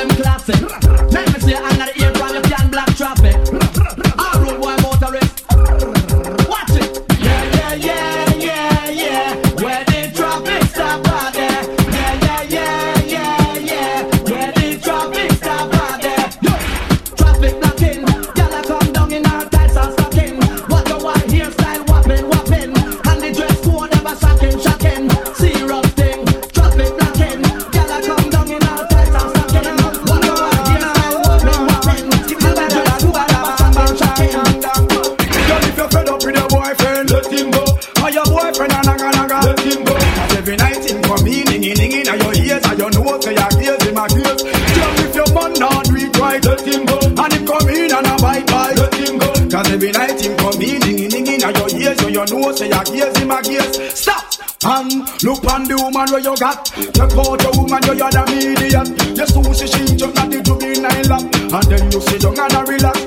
them classy. Let me see another where you got. Check out your woman, you are the median. You sushi she she just got the juvenile lap. And then you sit down and relax.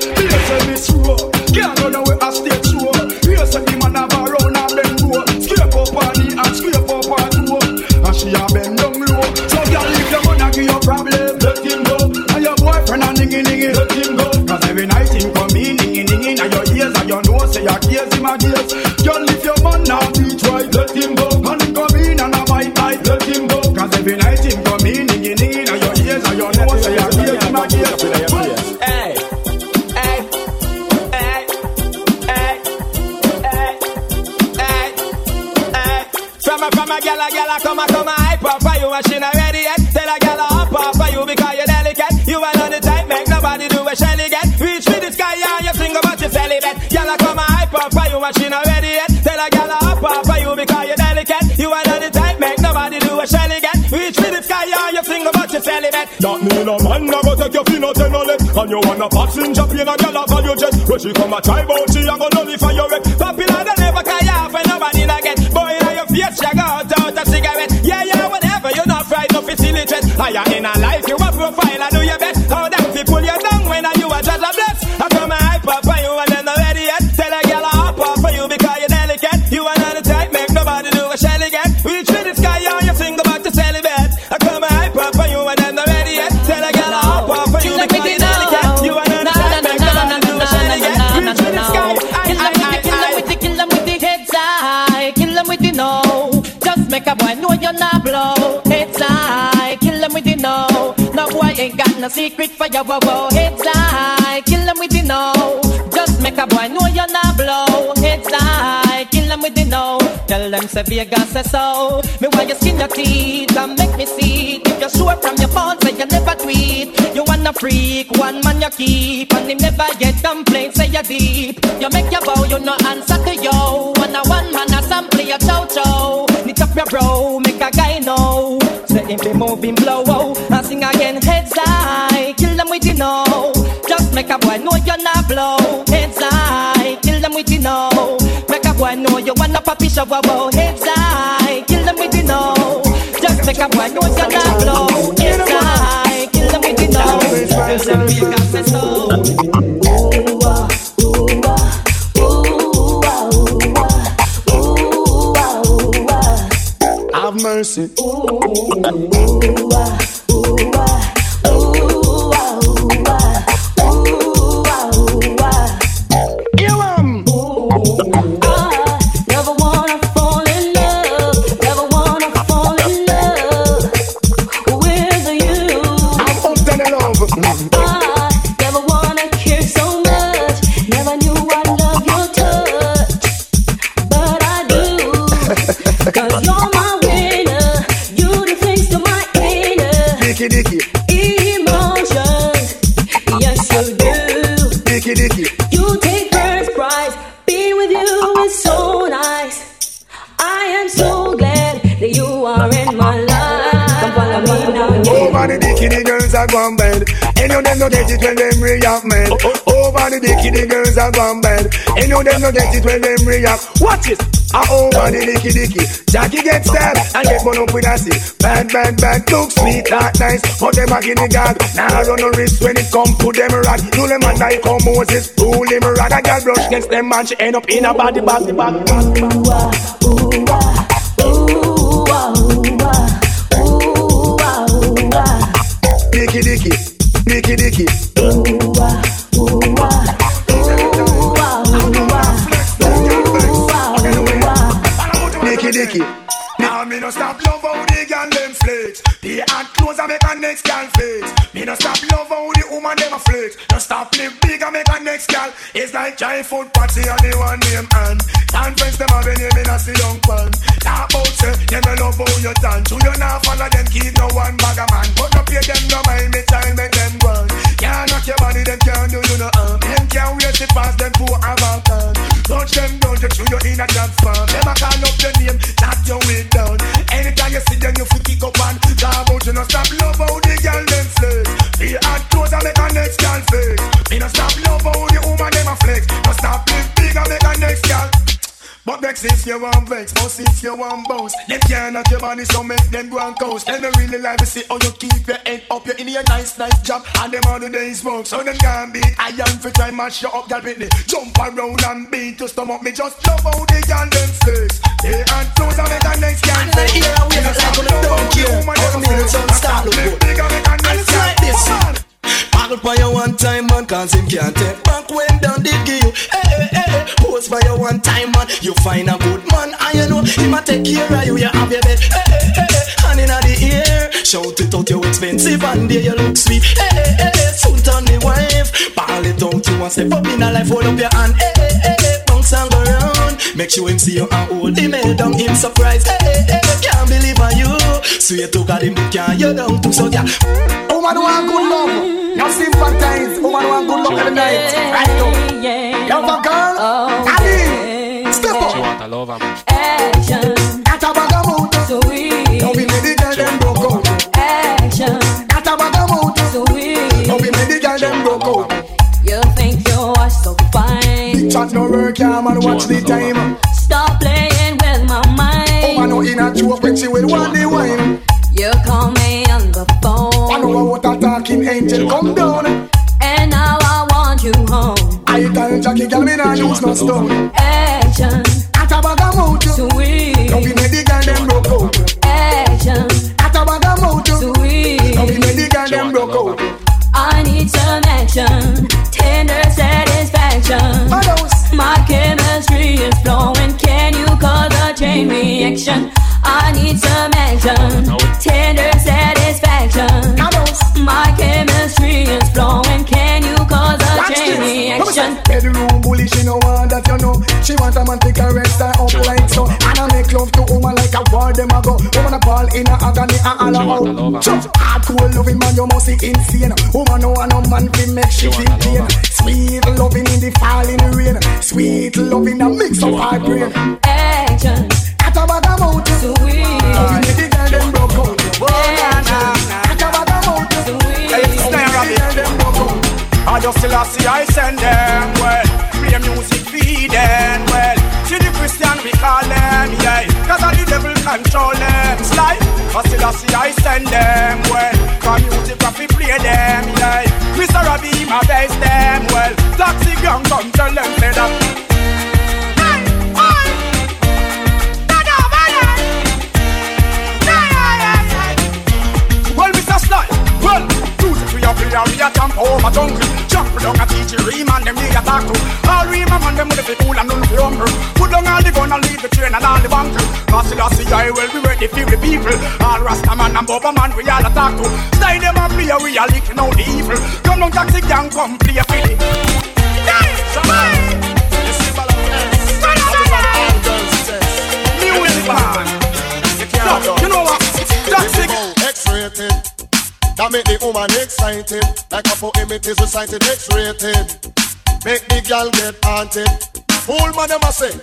Tell a gal a hop up for you because you're delicate. You are not the type make nobody do a shelly get. Reach for the sky and you sing about your celibate. That mean a man never take your fin out and all it And you wanna passenger plane a gal a call you jet When she come a try bout she a go nullify your wreck Popular they never cry off and nobody not get. Boy in your face you go out out a cigarette. Yeah yeah whatever you not fried no facilitate Higher in a life you a profile I do your no secret for your wow wow. Heads high. Kill them with the no. Just make a boy know you're not blow. Heads high. Kill them with the no. Tell them say Vegas say so. Me why you skin your teeth and make me see. If you're sure from your phone say you never tweet. You wanna freak, one man you keep, and him never get complaints say you deep. You make your bow, you no answer to yo. One a one man a sample your chow chow. Knit up your bro, make a guy know. Say him be moving blow, heads high. Kill them with you know. Just make a boy know you're not blow. Heads high, kill them with you know. Make a boy know you wanna puppy show, oh. Heads high, kill them with you know. Just make a boy know you're not blow. Heads high, kill them with you know. No get it when them react, man. Over the dicky, the girls are gone bad. Any of them no get it when them react. Watch it. Ah, over the dicky dicky. Jackie get stabbed and get one up with a stick. Bad, bad, bad. Look sweet, that nice. But them a guinea gag. Now run no risk when it come to them rag. You them and I come Moses. Rule him rag. A girl brush against them man. She end up in a body bag. The bag. Ooh, ah, ooh, or if you want bounce Them can't knock your body so make them go and coast. Them don't really like to see how you keep your head up. You're in your nice, nice job And them all the day smoke So them can't beat I am for time mash you up, girl Pitney Jump around and beat to stomach. Me Just love how they girl them flex. They and clothes and make a nice girl flex Yeah, we are like on the don't care. How the minutes don't start look. Good And it's like this Paddle for you one time, man, cause him can't take back when down did give you. Hey, hey, hey, pose for you one time, man. You find a good man, and you know him a take care of you. You have your bed, hey, hey, hey, hand in the ear. Shout it out, you expensive, and there you look sweet. Hey, hey, hey, hey, soon turn the wife. Ball it out, you want step up in a life, hold up your hand. Hey, hey, hey, hey, bounce and go round. Make sure him see you and hold him head down, him surprised. Hey, hey, hey, can't believe on you. Sweet to God, him can't you down too, so yeah. Woman want good love. You sympathize. Woman want good luck every night. Right now. Yeah. Love a girl. Oh, Ali. Step She up. want a lover, man. Action, Got a bag of mood. sweet. Now we make the girl them broke out. Action, Got a bag of mood. sweet. Now we make the girl them broke out. You think you are so fine. Chat no work, yeah, man. Watch the time. Stop playing with my mind. Woman mind. no in a joke when she will want the wine. Angel come down. Eh? And now I want you home. I tell Jackie, girl, me nah use no stone. Action, Got a bag of mood. sweet. Now we make the girl them broke out. Action, Got a bag of mood. sweet. Now we make the girl She them broke out. I need some action, tender satisfaction. Mados. My chemistry is flowing. Can you cause a chain reaction? I need some action, tender satisfaction. Mados. My chemistry is flowing. Can you cause a Watch chain this. reaction? Bedroom bully, she know want that you know. She want a man to caress her up like so. And I make love to woman like a war them a go. Woman a ball in a agony and all She want a out. lover. Just hardcore loving man, you must be insane. Woman no want no man to make she She feel want a pain. Sweet loving in the falling rain. Sweet loving a mix She of want a brain. lover. Action, At a bag of mouth. sweet. Just still I send them well. Play music feed them well. See the Christian we call them, yeah. Cause all the devil control them. Slide. I still I send them well. From music fi play them, yeah. Mr. Robbie my best them well. Taxi gang come tell them say that. Music we a we jump over jungle. Jump down a teach ream and them we a talk to. All ream a man them with the cool and none fi humble. Put down all the gun and leave the train and all the bunker. Cause the last I well we ready for the people. All Rasta man and Bubba man we all a talk to. Style them a play we a licking out the evil. Come down taxi gang come play a. Music man. You know what? Taxi X-rated. That make the woman excited. Like a poem it is recited X-rated. Make the girl get haunted. Fool man them a say.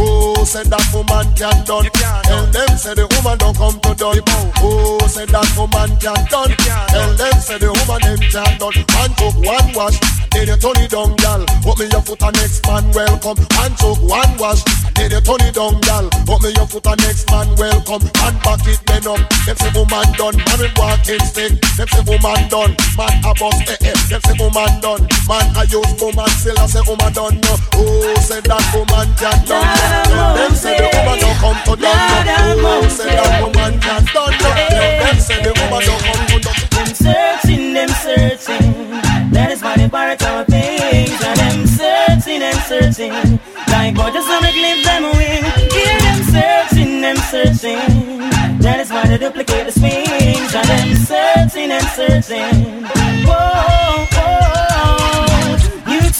Oh, said that woman can done. Tell them say the woman don't come to done. Oh, said that woman can done. Tell them say the woman them can done. One took one wash, then you turn it down, gal. Put me your foot and next man welcome. One took one wash, then you turn it down, gal. Put me your foot and next man welcome. And back it then up. Them say woman done, man with walking stick. Them say woman done, man a bust eh eh. Them say woman done, man a use woman still I say woman done. No. Oh, said that woman can't done. Them, them say the woman don't come to done. Oh, say that woman can't done. Them, them say the woman don't come to done part of things And them searching and searching. Like vultures on the cliff, them wing Hear them searching them searching. That is why they duplicate the swings And them searching and searching. Whoa.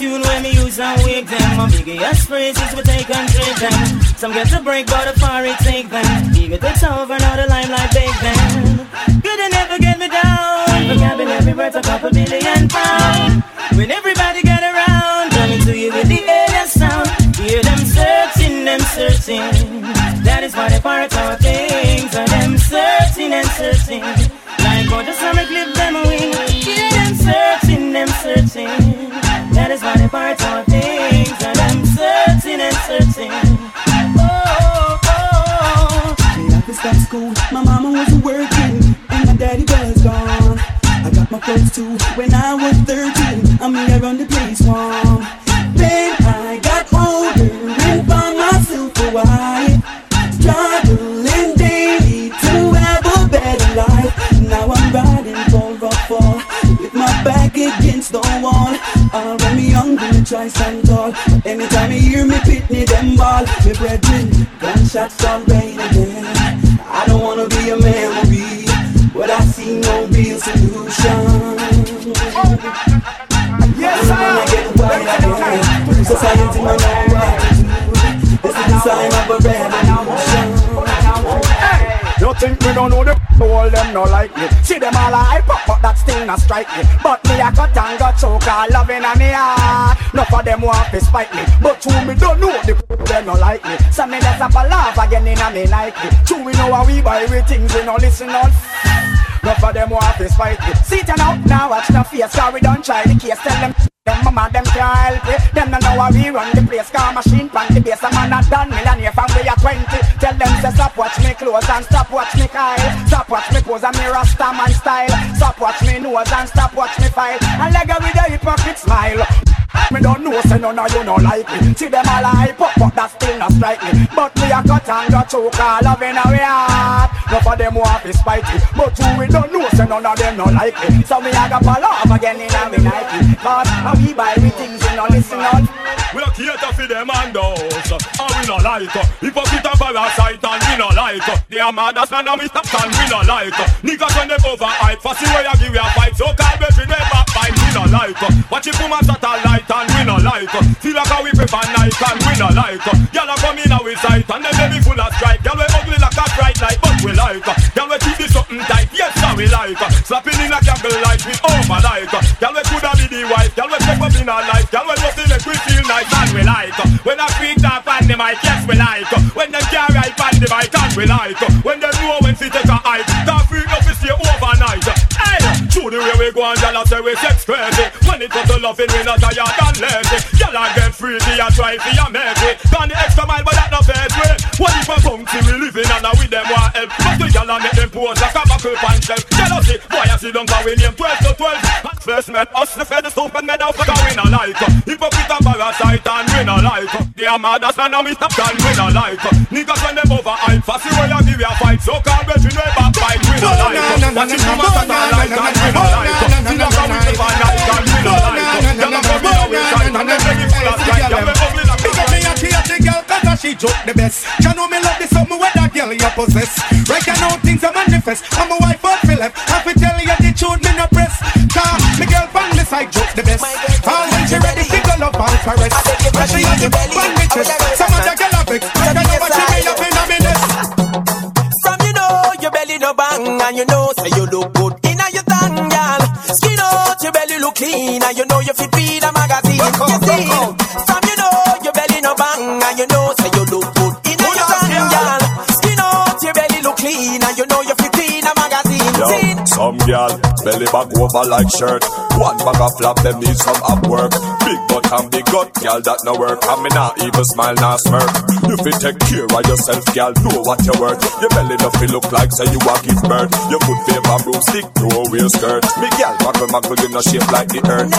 Just wanna live them win. Hear them my biggest phrases we take and trade them. Some get to break, but a far it take them. It, it's over, now the limelight bake them. Good and never get me down. Vocabulary worth a couple billion pounds. When everybody get around, coming to you with the alien sound. Hear them searching, them searching. That is why they part our things. And them searching and searching. Like how the summer clip They part our things. And them searching and searching. Oh, oh, oh. Me have stop school. My mama wasn't working, and my daddy was gone. I got my clothes too when I was 13. I'm here on the place warm. Then I got older and found myself a wife. Against the wall. All uh, when me young, me try stand tall. Anytime you hear me pitney them ball, me brethren, gunshots all rain again. I don't wanna be a memory, but I see no real solution. Yes, I wanna get wild again. Society man know what to do. This is the sign of a revolution. You think me don't know the all them no like me. See them all hype up but that still not strike me. But me a cut and got choke loving on me heart. Enough of them want to spite me. But true me don't know the them no like me. So me have a laugh again in a me Nike. True we know how we buy we things we no listen on. Enough of them want to spite me. See it now, now watch the face we don't try the case. Tell them them mama them can't help it. Them no know how we run the place. Car machine pan the base A man a done millionaire from we are 20 Tell them say stop watch me clothes and stop watch me Kyle. Stop watch me pose and me rasta man style. Stop watch me nose and stop watch me file. And leg with a hypocrite smile. Me don't know, say none of you no like me. See them all hype up, but that still not strike me. But me a cut and got choke all love in a way heart. Enough of them want to spite me. But you we don't know, say none of them no like me. So me a got fall off again in a me Nike. Cause how we buy we things, we no listen on We a cater for them and those And we no like uh, Hypocrite and parasite and we no like uh, They are mad as man and we stop and we no like uh, Niggas when they over hype Fussy way I give you a fight. So call backbite we no like uh, Watch it from a satellite and we no like uh, Feel like how we prefer night and we no like uh, Y'all come in our sight and them baby full of strike Y'all we ugly like a bright light but we like Y'all we keep this something tight yes sir we like Slapping in a candle light we over like Y'all we coulda be the wife Y'all we step up in our life Y'all we just make we feel nice and we like When I freak off on the mic yes we like When them ride on the mic and we like When them know when to take a hike Can't freak the we go and y'all say we sex crazy. When it comes to loving we not tired and lazy. Y'all get free to ya try for make it Gone the extra mile but that no fair way What if a bounty we living and a with them want help? But the y'all make them pose like a buckle pan shelf Jealousy, boy I see them cause we name 12 to 12 And First met us the fed the soap and made out for we no like. Hypocrite and parasite and we no like. They are mad as man and we stop and we no like. Niggas when them over hype Fussy way I give you a fight. So can't bet you never backbite we no like. Watch it come and and the You know me love this something where that girl you possess. Right now things are manifest. I'm a wife for left I fi tell you the truth me no press. Car me girl from the side joke the best. All when she ready she go love and caress. And she has the bun riches Some of the girl a vex You know what she made up in a minute. From you know your belly no bang and you know say you look good inna your tongue, girl. Skin out your belly look clean and you know you fit feed a magazine. You see, from you know your belly no bang and you know gal belly back over like shirt. One bag of flap, them need some up work. Big butt and big gut, gal that no work. And me not even smile, not smirk. If You take care of yourself, gal, know what you worth. Your belly no feel look like say you a give birth. You could favor broomstick, no wear skirt. Me gal, muckle muckle, you no shape like the earth.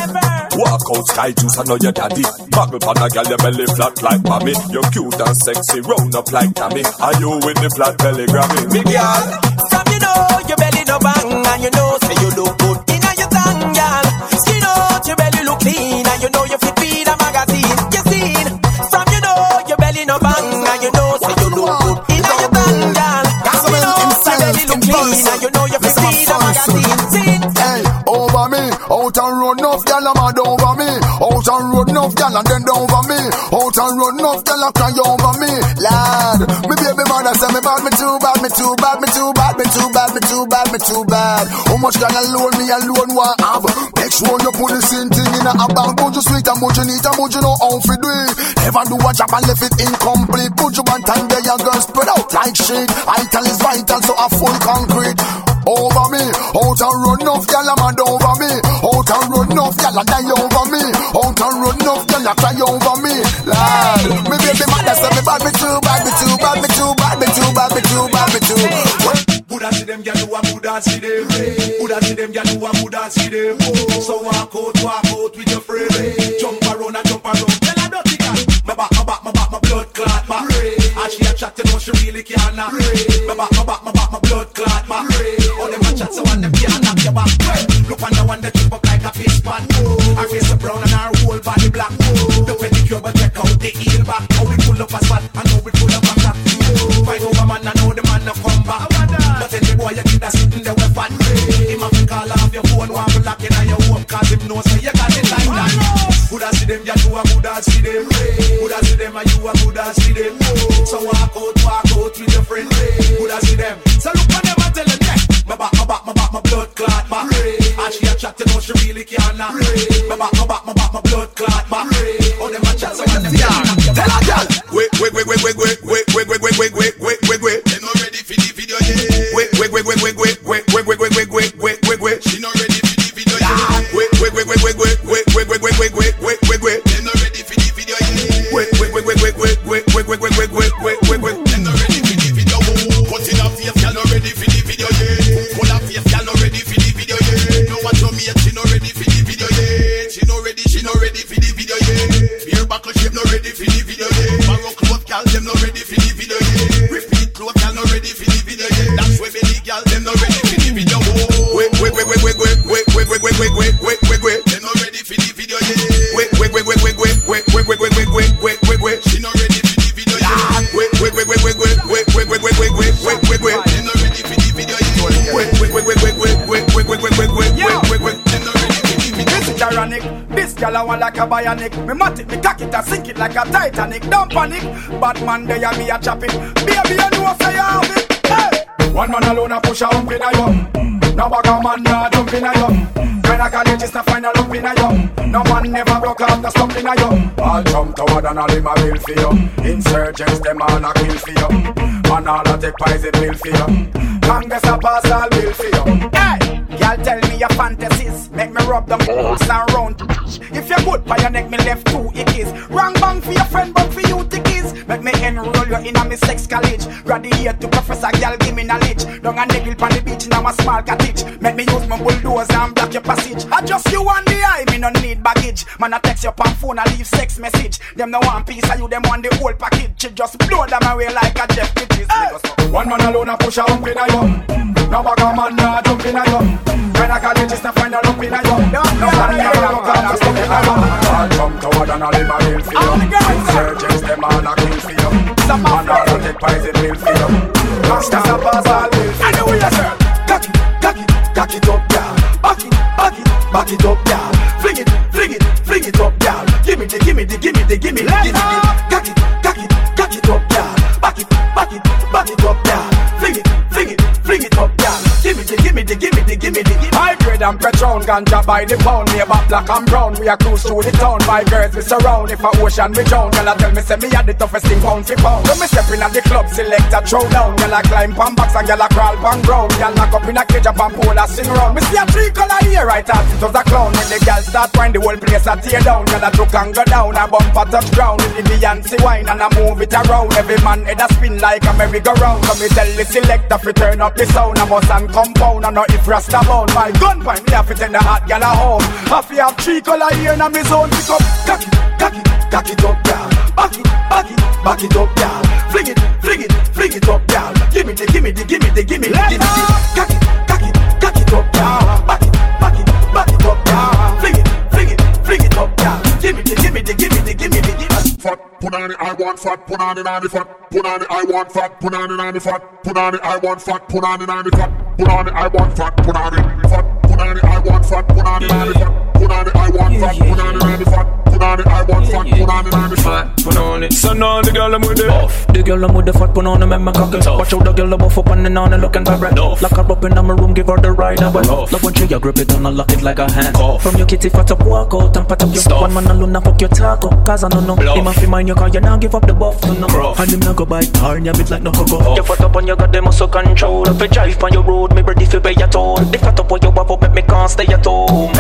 Walk out sky juice, I know your daddy. Muggle pan a gal, your belly flat like mommy. You're cute and sexy, round up like Tammy. Are you with the flat belly Grammy? Me gal. Know your belly no bang and you know say you look good inna your tongue, girl. Skin out your belly look clean and you know you fit feed a magazine. You seen? From you know your belly no bang and you know say you look good inna your tongue, girl. Skin out your belly look clean and you know you fit feed a magazine. Seen? Hey, over me, out and road enough gal a mad over me. Out and road enough gal and then over me. a cry over me, lad. Me baby mother say me bad, me too bad, me too bad, me too bad, me too bad, me too bad. How much can alone me alone want have? Make sure you put the same thing in a bank. Put you sweet and put you neat and put you know how to do it. Never do a job and left it incomplete. Put you one time there, your girl spread out like shit. Vital is vital, so a full concrete over me. Out and run off, gyal a mad over me. Out and run off, gyal a die over me. Out and run off, gyal a cry over me. Lad, me baby mother say me bad, me too them gyal do a Buddha see them. Buddha see them gyal do a Buddha see them. So walk out, walk out with your friend. Jump around and jump around. Tell her dirty girl. My back, my back, my back, my blood clot back. And she a chat, you know she really can't knock. My back, my back, my back, my blood clot back. All them a chat, so one them can't knock your back. Look on the one that trip up like a fish pan. Her face brown and her whole body black. The pedicure but check out the heel back. How we pull up a spot and how we pull lock in your home Cause him know say you got it like that Coulda see them, you a coulda see them. Coulda see them and you a coulda see them. So walk out, walk out with your friend Coulda see them. So look on them and tell them yeah. My back, my back, my back, my blood clot back And she a chat, you know she really can't not. My back, my back, my back, my blood clot back All oh, them a chat, so when them. Yeah Tell her, girl Wait, wait, wait, wait, wait, wait. Bionic. Me mat it, me cock it, I sink it like a Titanic. Don't panic. Bad man, they a me a chop it. Baby, you know say you have it. Hey. One man alone a push a hump in a yum. No bugger man nah jump in a yum. Kinda college is not final up in a yum. No man never broke off the stump in a yum. All jump toward and all him a bill for you. Insurgents them all a kill for you. Man all a take poison bill for you. Congress a pass all bill for you. Hey, y'all tell me your fantasies. Make me rub them balls and round. If you're good by your neck, me left two ickies. Wrong bang for your friend, but for you tickies. Make me enroll you in a me sex college. Graduate to professor, girl, give me knowledge. Down a niggle on the beach now a small cottage. Make me use my bulldozer and block your passage. I just you and the eye, no need baggage. Man, I text your on phone, I leave sex message. Them no one piece of you, them want the whole package. She just blow them away like a Jeff Bridges. One man alone a push a hump in a yum. No bugger man nah jump in a yum. When I college is not find a lump in a yum. No man never come to stop in a yum. All jump toward and all him a bill for you. Insurgents them all a kill for you. Some man all a take poison pill for you. Rastas a pass all bill for you. Anyway, sir. Cock it, cock it, cock it up, y'all. Back it, back it, up, y'all. Fling it, fling it, fling it up, y'all. Give me the, give me the, give me the, give me the, give me the. Cock it, cock it, cock it up, y'all. Back it, back it Grade and Patron, ganja by the pound. About black and brown. We are cruise through the town. My girls we surround. If a ocean we drown, girl I tell me say me had the toughest thing pound for pound. When me step in at the club, select a throw down. Girl I climb pan box and girl I crawl pan ground. Girl lock up in a cage up and pole a sing round. Me see a three color here right out. It was a clown. When the girl start wine, the whole place a tear down. Girl I took and go down. A bumper touch ground. With the Beyonce wine and I move it around. Every man head a spin like a merry-go-round. So me tell the selector fi turn up the sound. I must and compound. I know if Rasta bound. My gun point me have to take the hot gal a home. Have to have three color here in me zone. Pick up, cock it, cock it, cock it up, girl. Back it, back it, back it up, girl. Fling it, fling it, fling it up, girl. Give me the, give me the, give me the, give me the, give me the. Cock it, cock it, cock it up, girl. Back it, back it, back it up, girl. Fling it, fling it, fling it up, girl. Give me the, give me the, give me the, give me the, give me the. Fat, put on it, I want fat, put on it on the fat, put on it, I want fat, put on it on the fat, put on it, I want fat, put on it on the fat, put on it, I want fat, put on it, fat, money, I want fat, when I on it. So now the girl I'm with it. Off. The girl I'm with the fat put on him and my cock it. Watch out the girl I'm off up and on and looking vibrant. Off. Lock her up in my room, give her the ride. Off. Love when you grip it and lock it like a hand. Off. From your kitty fat up, walk out and pat up your Stop. One man alone, now fuck your taco. Cause I don't know. Him off mind you cause you now give up the buff. No, no. And him now go bite hard, you bit like no cocoa. You fat up on your goddamn muscle control. If you drive on your road, me ready for pay your toll. If fat up on your waffle, make me can't stay at home.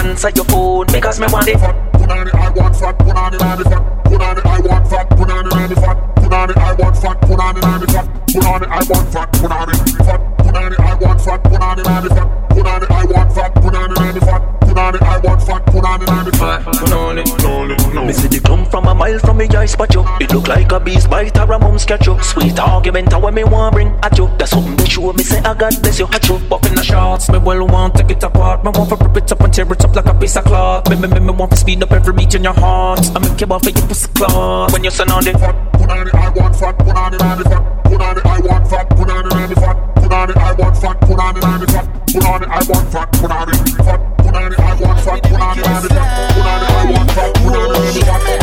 Answer your phone because me want it. Put on it, I want fat. Put on it, I want fat. Put on it, I want fat. Put on it, I want fat. Put on it, I want fat. Put on it, I want fat. Put on it, I want fat. Put on it, I want fat. Put on it, I want fat. Put on it, I want fat. Put on it, I want fat. Put on it, I want fat. Put on it, I want fat Put on the fat punani, no, no, no. Me see they come from a mile from me, I spot you. It look like a beast bite or a mum's catch you. Sweet argument, how me want bring at you. That's something to show me, say I got this, you at you. But in the shots, me well want take it apart. Me want to rip it up and tear it up like a piece of cloth. Me, me, me, me want to speed up every beat in your heart. I make you want for your pussy cloth. When you're surrounded, fat it, I want fat Put on it, I the fat Put on it, I want fat Put on it, I the fat Put on it, I want fat Put on it, I the fat Put on it, I want fat put on punani, fat Put on it. I want fuck, put on put on I want fuck, put on.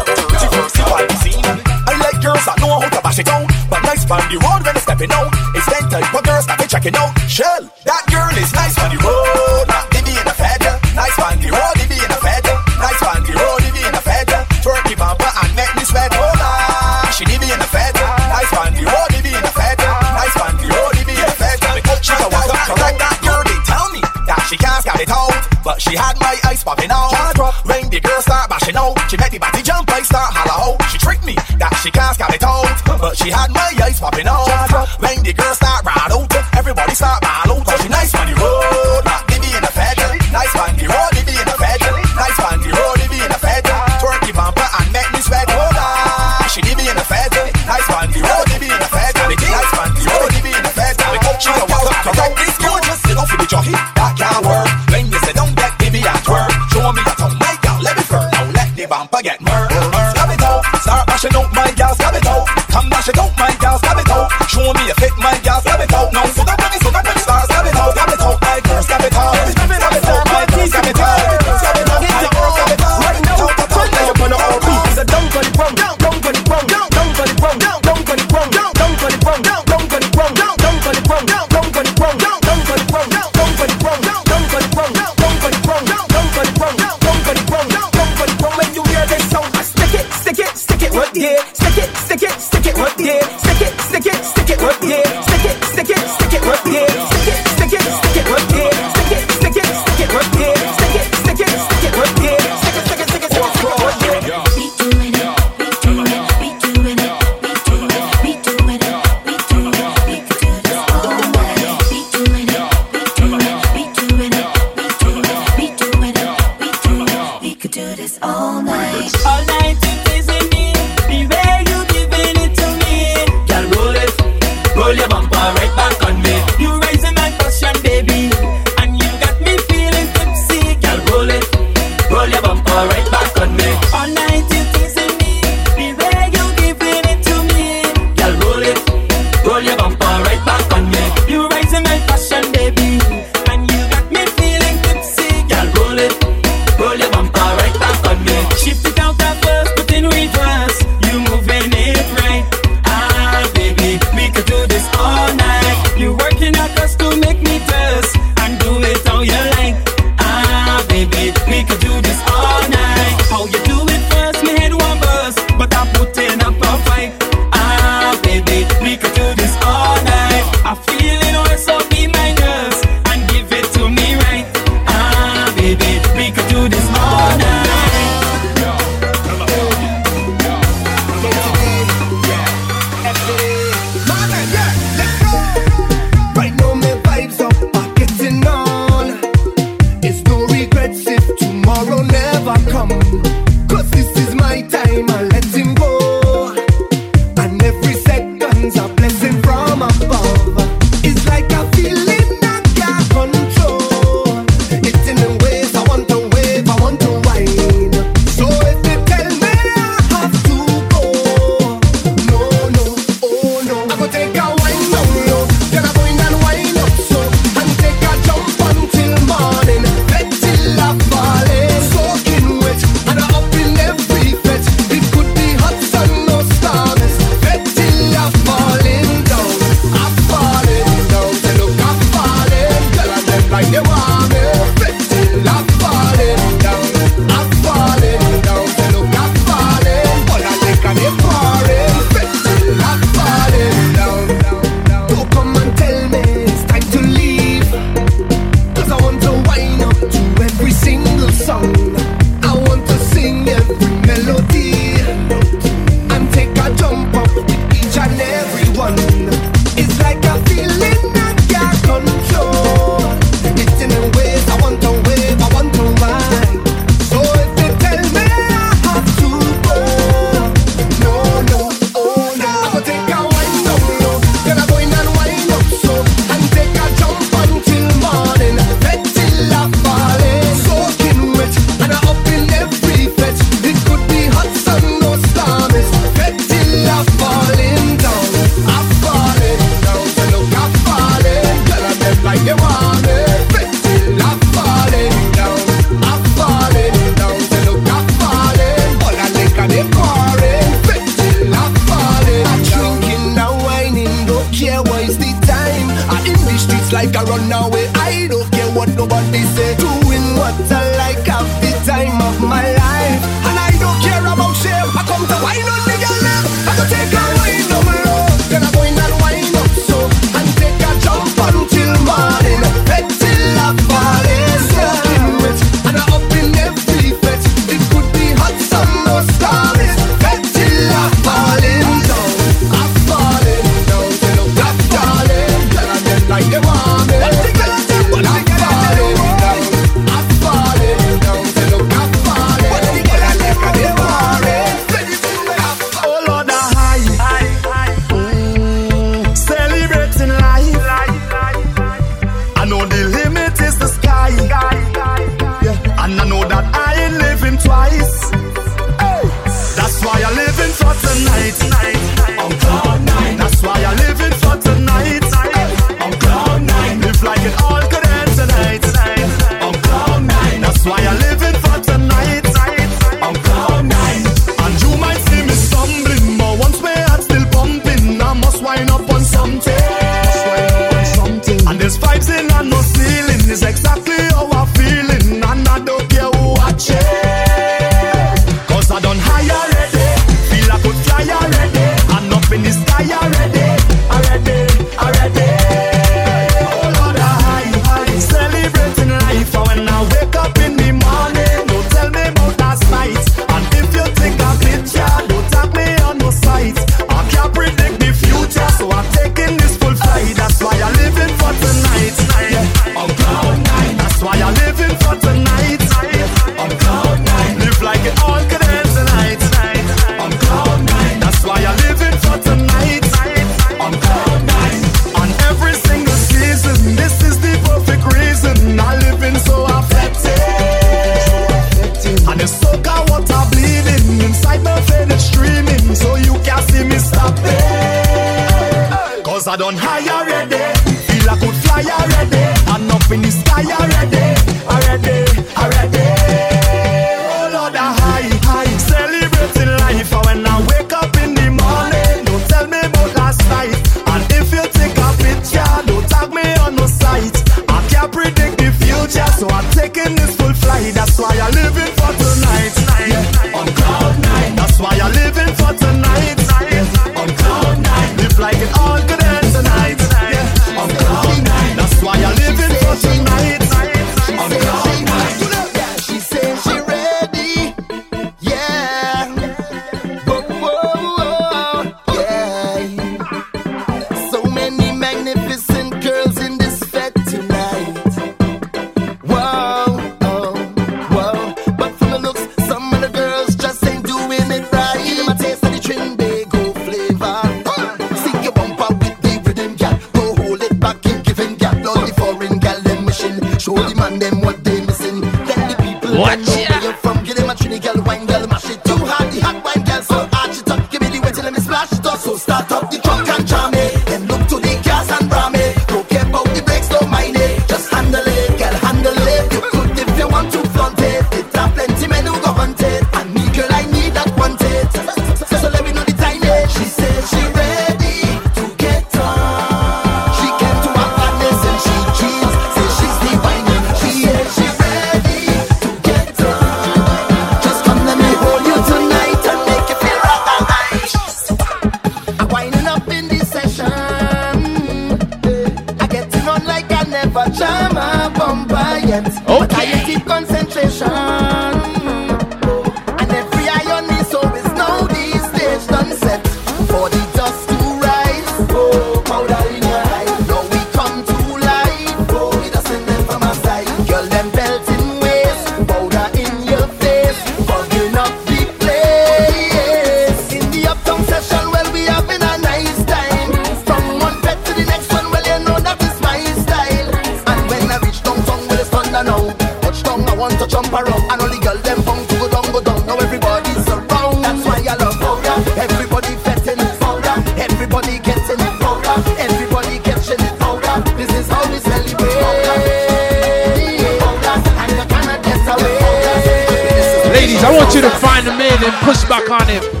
Ladies, I want you to find a man and push back on him.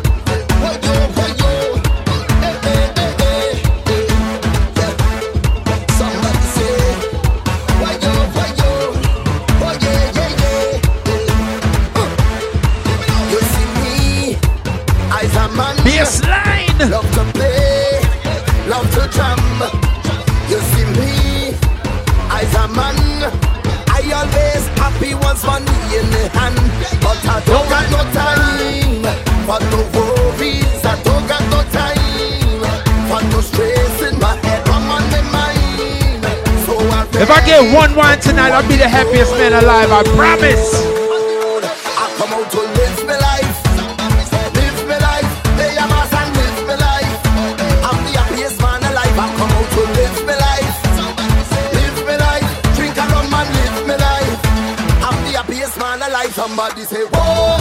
If I get one wine tonight, I'll be the happiest man alive, I promise. I come out to live life. Live life. A mass and live life. I'm the happiest man alive. I come out to live life. Live life. Drink a rum and live life. I'm the happiest man alive. Somebody say, whoa.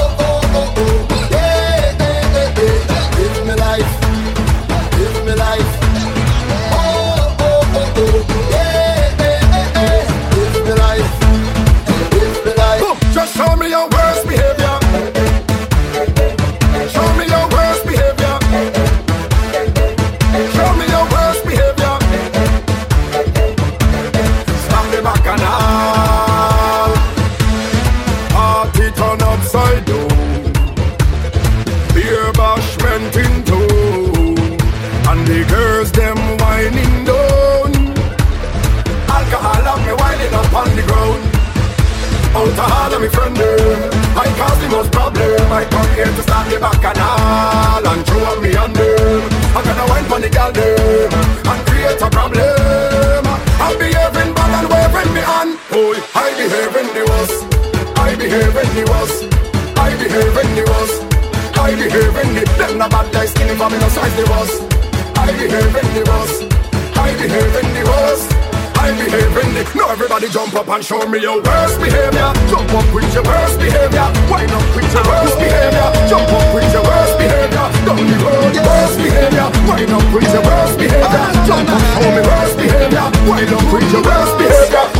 Babylonize the bus. I behave in the boss. I behave in the boss. I behave in the Now everybody jump up and show me your worst behavior. Jump up with your worst behavior. Why not with your worst behavior? Jump up with your worst behavior. Down the road your worst behavior? Why not with your worst behavior? Jump up for me worst behavior. Why not with your worst behavior?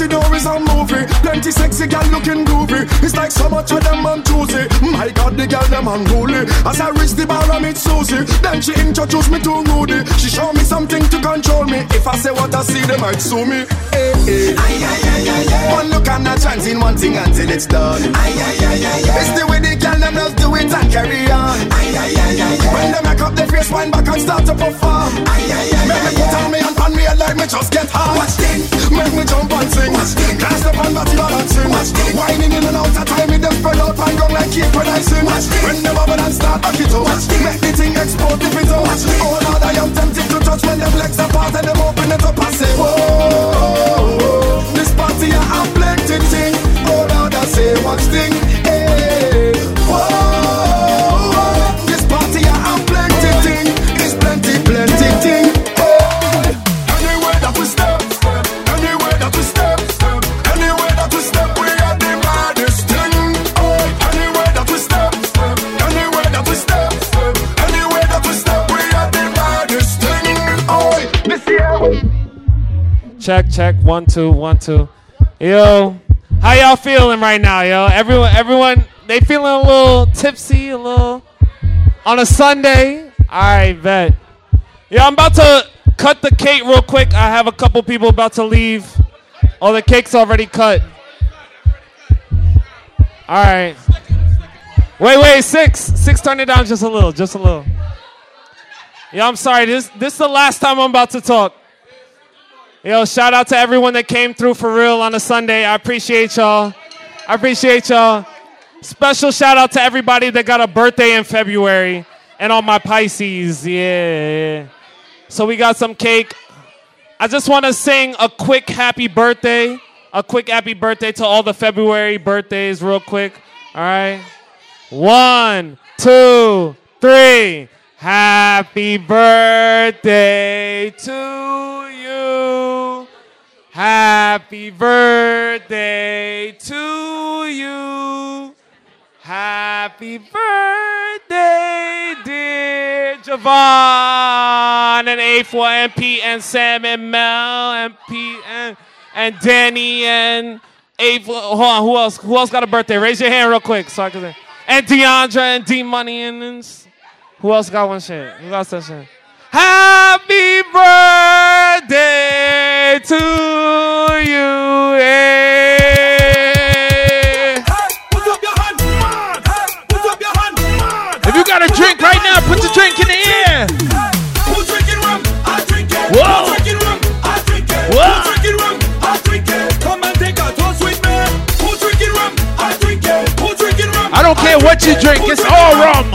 Know is a movie. Plenty sexy gal looking groovy. It's like so much of them I'm choosy. My God, the gal them unruly. As I reach the bar, I meet Susie. Then she introduced me to Rudy. She show me something to control me. If I say what I see, they might sue me. Eh, eh. Hey, hey. Aye, aye, aye, aye, aye. One look and a chance in one thing until it's done. Aye, aye, aye, aye, aye. It's the way the gal them just it and carry on. Aye, aye, aye, aye, aye. When they make up their face, wind back and start to perform. Aye, aye, aye, Make me put on me and pan me head like me just get hard. Watch this. Make me jump and sing. Watch this. Cast up and body balancing. Watch this. Whining in and out of time, me them spread out and go like keep producing. Watch this. When the bubble and start back it up. Watch this. Make the thing explode if it out. Watch this. Oh Lord, I am tempted to touch when them legs apart and them open it up and say, Whoa, this party I have plenty thing. Oh Lord, I say what's thing. Check, check. One, two, one, two. Yo, how y'all feeling right now, yo? Everyone, everyone, they feeling a little tipsy, a little on a Sunday. Right, bet. Yeah, I'm about to cut the cake real quick. I have a couple people about to leave. Oh, the cake's already cut. All right. Wait, wait, six, six. Turn it down just a little, just a little. Yeah, I'm sorry. This, this is the last time I'm about to talk. Yo, shout out to everyone that came through for real on a Sunday. I appreciate y'all. I appreciate y'all. Special shout out to everybody that got a birthday in February and all my Pisces. Yeah. So we got some cake. I just want to sing a quick happy birthday. A quick happy birthday to all the February birthdays, real quick. All right. One, two, three. Happy birthday to you. Happy birthday to you. Happy birthday, dear Javon and A4 and Pete and Sam and Mel and Pete and, and Danny and A4. Hold on, who else? Who else got a birthday? Raise your hand real quick so I can. And Deandra and D Money and, and who else got one shit? Who got that shit? Happy birthday to you. eh. If you got a drink right now, put the drink in the air. Who's drinking rum? I drink it. Whoa. Who's drinking rum? I drink it. Whoa. Who's drinking rum? I drink it. Come and take a toast with me. Who's drinking rum? I drink it. Who's drinking rum? I don't care what you drink, it's all rum.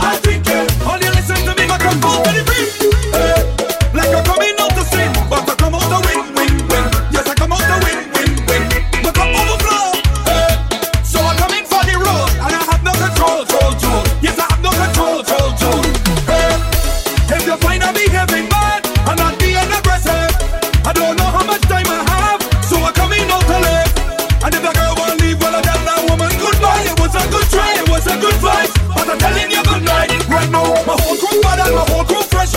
But I'm telling you good night. Right now, my whole crew bad and my whole crew fresh,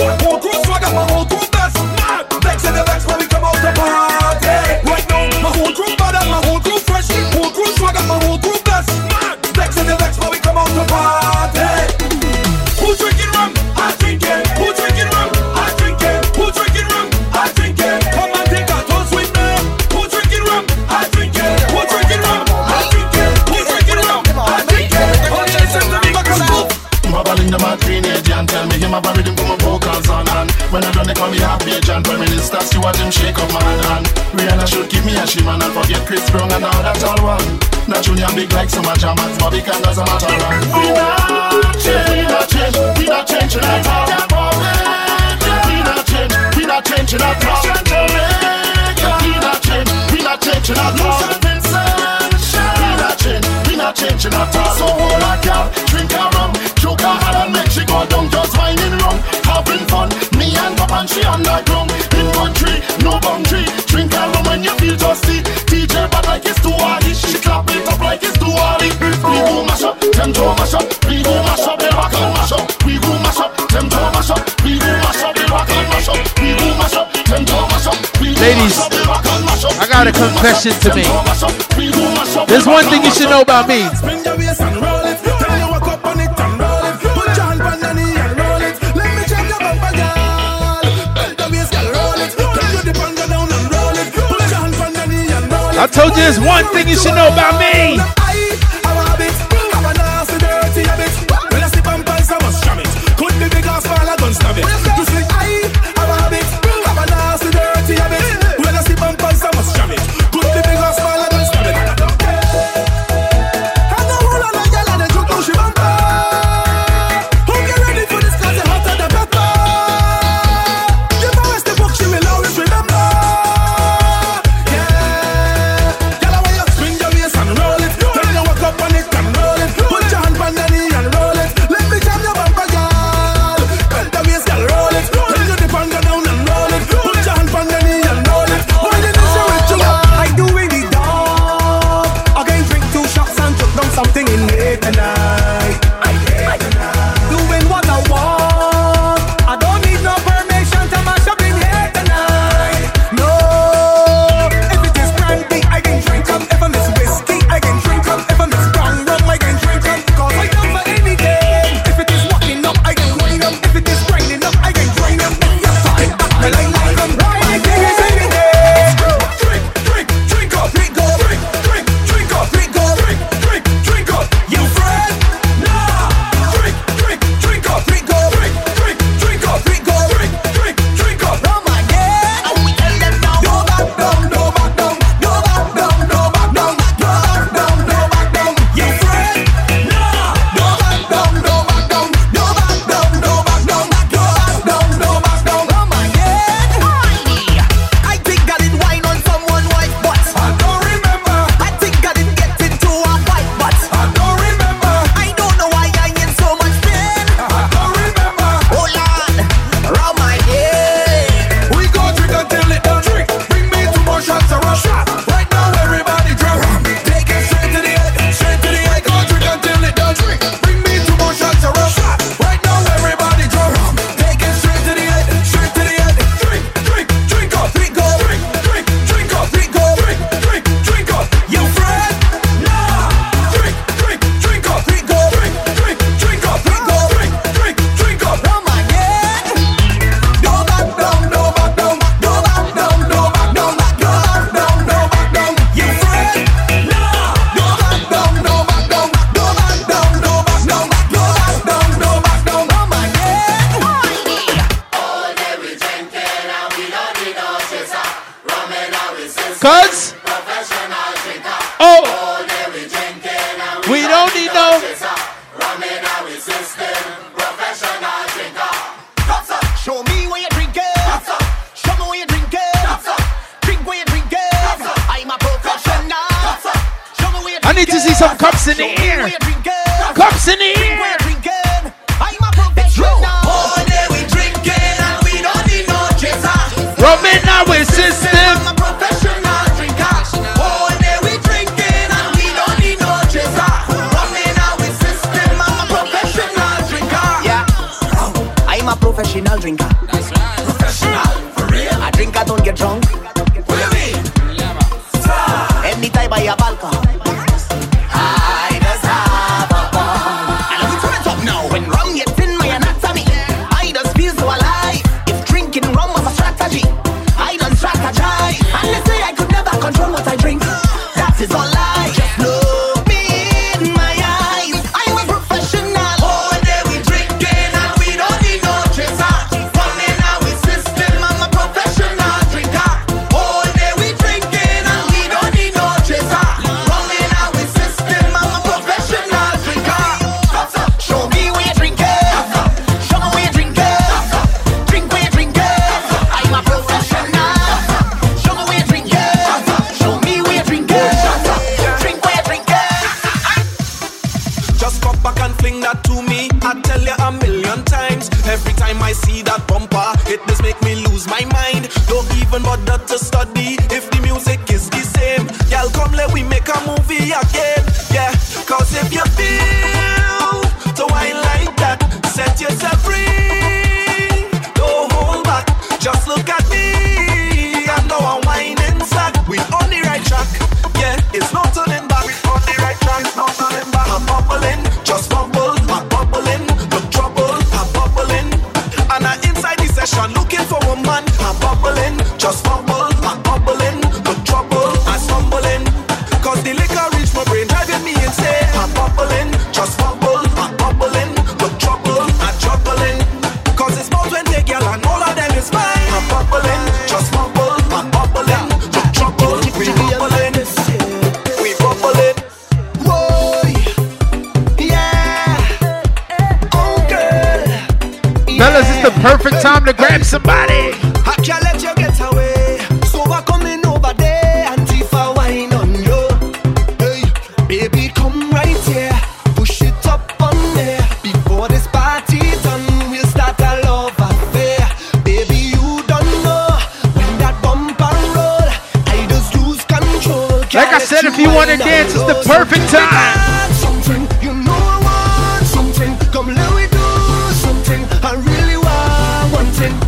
Stewart him shake up my hand Rihanna should give me a and forget Chris Brown and all that all one. Now Junior big like Bobby can doesn't matter and We not change, we not change, we not all We not change, we not We not change, we not We not change, we not changing at all So hold a drink a rum. And make she go down Just whining rum, having fun Me and Papa and she on the ground country, no boundary. Drink alone when you feel thirsty. DJ bad like it's too hard. She clap it up like it's too hard. We go mash up, them to mash up. We go mash up, they rock and mash up. We go mash up, them to mash up. We go mash up, they rock and mash up. We go mash up, them to mash up. Ladies, I got a confession to make. There's one thing you should know about me. I told you there's one thing you should know about me.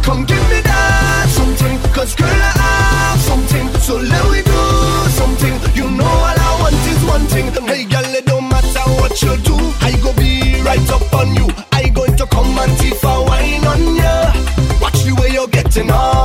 Come give me that something. Cause girl, I have something. So let me do something. You know all I want is one thing. Hey girl, it don't matter what you do. I go be right up on you. I going to come and see a wine on ya. Watch the way you're getting on.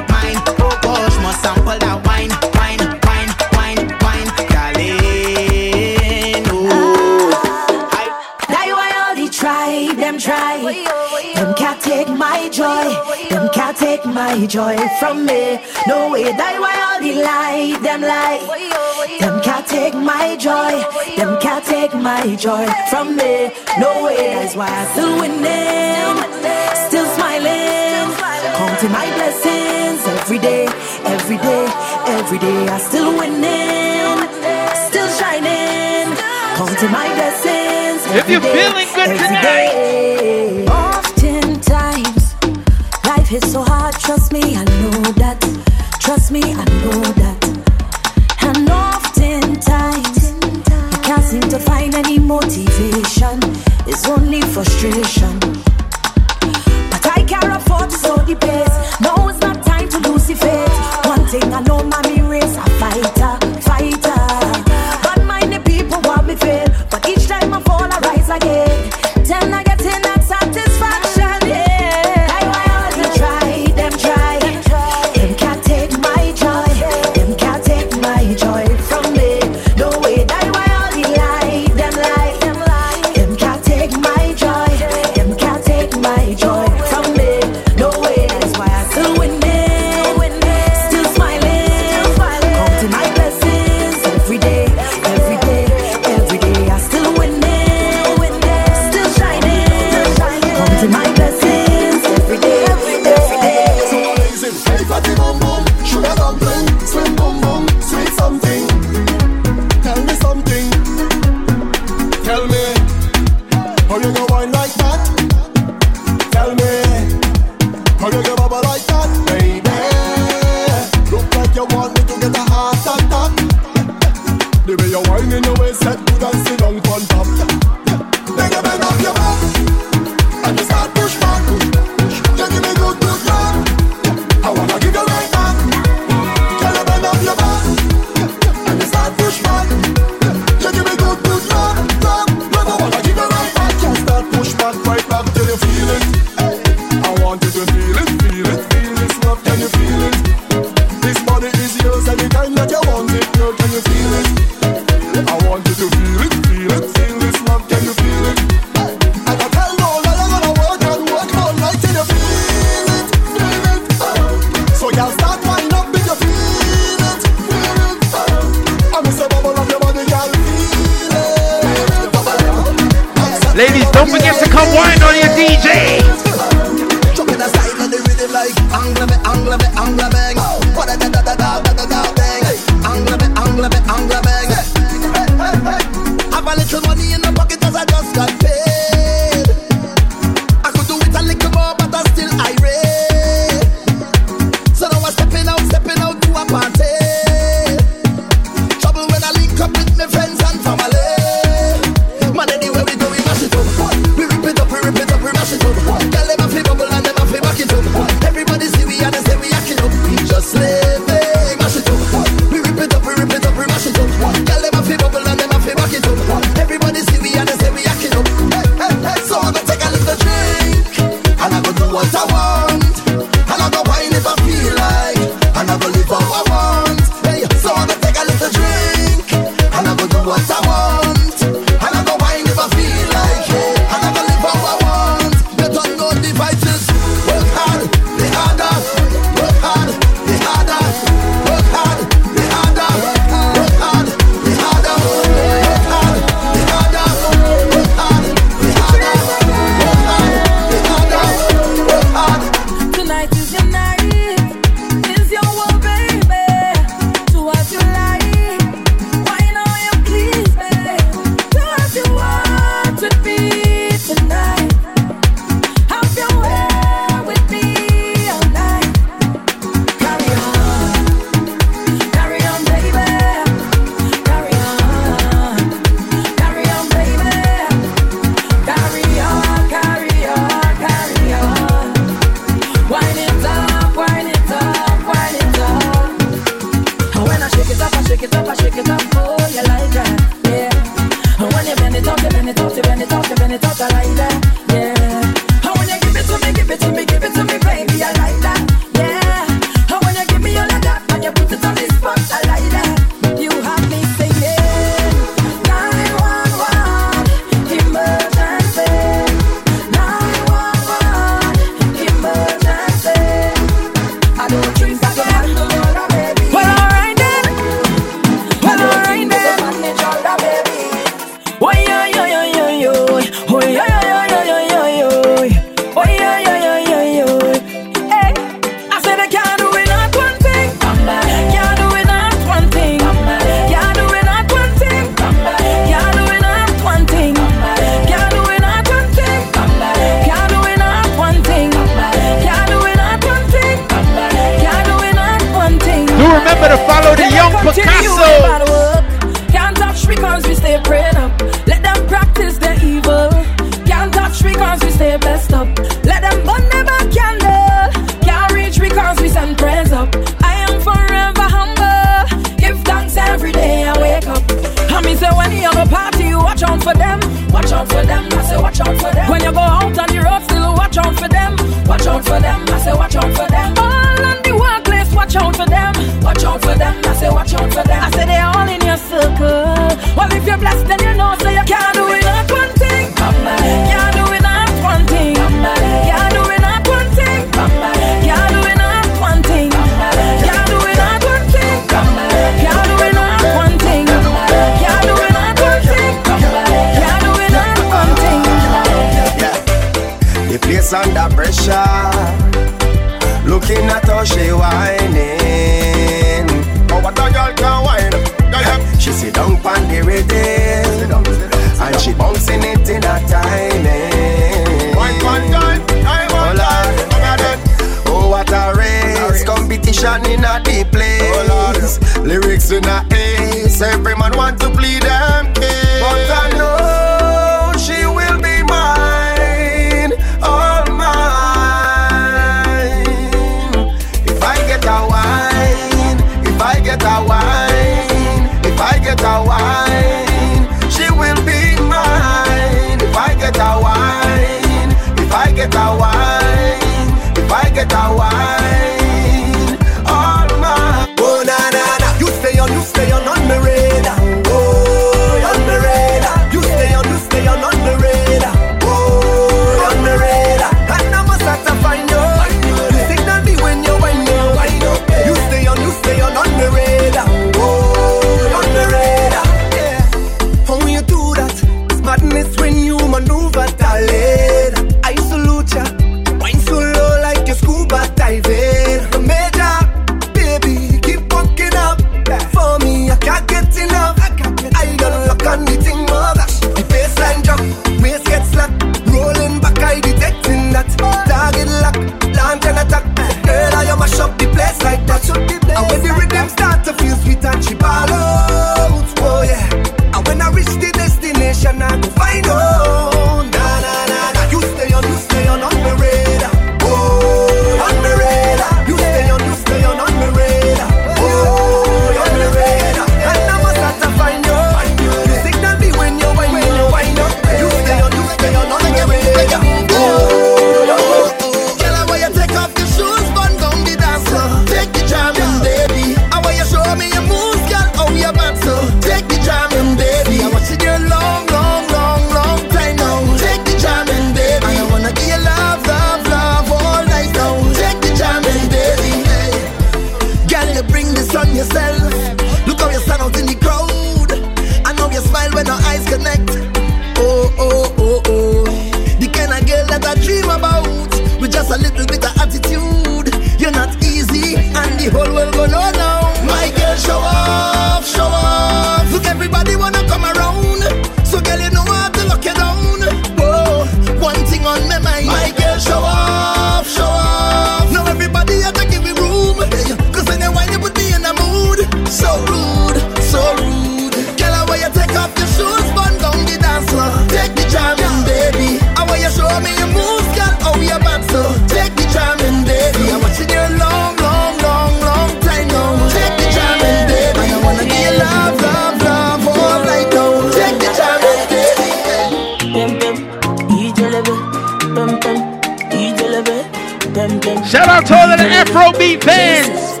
Shout out to all the Afrobeat fans.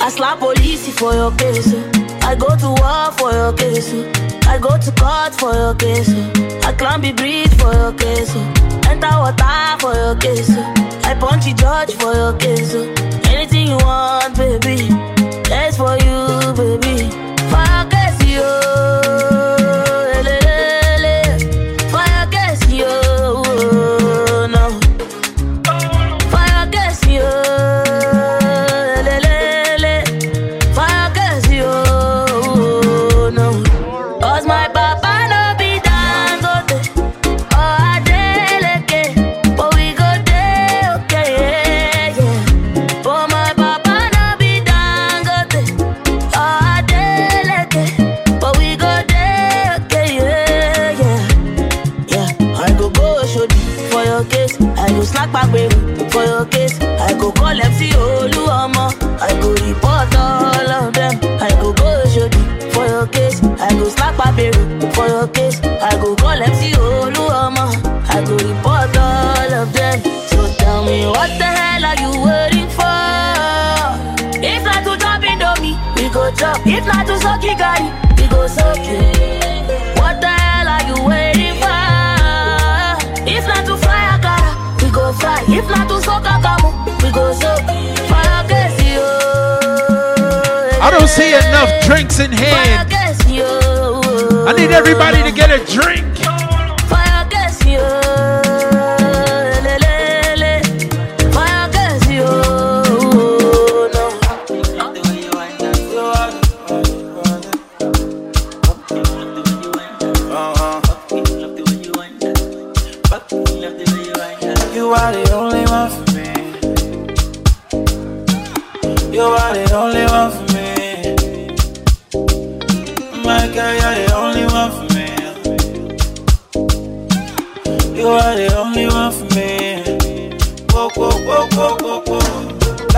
I slap police for your case. I go to war for your case. I go to court for your case. I climb the bridge for your case. Enter water for your case. I punch the judge for your case. Anything you want, baby. That's for you, baby. For case, you. If not to suck guy, we go suck. What the hell are you waiting for? If not to fly, I we go fly. If not to suck, we go suck. I don't see enough drinks in here. I need everybody to get a drink.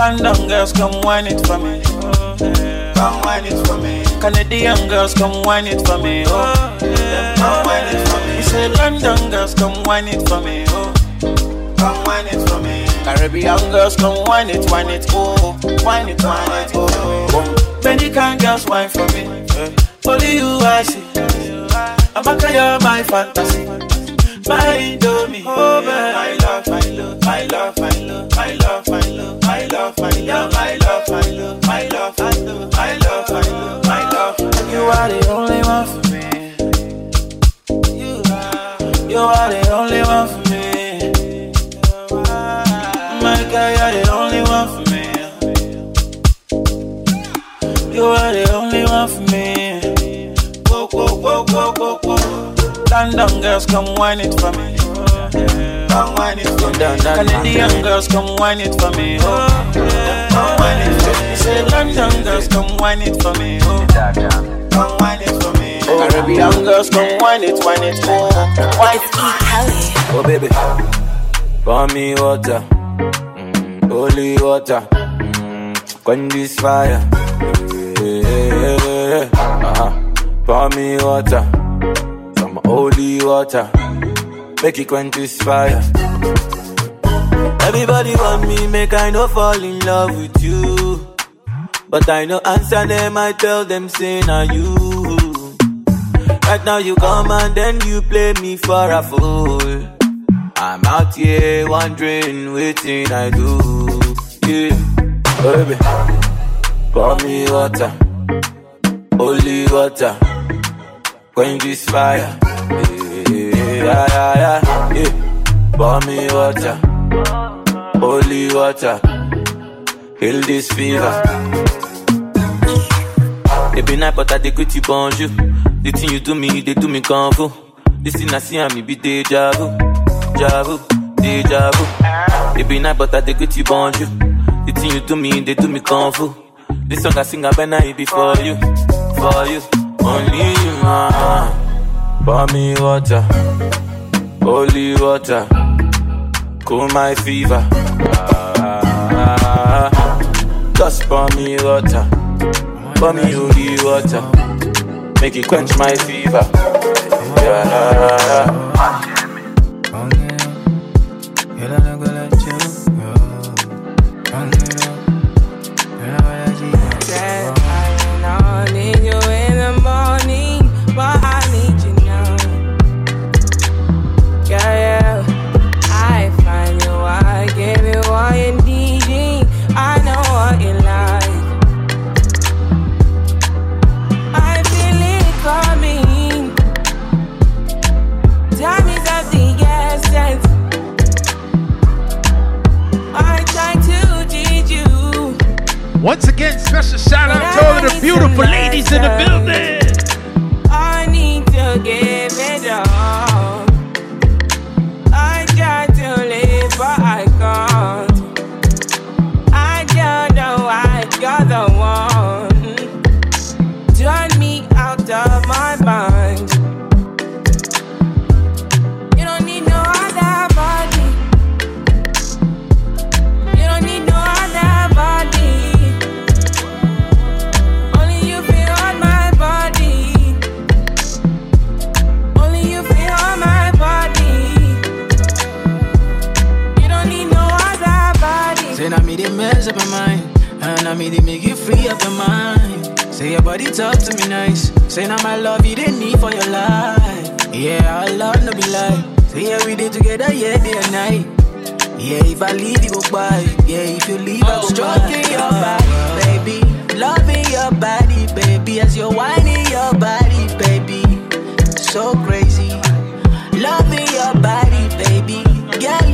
Whoa. London girls, come wine it for me. Come wine it for me. Canadian girls, come wine it for me. Oh, come wine it for me. He said London girls, come wine it for me. Oh, come wine it for me. Caribbean girls, come wine it, wine it, oh, wine it, wine it, oh. Many kind girls wine for me. Only you I see. I'm a you're my fantasy. My Indomie, oh my love, my love, my love, my love, my love, my love, my love, my love, my love, my love, my love. You are the only one for me. You are, the only one for me. My girl, you're the only one for me. You are the only one for me. Whoa, whoa, whoa, whoa, whoa, whoa. London girls, come wine it for me. Come wine it for me. Canadian girls, come wine it for me. Oh, come wine it for me. Say London girls, come wine it for me. Oh, come wine it for me. Caribbean girls, come wine it, wine it. Oh, wine it. Oh baby, pour me water, mm, holy water, mm, quench this fire. Yeah. Uh-huh. Pour me water, some holy water, make it quench fire. Everybody want me, make I no fall in love with you. But I no answer them, I tell them, say na you. Right now you come and then you play me for a fool. I'm out here wondering waiting I do. Yeah, baby, pour me water, holy water, quench this fire. Yeah, yeah, yeah, yeah, yeah. Pour me water, holy water, heal this fever. It be night, but I dey greet you bonjour. The thing you do me, they do me fu. This thing I see I me be deja vu, deja vu, deja vu. It be night, but I dey greet you bonjour. The thing you do me, they do me fu. This song I sing, I better it be for you, for you, only you. Uh-uh. Pour me water, holy water, cool my fever. Just pour me water, pour me holy water, make it quench my fever. Yeah. Once again, special shout out to all the beautiful ladies in the building. I need to give it. Now me they make you free up your mind. Say your body talk to me nice. Say now my love you didn't need for your life. Yeah, our love no be lie. Say yeah we did together, yeah day and night. Yeah, if I leave you go by. Yeah, if you leave I'm Stroking your body, baby, loving your body, baby, as you're whining your body, baby, so crazy. Loving your body, baby, girl,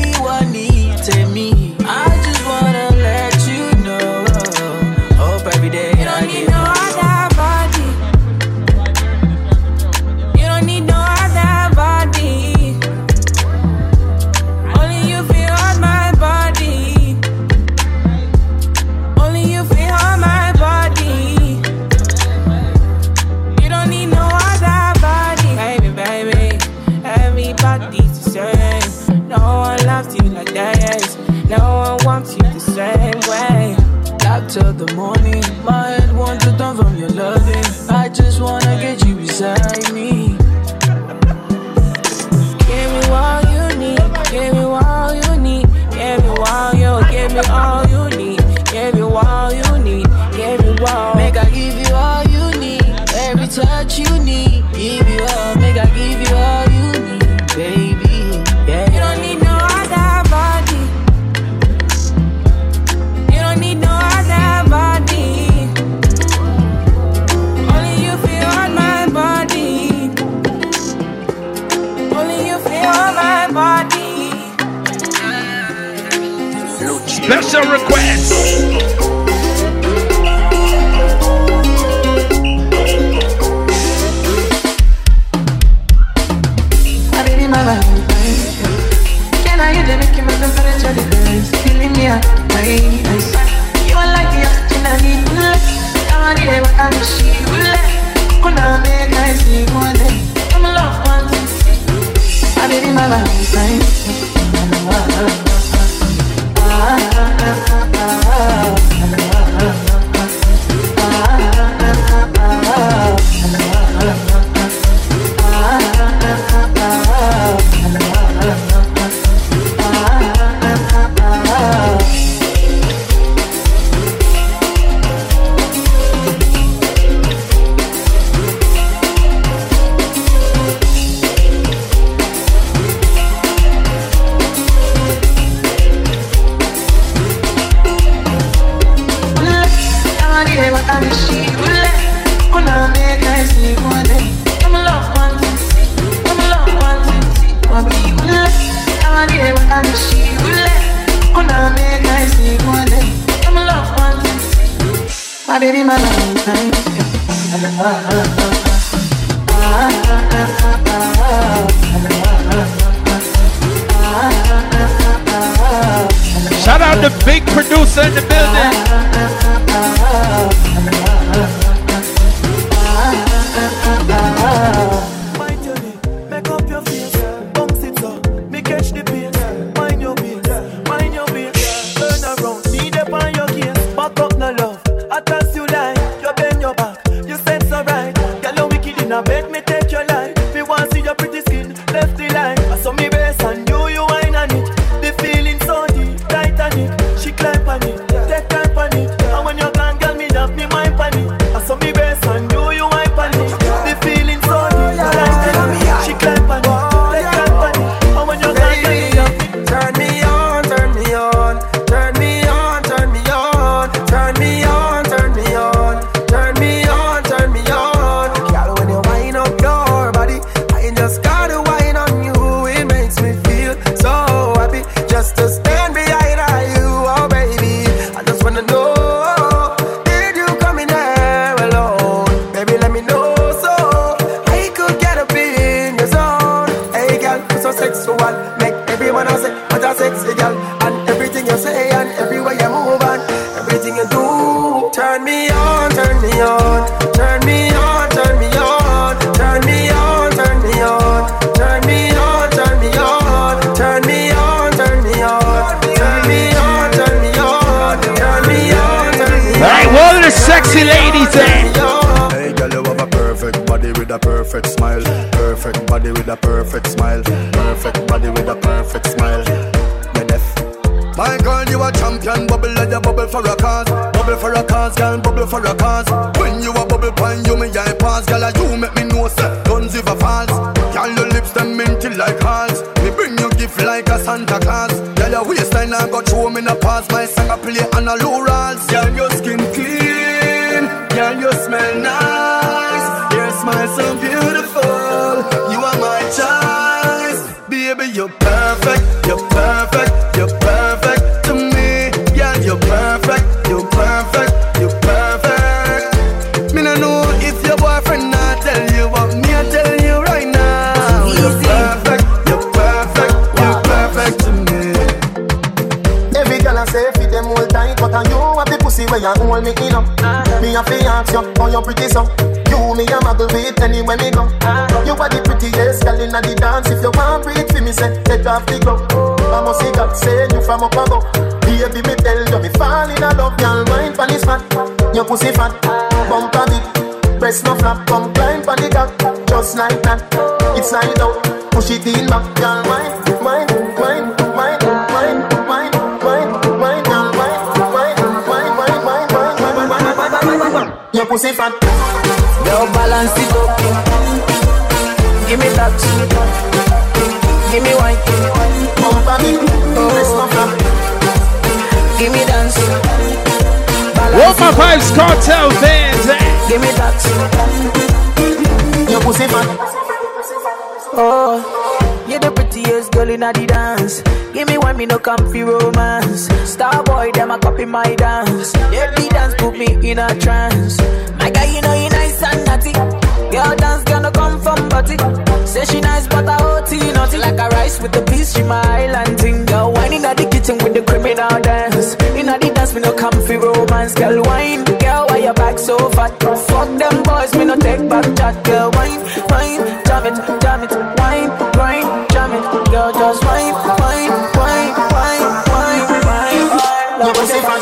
wine. Love was it fat.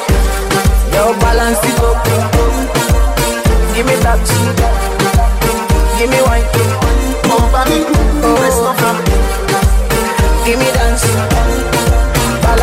Girl, balance it up. Give me that. Give me wine. Over me, rest of them. Give me dance.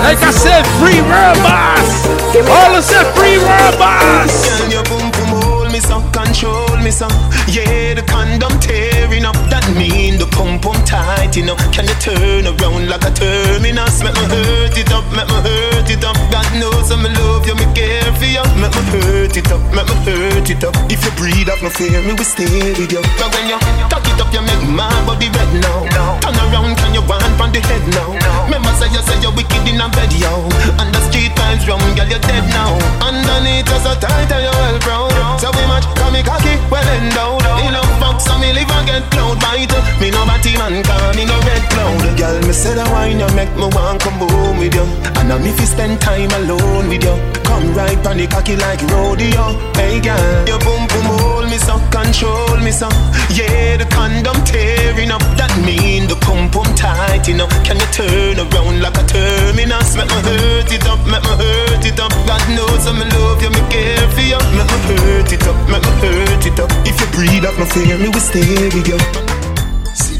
Like I said, free world boss. All of said free world boss. Girl, your boom boom hold me so, control me so. Yeah, the condom tearing up. That mean the pump pump tight, you know. Can you turn around like a terminus? Make me hurt it up, make me hurt it up. God knows I'm love you, me care for you. Make me hurt it up, make me hurt it up. If you breathe up, no fear, me will stay with you. But when you tuck it up, you make my body red now. Turn around, can you want from the head now? Remember say you say you're wicked in a bed, yo. And the street vibes wrong, girl, you're dead now. Underneath us so tight and you're well proud. So we match, me cocky, well endowed. In a fuck, so me live get cloud bite. Me no batty man, call me no red cloud. Girl, me say the wine you make me want come home with you. And I'm if you spend time alone with you. Come right on the cocky like rodeo. Hey girl, your boom boom hold me so, control me so. Yeah, the condom tearing up. That mean the pump pump tight, know. Can you turn around like a terminus? Make me hurt it up, make me hurt it up. God knows I'm in love you, me care for you. Make me hurt it up, make me hurt it up. If you breathe up, no fear, me will stay with you.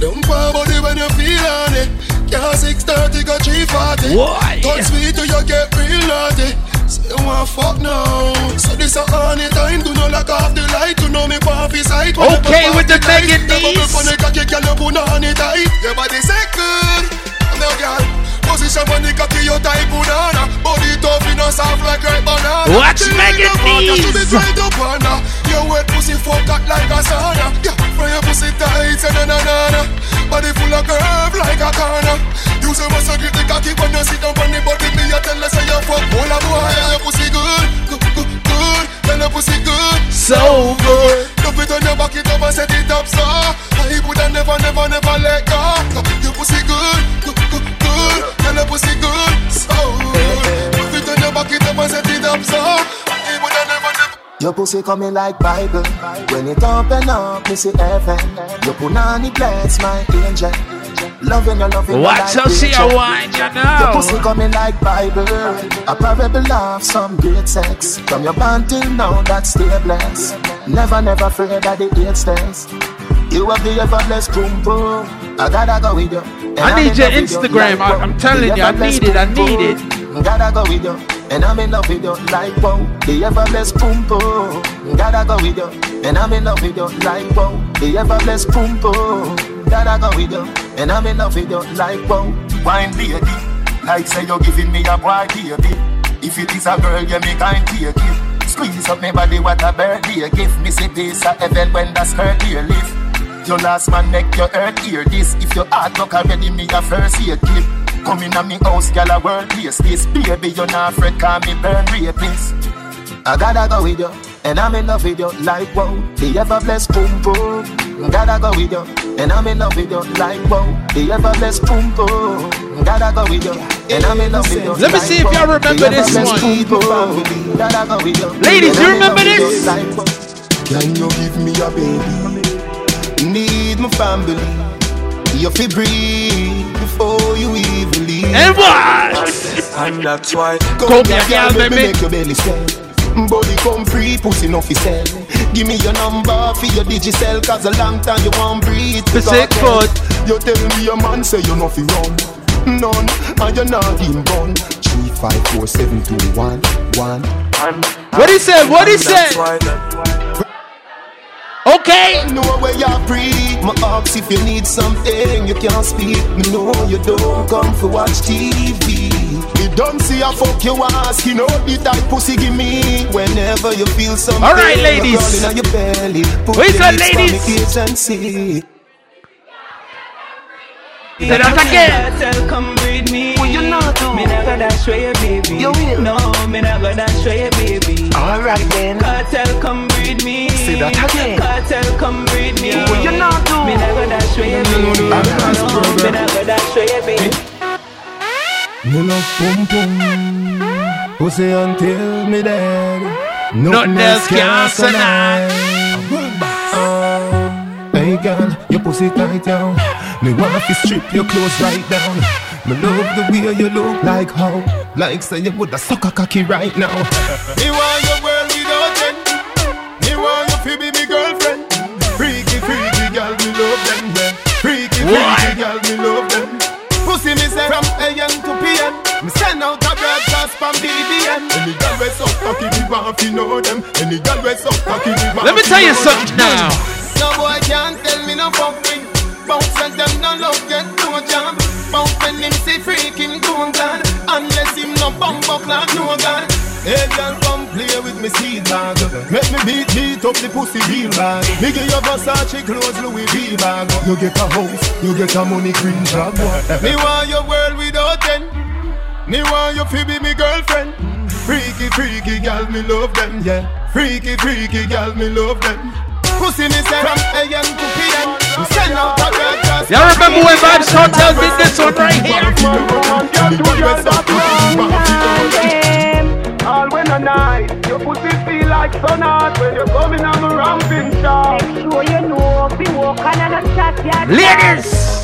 Power body when you feel on it. Can't 630 go 340. Why? Touch me till you get real naughty. Say you want fuck now. So this a honey time. Do not lock off the light. To know me coffee sight. When Okay, with the pop Megan tight, the bubble These. cocky, girl, you put on it tight. Your body say good. No girl. Position when the cocky you type banana. Body tough, you know soft like ripe banana. Watch Megan the part, you should be These. tight up on her. Your wet pussy fuck hot like a sauna. Yeah, from your pussy tight, say na na na. Body full of curve like a corner. You say must grip the cocky when you sit down on the body. Me a tell you say you fuck all a boy. Your pussy good, good, good, good. Tell your pussy good, So good. Dump it on your back it up and set it up so. I woulda never, never, never let go. Your pussy good, good, good, good. Tell your pussy good, so good. Dump it on your back it up and set it up so. Your pussy coming like Bible. When it open up, me see heaven. Your punani bless my angel. Loving you, loving Watch like Rachel. a wine, you Your pussy coming like Bible. A parable of some great sex. From your band till now, that's stay blessed. Never, never afraid that the eight. You have the ever blessed boom boom. I gotta go with you. I need your love with you Instagram. I-. I'm telling you, I need it, I need boom. Gotta go with you. And I'm in love with you like wow. The ever blessed boom. Gotta go with you. And I'm in love with you like wow. The ever blessed boom. Gotta go with you. And I'm in love with you like wow. Wine baby, like say you're giving me a boy baby. If it is a girl, you make kind take it. Squeeze up my body, what a birthday gift. Me say this a heaven when the skirt here lift. Your last man make your earth hear this. If your heart broke already, me a first aid gift. Come in a me house, girl, a world place this. Baby, you not afraid, call me burn rapist. I gotta go with you, and I'm in love with you like wow. The ever blessed boom boom. Gotta go with you, and I'm in love with you like wow. The ever blessed boom boom. Gotta go with you, and I'm in love with you. Let me see if y'all remember this one. boom boom. Gotta go with you. Ladies, you I'm in love remember this? Can you give me a baby? Need my family. You fi breathe before you even leave. And what? And that's why. Go, Come here, girl, girl, make me baby. Make your belly swell. Body come free, pussy no fi sell. Give me your number for your digicel, cause a long time you won't breathe. For six foot. You tell me your man say you no fi run. None, and you're not in bun. Three, five, four, seven, two, one, one. What he said? What he said? Okay. Know where you breathe. My ask if you need something, you can't speak. Me know you don't come for watch TV. You don't see a fuck you ask. You know the type pussy give me. Whenever you feel something, All right, you're ladies. crawling on your belly. Put Where's your the on ladies? me ears and see. Say that again. Kartel, come breed me. What you not do? Me not gonna show you, baby. You will. No, me not gonna show you, baby. Alright then. Kartel, come breed me. Say that again. Kartel, come breed me. What you not do? Me not gonna show you, baby. No, me not gonna show you, baby. Me love pum pum Pussy until me dead Nothing else can survive. Hey girl, your pussy tight down Me want to strip your clothes right down Me love the way you look like how Like say you woulda suck a cocky right now Me want your world without end. Me want you to be me girlfriend. Freaky, freaky girl, me love them. Yeah. Freaky, freaky girl, me love them. Pussy me say from AM to PM. Me send out a broadcast from BBM. Any girl we suck cocky, me want to know them. Any girl we suck cocky, me want Let me tell you something now. No boy can't tell me no fucking. Bounce and them no love get no jam. Bounce when him see freak him go gone. Unless him no bump up like no gun. Hey girl, come play with me seed bag. Make me beat beat up the pussy real bag. Me give you Versace clothes, Louis V bag. You get a house, you get a money green job. me want your world without end. Me want you to be me girlfriend. Freaky, freaky girl, me love them, yeah. Freaky, freaky girl, me love them. Pussy me say from AM to PM. Me send out a broadcast. Y'all remember when Vybz Kartel did this one right here? All when a night, your pussy feel like sun hot when you're coming on a ramping shot. Make sure you know if you walk on a chat yard. Ladies!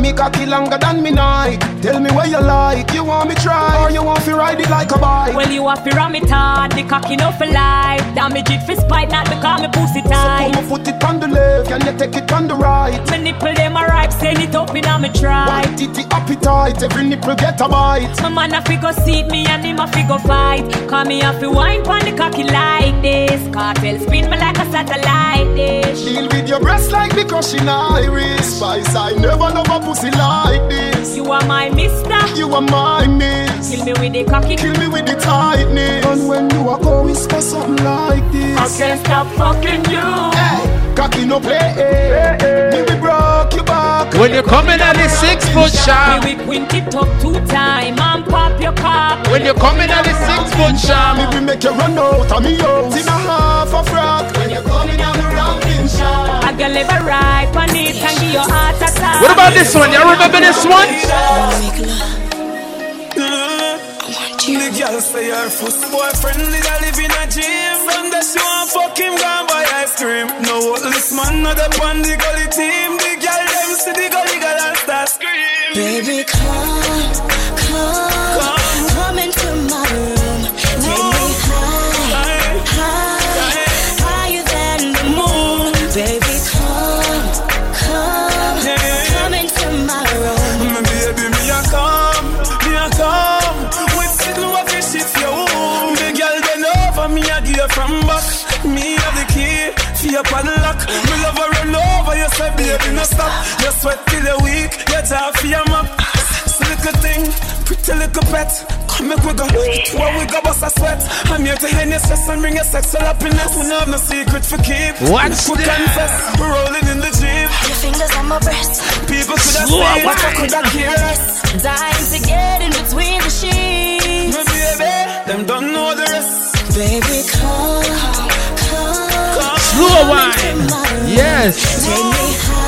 Me cocky longer than me night Tell me where you like You want me try Or you want to ride it like a bike Well, you have to ram it hard, the cocky no for life. Damage it for spite, not because me pussy tight. Come put it on the left Can you take it on the right Me nipple them a ripe, send it up in a me try. One titty appetite Every nipple get a bite My man a figure seat me and him a figure fight. Call me a fi wine pon the cocky like this. Kartel spin me like a satellite dish. Deal with your breast like the crushing iris Spice I never love a pussy like this You are my mister. You are my miss Kill me with the cocky. Kill me with the tightness And when you a go whisper something like this I can't stop fucking you. Hey, cocky no play eh. Me When you come in at the six foot shop, Me we quint it up two time and pop your cock. when you come in at the six foot Me shop, we make you run out of me house In a half a frock When you coming on the rounding shot. A girl ever ride on it and give your heart a attack. what about this one? Y'all remember this one? The girl say her first boyfriend is a live in a gym From the she want fuck him, gone buy ice cream. No this man not up on the gully team Baby, baby no stop You sweat till you weak, you talk for your map So little thing, pretty little pet Come make we go, where we go bust a sweat I'm here to end your stress and bring your sexual happiness We don't have no secret for keep What's We that? confess, we're rolling in the jeep Your fingers on my breast. People could have Slow seen, but I wine. could have cared Dying to get in between the sheets. My baby, them don't know the rest. Baby, come, come, Slow wine. Yes. take me high.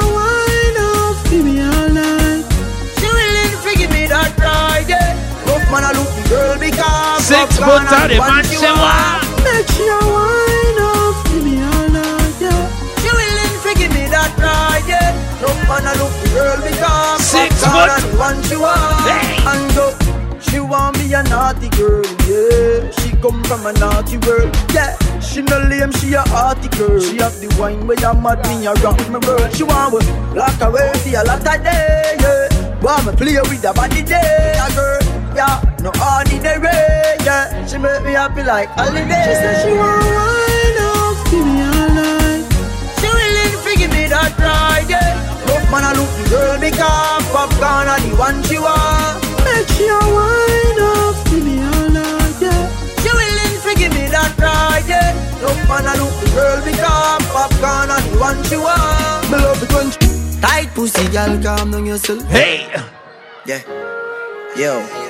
I look the girl because Six foot out, the I man want you what? Make sure wine off, give me all night, yeah. She willing to give me that ride, yeah. Man, I look the girl because Six foot. I want you want Hey. and go. She want me a naughty girl, yeah. She come from a naughty world, yeah. She no lame, she a hearty girl. She have the wine where you mad me, a rock me world. She want with black away see a lot of day, yeah. Want me play with the body day, a girl. Yeah. No ordinary, yeah. She make me happy like holiday. She said she want wine up, give me all night. She willing to give me that ride, yeah. Look, man, I look the girl because popcorn are the one she want. Make she a wine up, give me all night, yeah. She willing to give me that ride, yeah. Look, man, I look the girl because popcorn are the one she want. Me love it when she Tight pussy, girl, calm down yourself. Hey, Yeah. Yo.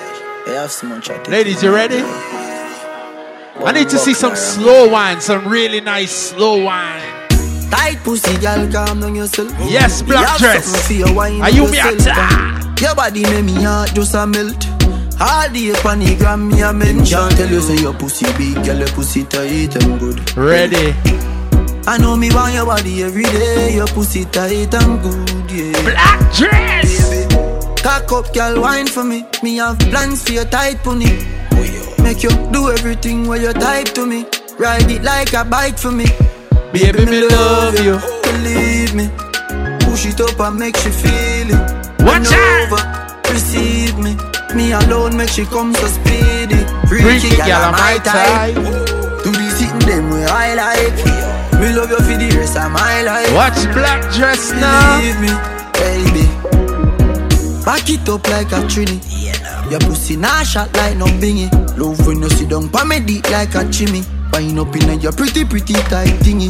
You have someone chat. ladies, you ready? I need to see some slow wine, some really nice slow wine. Tight pussy, girl, calm down yourself. Yes, black dress. something for your wine Are you me atta? Your body make me heart just a melt. All the up the gram, me a mention. Tell you say your pussy big, girl, your pussy tight and good. Ready? I know me want your body every day. Your pussy tight and good, yeah. Black dress. Cock up, girl, wine for me. Me have plans for your tight pony. Make you do everything where you type to me. Ride it like a bike for me. Baby, me love you. Believe me. Push it up and make she feel it. Watch out. receive me. Me alone make she come so speedy. Freaky girl, I'm my type. Do the sitting them where I like. Me love you for the rest of my life. Watch black dress now. Believe me, baby. Back it up like a trini. Your pussy nah shot like no bingy. Love when you sit down pa me dick like a chimney. Wind up in your pretty pretty tight thingy.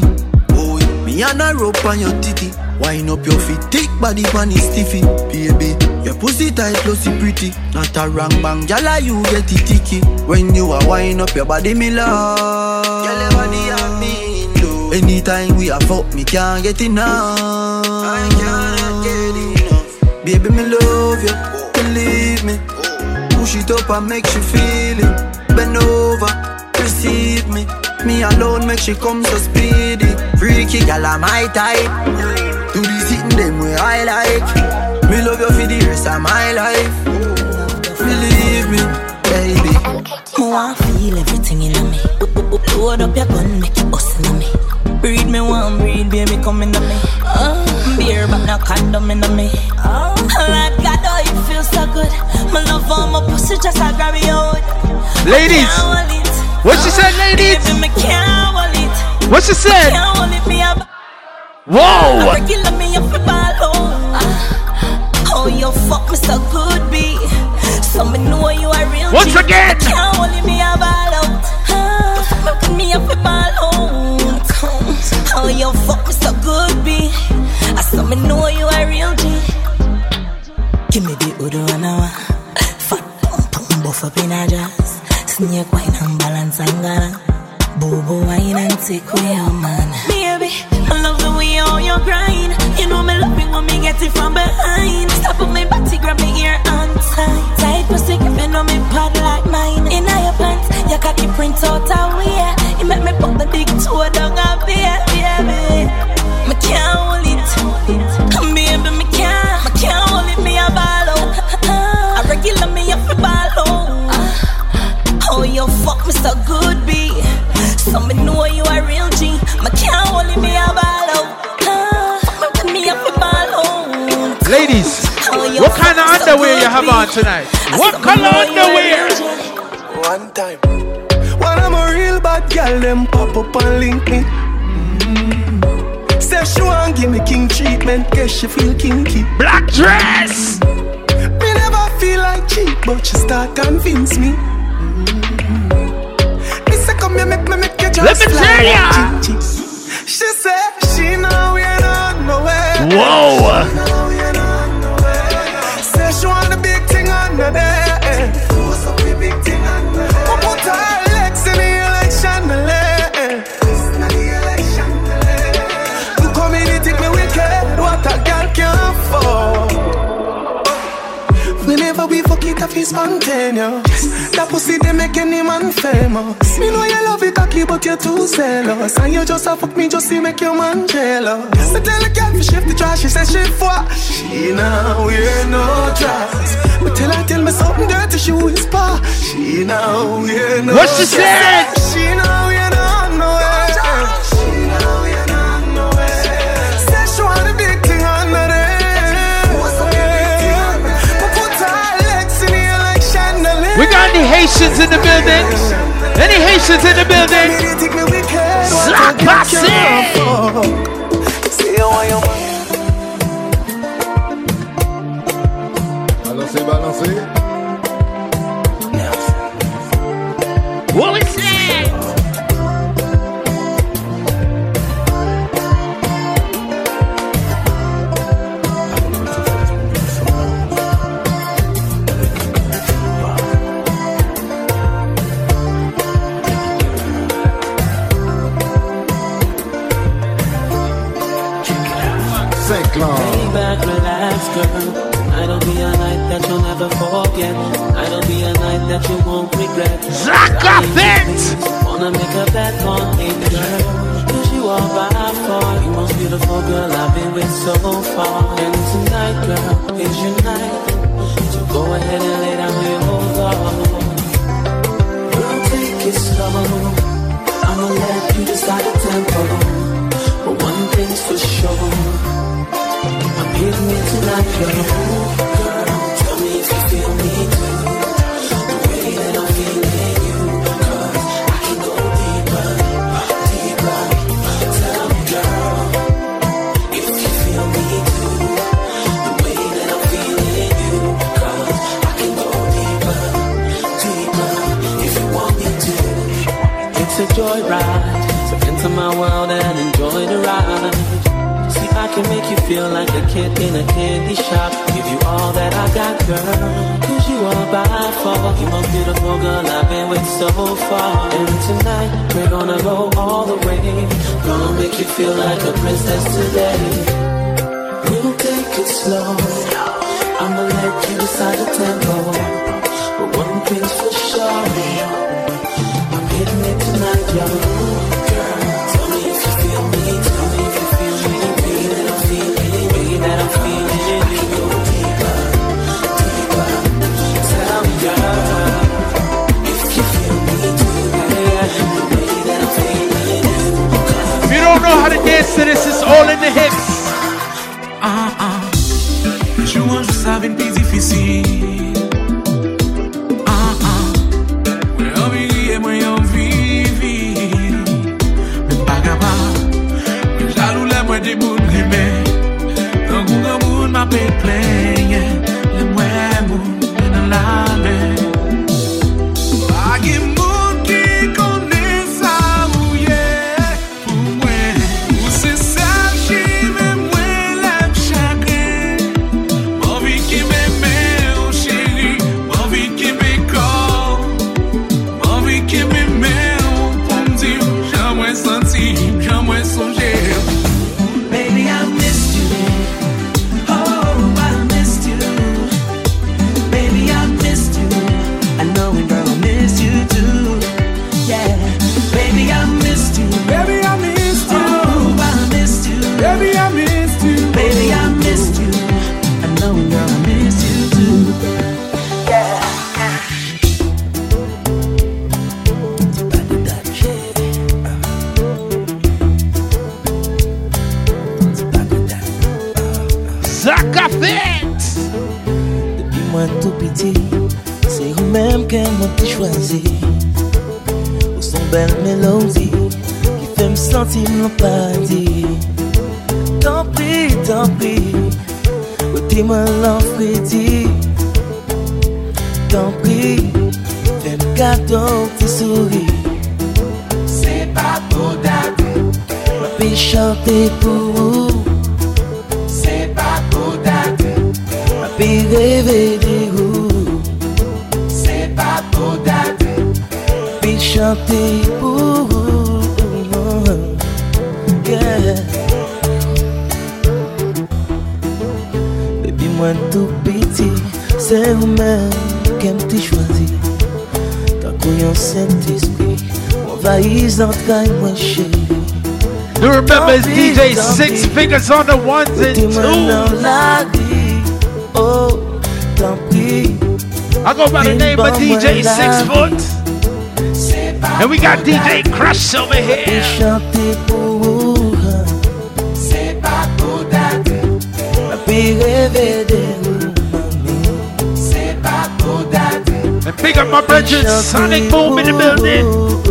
Oh, me and a rope on your titty. Wind up your feet, thick body pan is stiffy. Baby, your pussy tight, pussy pretty. Not a wrong bang, gyal you get it ticky. When you are wind up your body, me love. Gyal body a mean. Anytime we a fuck, me can't get enough. I enough. Baby, me love you, believe me. Push it up and make you feel it. Bend over, receive me. Me alone make she come so speedy. Freaky gal, I'm my type. Do the sitting them where I like. Me love you for the rest of my life. Believe me, baby. Me want feel everything in me. Load up your gun, make it bust in me. Breed me one, breed baby come in me. Uh, beer but no condom in me. Oh, Lord God, oh it feels so good. My love on my pussy just I grab it out. Ladies, what she said, ladies? Baby, me can't hold it. What she said? Can't hold it, me up. Whoa! Regular me up for ball home. Oh, you fuck me so good, be. So me know you are real. Once G. again. I can't hold it, me a ball out. Ah, Put me up for ball home. Oh, you fuck me so good, be. I saw me know you are real G. Give me the Udo and a Fat pump, pump, buff up in a jazz. Snake wine and balance and gala. Boo wine and take away your man. Baby, I love the way you you grind. You know me love it when me get it from behind. Stop on my body, grab me ear and tight. Tight pussy, gripping on me pad like mine. In your pants, your cocky print out a way. You make me put the big toe down a beer, baby. Me can't hold it, baby. Me can't, me can't hold it. Me a ball out. I regular me up a ball out. Oh, you fuck me so good. So me know you a real G. Me can't hold me a ball out. Ah, me up a ball out. Ladies, what kind of fuck me so underwear you have on tonight? What said, me color know you a underwear? One time. When I'm a real bad girl, them pop up and link me. Mm. Say she want give me king treatment, guess she feel kinky. Black dress. Me never feel like cheap, but she start convince me. Let me fly tell ya. She say she know we not nowhere. Whoa. She know we not nowhere. Say she want the big thing under there. Force up the big thing under there. Come put her we fuck it up, it's spontaneous. That pussy they make any man famous. Me know you love it cocky, but you're too zealous. And you just a fuck me just to make your man jealous. I tell a girl to shift the trash, she says she for. She now wear no dress. But tell her tell me something dirty, she whisper. She now wear no What she said? She now chandelier. Haitians in the building? Any Haitians in the building? Slapassi! Balancez, balancez. What is that? Girl. It'll be a night that you'll never forget. It'll be a night that you won't regret. Zakafet! Wanna make a bet on me, girl. Cause you are by far the most beautiful girl I've been with so far. And tonight, girl, is your night. So go ahead and lay down your guard. Girl, take it slow. I'ma let you decide the tempo. But one thing's for sure. Hitting it tonight, girl. Can make you feel like a kid in a candy shop. Give you all that I got, girl. Cause you are by far the most beautiful girl I've been with so far. And tonight, we're gonna go all the way. Gonna make you feel like a princess today. We'll take it slow. I'ma let you decide the tempo. But one thing's for sure. I'm hitting it tonight, yo. This, it's all in the hips. Niggas on the ones and twos. I go by the name of DJ Six Foot. And we got DJ Crush over here. And pick up my brethren, Sonic Boom in the building.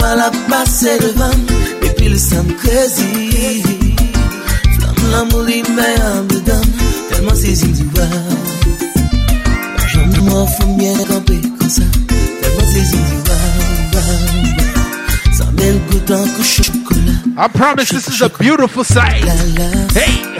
mal ap pase devan li san krezi Flam li dedan Telman di jan bien kampe di men kou chokola I promise this is a beautiful sight. Hey!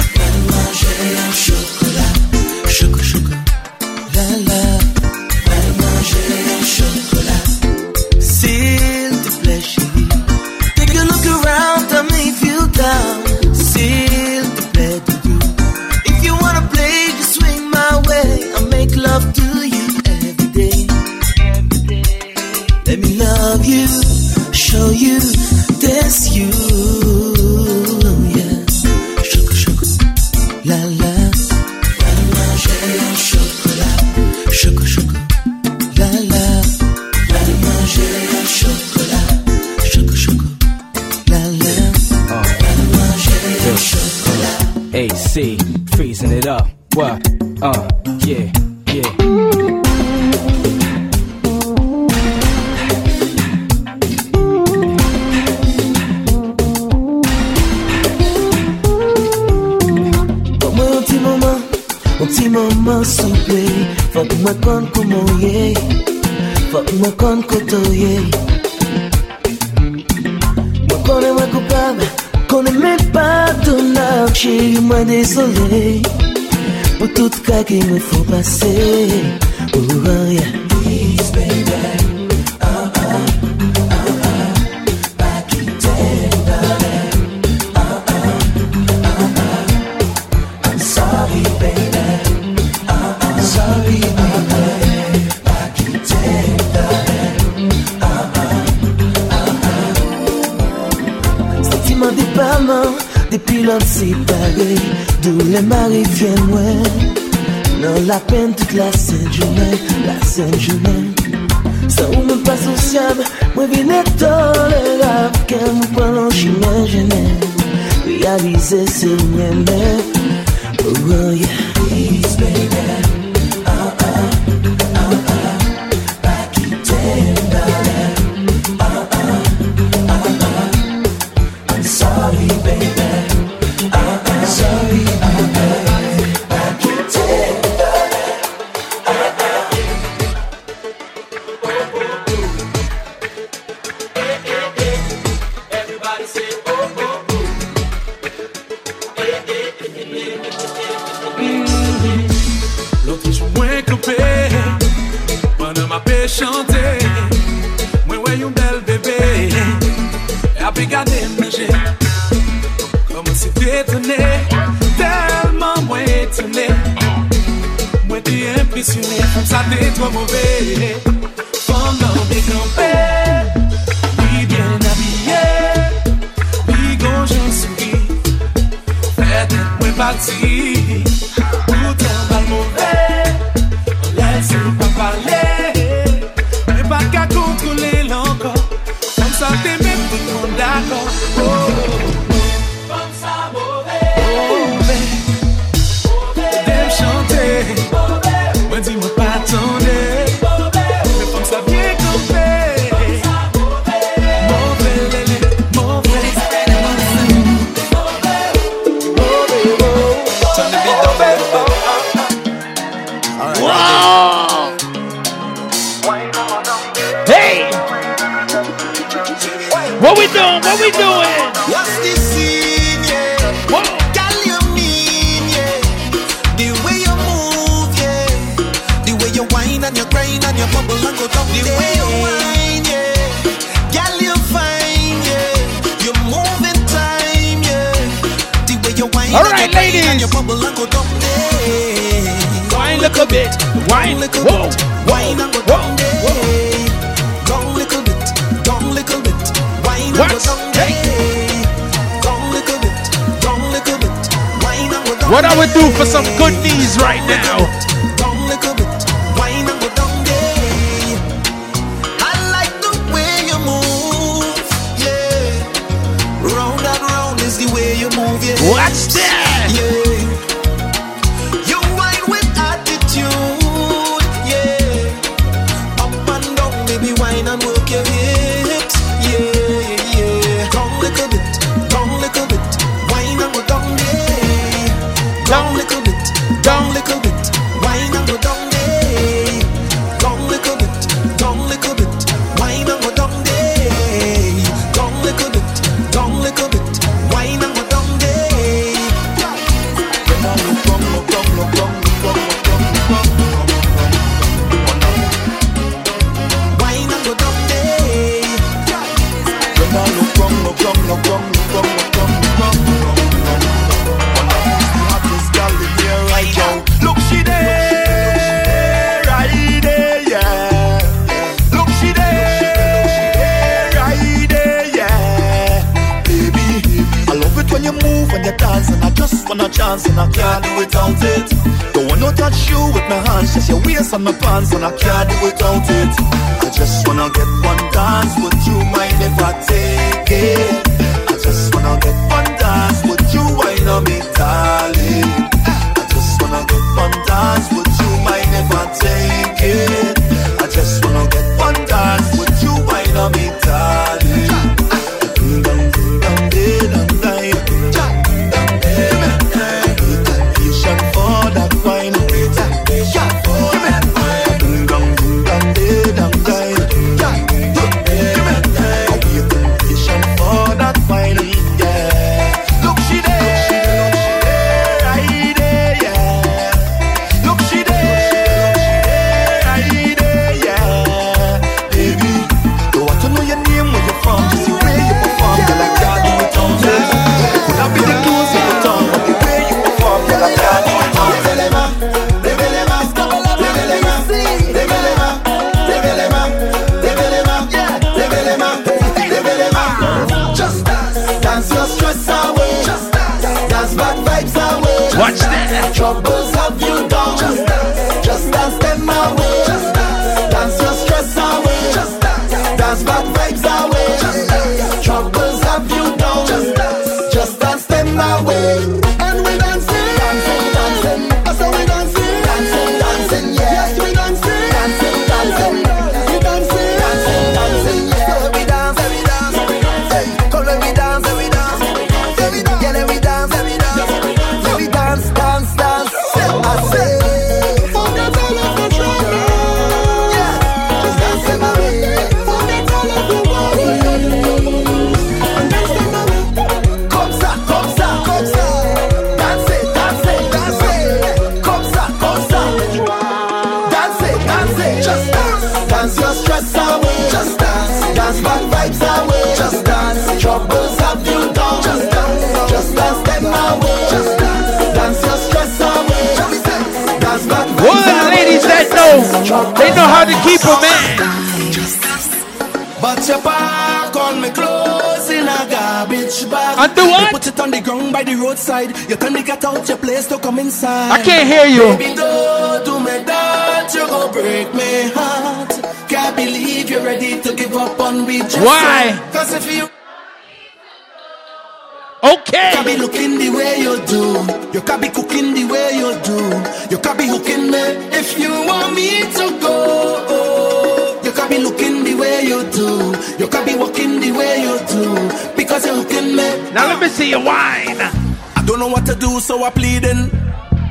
I can't hear you. Baby, don't do me that. You're gonna break my heart. Can't believe you're ready to give up on me. Just Why? Cause if you. Okay. You can be looking the way you do. You can be cooking the way you do. You can be hooking me if you want me to go. You can be looking the way you do. You can be walking the way you do. Because you're hooking me. Now let me see. I don't know what to do, so I'm pleading.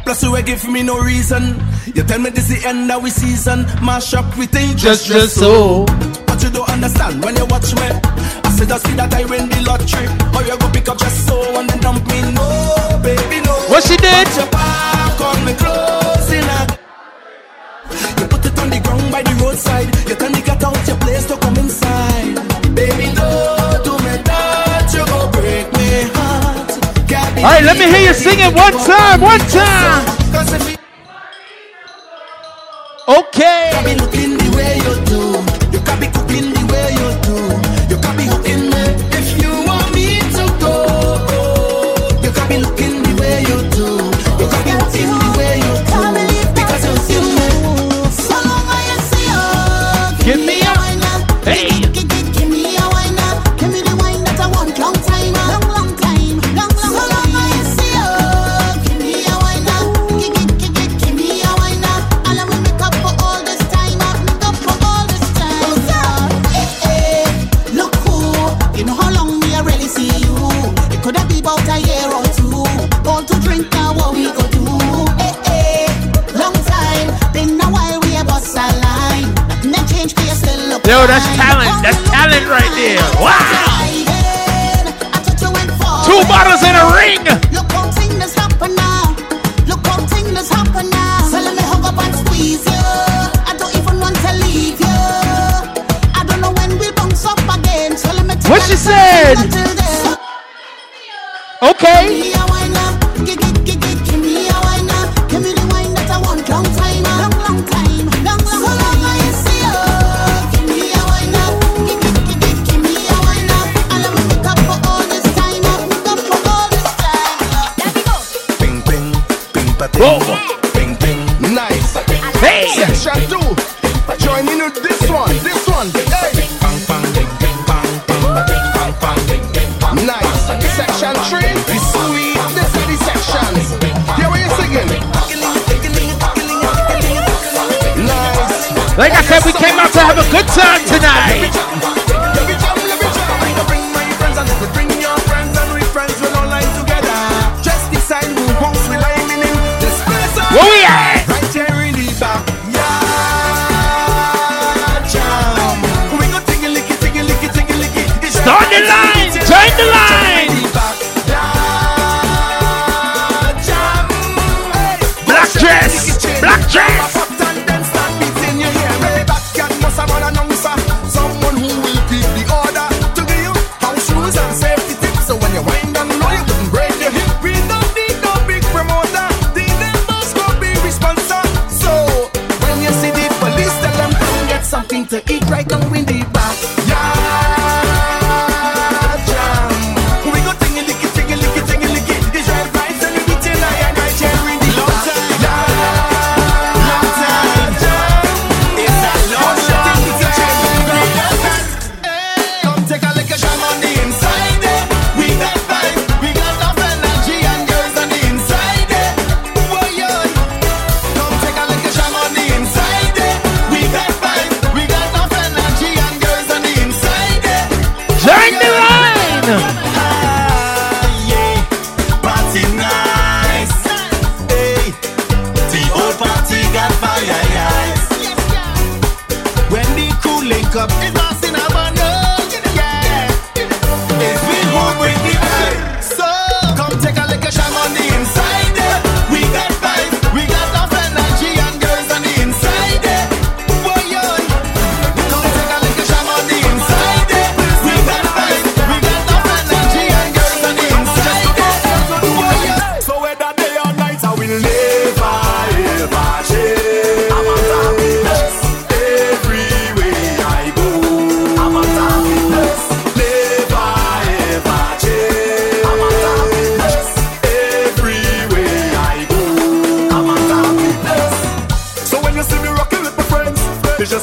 Plus you were giving me no reason. You tell me this the end of we season. Mash up with things just just, just so. But you don't understand when you watch me. I said I see that I win the lottery. Or you go pick up just so and then dump me. No, baby, no. What she did? Put me close You put it on the ground by the roadside. You tell me All right, let me hear you sing it one time, one time.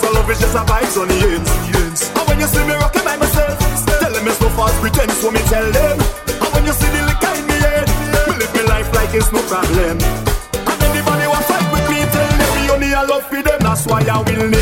the love is just a vibes on the ends. And when you see me rocking by myself, tell them it's no fast pretend. so me tell them. And when you see the liquor in me head, we live me life like it's no problem. And anybody who fight with me, tell them me only I love for them, that's why I will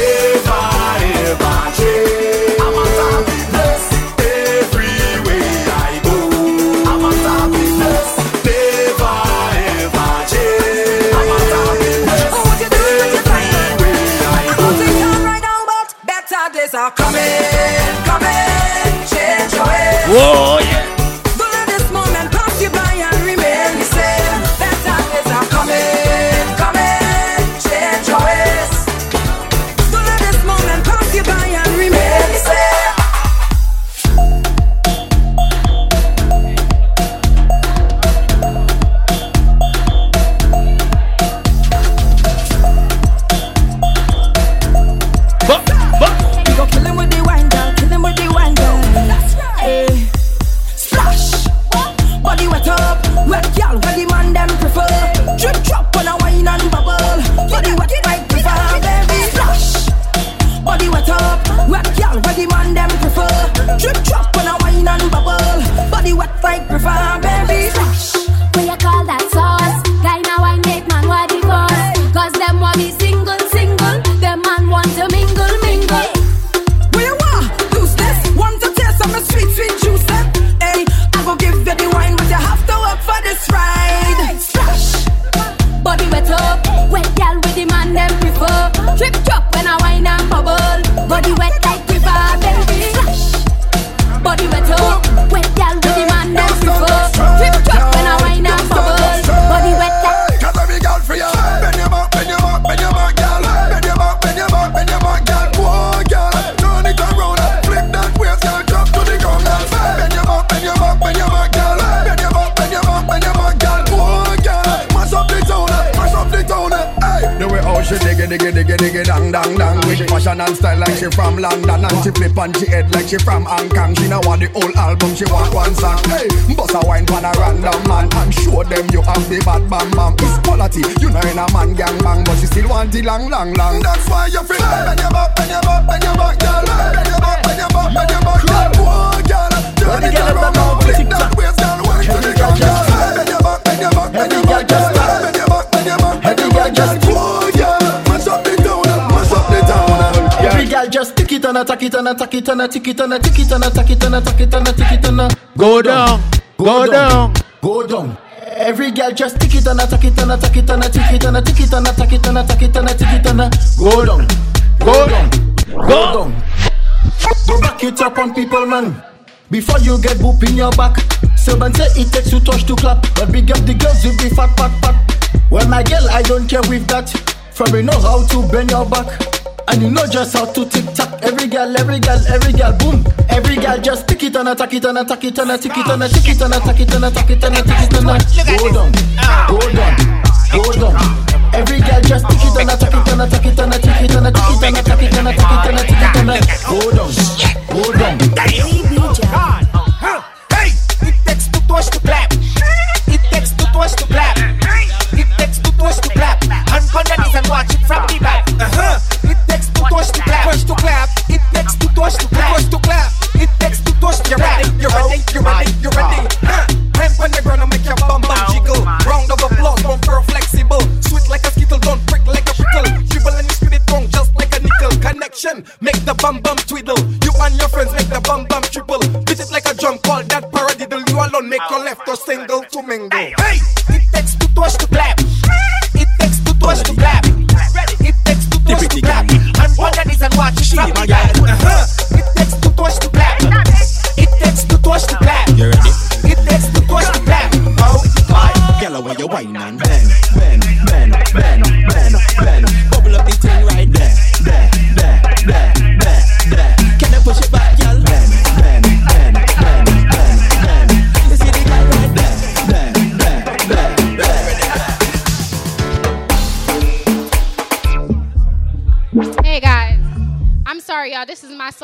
Whoa! Attack it and attack it and attack it and attack it and attack it and attack it and attack it and Go down, go down. go down. Every girl just tick it and attack it and attack it and attack it and attack it and attack it and attack it and attack it and go down, go down, go down. Go back it up on people, man. Before you get boop in your back. Someone say it takes two touch to clap, but big up the girls with the fat pat pat. Well, my girl, I don't care with that. From you know how to bend your back. And you know just how to tick. Every girl, every girl, every girl, boom. Every girl just tick it and attack it and attack it and attack it and attack it and attack it and attack it and attack it and go down, go down, go down. Every girl just tick it and attack it and attack it and attack it and attack it and attack it and attack it and attack it and go down, go down.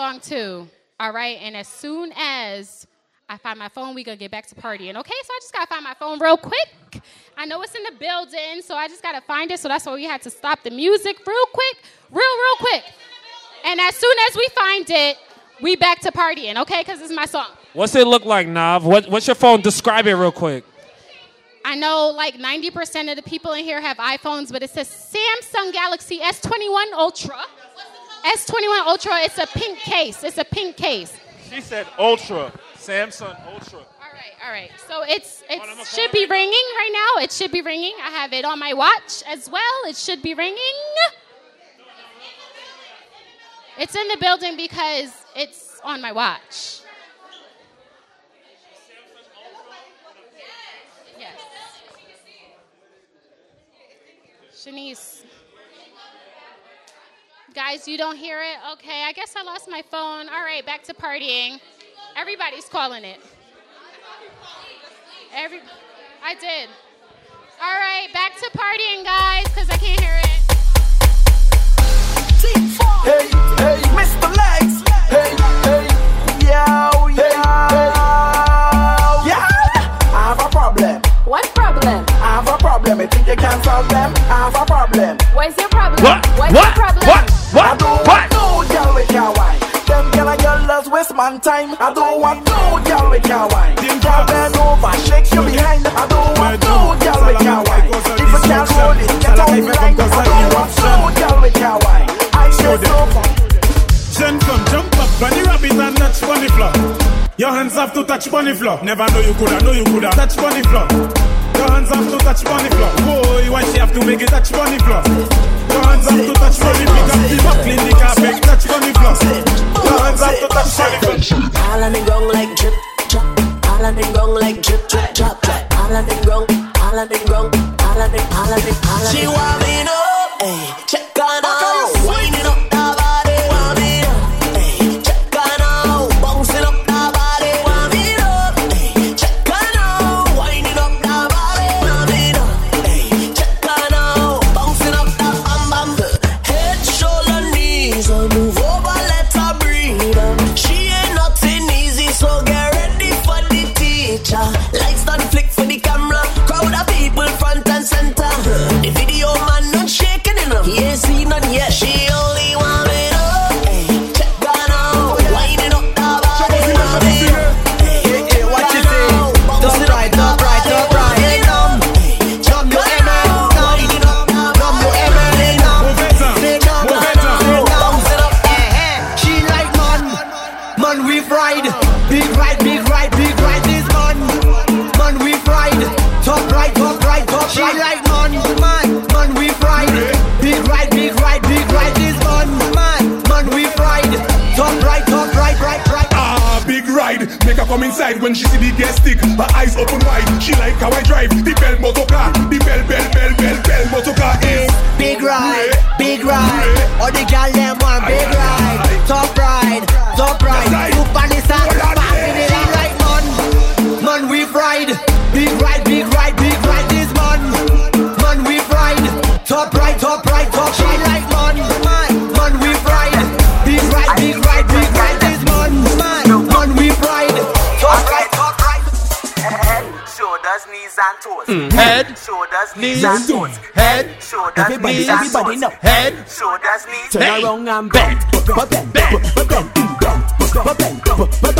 Song too. All right, and as soon as I find my phone, we gonna get back to partying. Okay, so I just gotta find my phone real quick. I know it's in the building, so I just gotta find it. So that's why we had to stop the music real quick, real, real quick. And as soon as we find it, we back to partying. Okay, because it's my song. What's it look like, Nav? What, what's your phone? Describe it real quick. I know like 90% of the people in here have iPhones, but it says Samsung Galaxy S21 Ultra. S21 Ultra, it's a pink case. It's a pink case. She said Ultra. Samsung Ultra. All right, alright. so it's it should be ringing right now. It should be ringing. I have it on my watch as well. It should be ringing. It's in the building because it's on my watch. Yes. Shanice. Guys, you don't hear it? Okay, I guess I lost my phone. All right, back to partying. Everybody's calling it. Every, I did. All right, back to partying, guys, because I can't hear it. Hey, hey, Mr. Legs. Hey, hey, yo, yo. Yeah, I have a problem. What problem? I have a problem. You think you can solve them? I have a problem. Man time. I don't want no girl with your wine. Girl bend over, shake you behind. I don't want no girl with your wine. If you can't roll it, get on the line. I don't want no girl with your wine. I so far. Jen come jump up, bunny rabbit and touch bunny floor. Your hands have to touch bunny floor. Never know you coulda, know you coulda touch bunny floor. Your hands have to touch bunny floor. Boy, why she have to make it touch bunny floor? Your hands have to touch bunny. Pick up the buckle in the carpet, touch bunny floor. Your hands have all and gong like drip, drop. All and gong like drip, drip, drop, drop. All and gong, all and gong, all and all and all and. knees, head, shoulders, everybody, knees, everybody know. Head, shoulders, knees, turn around and bend, bend, bend, bend, bend, bend, bend, bend, bend, bend, bend, bend, bend, bend, bend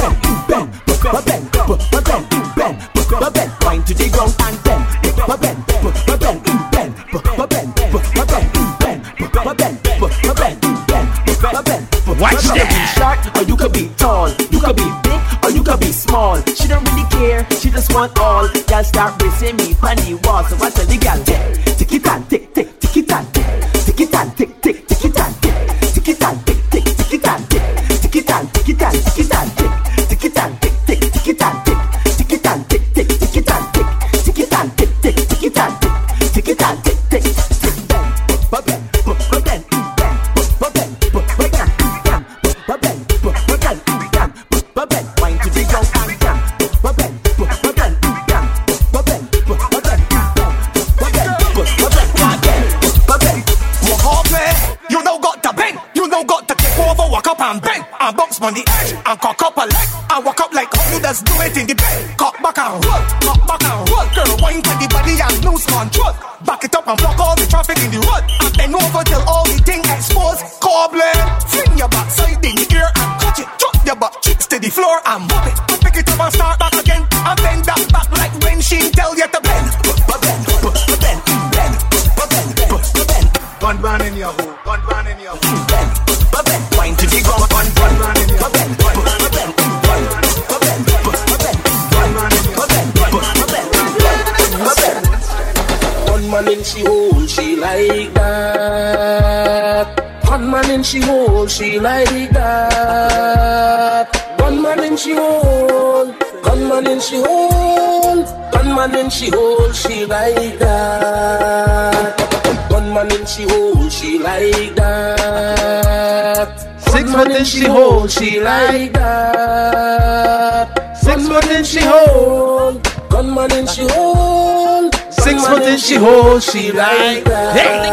like that. Six foot and she hold, she like that. Six foot and she hold, gunman and she hold. Six foot and she hold, she like that. Hey,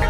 hey,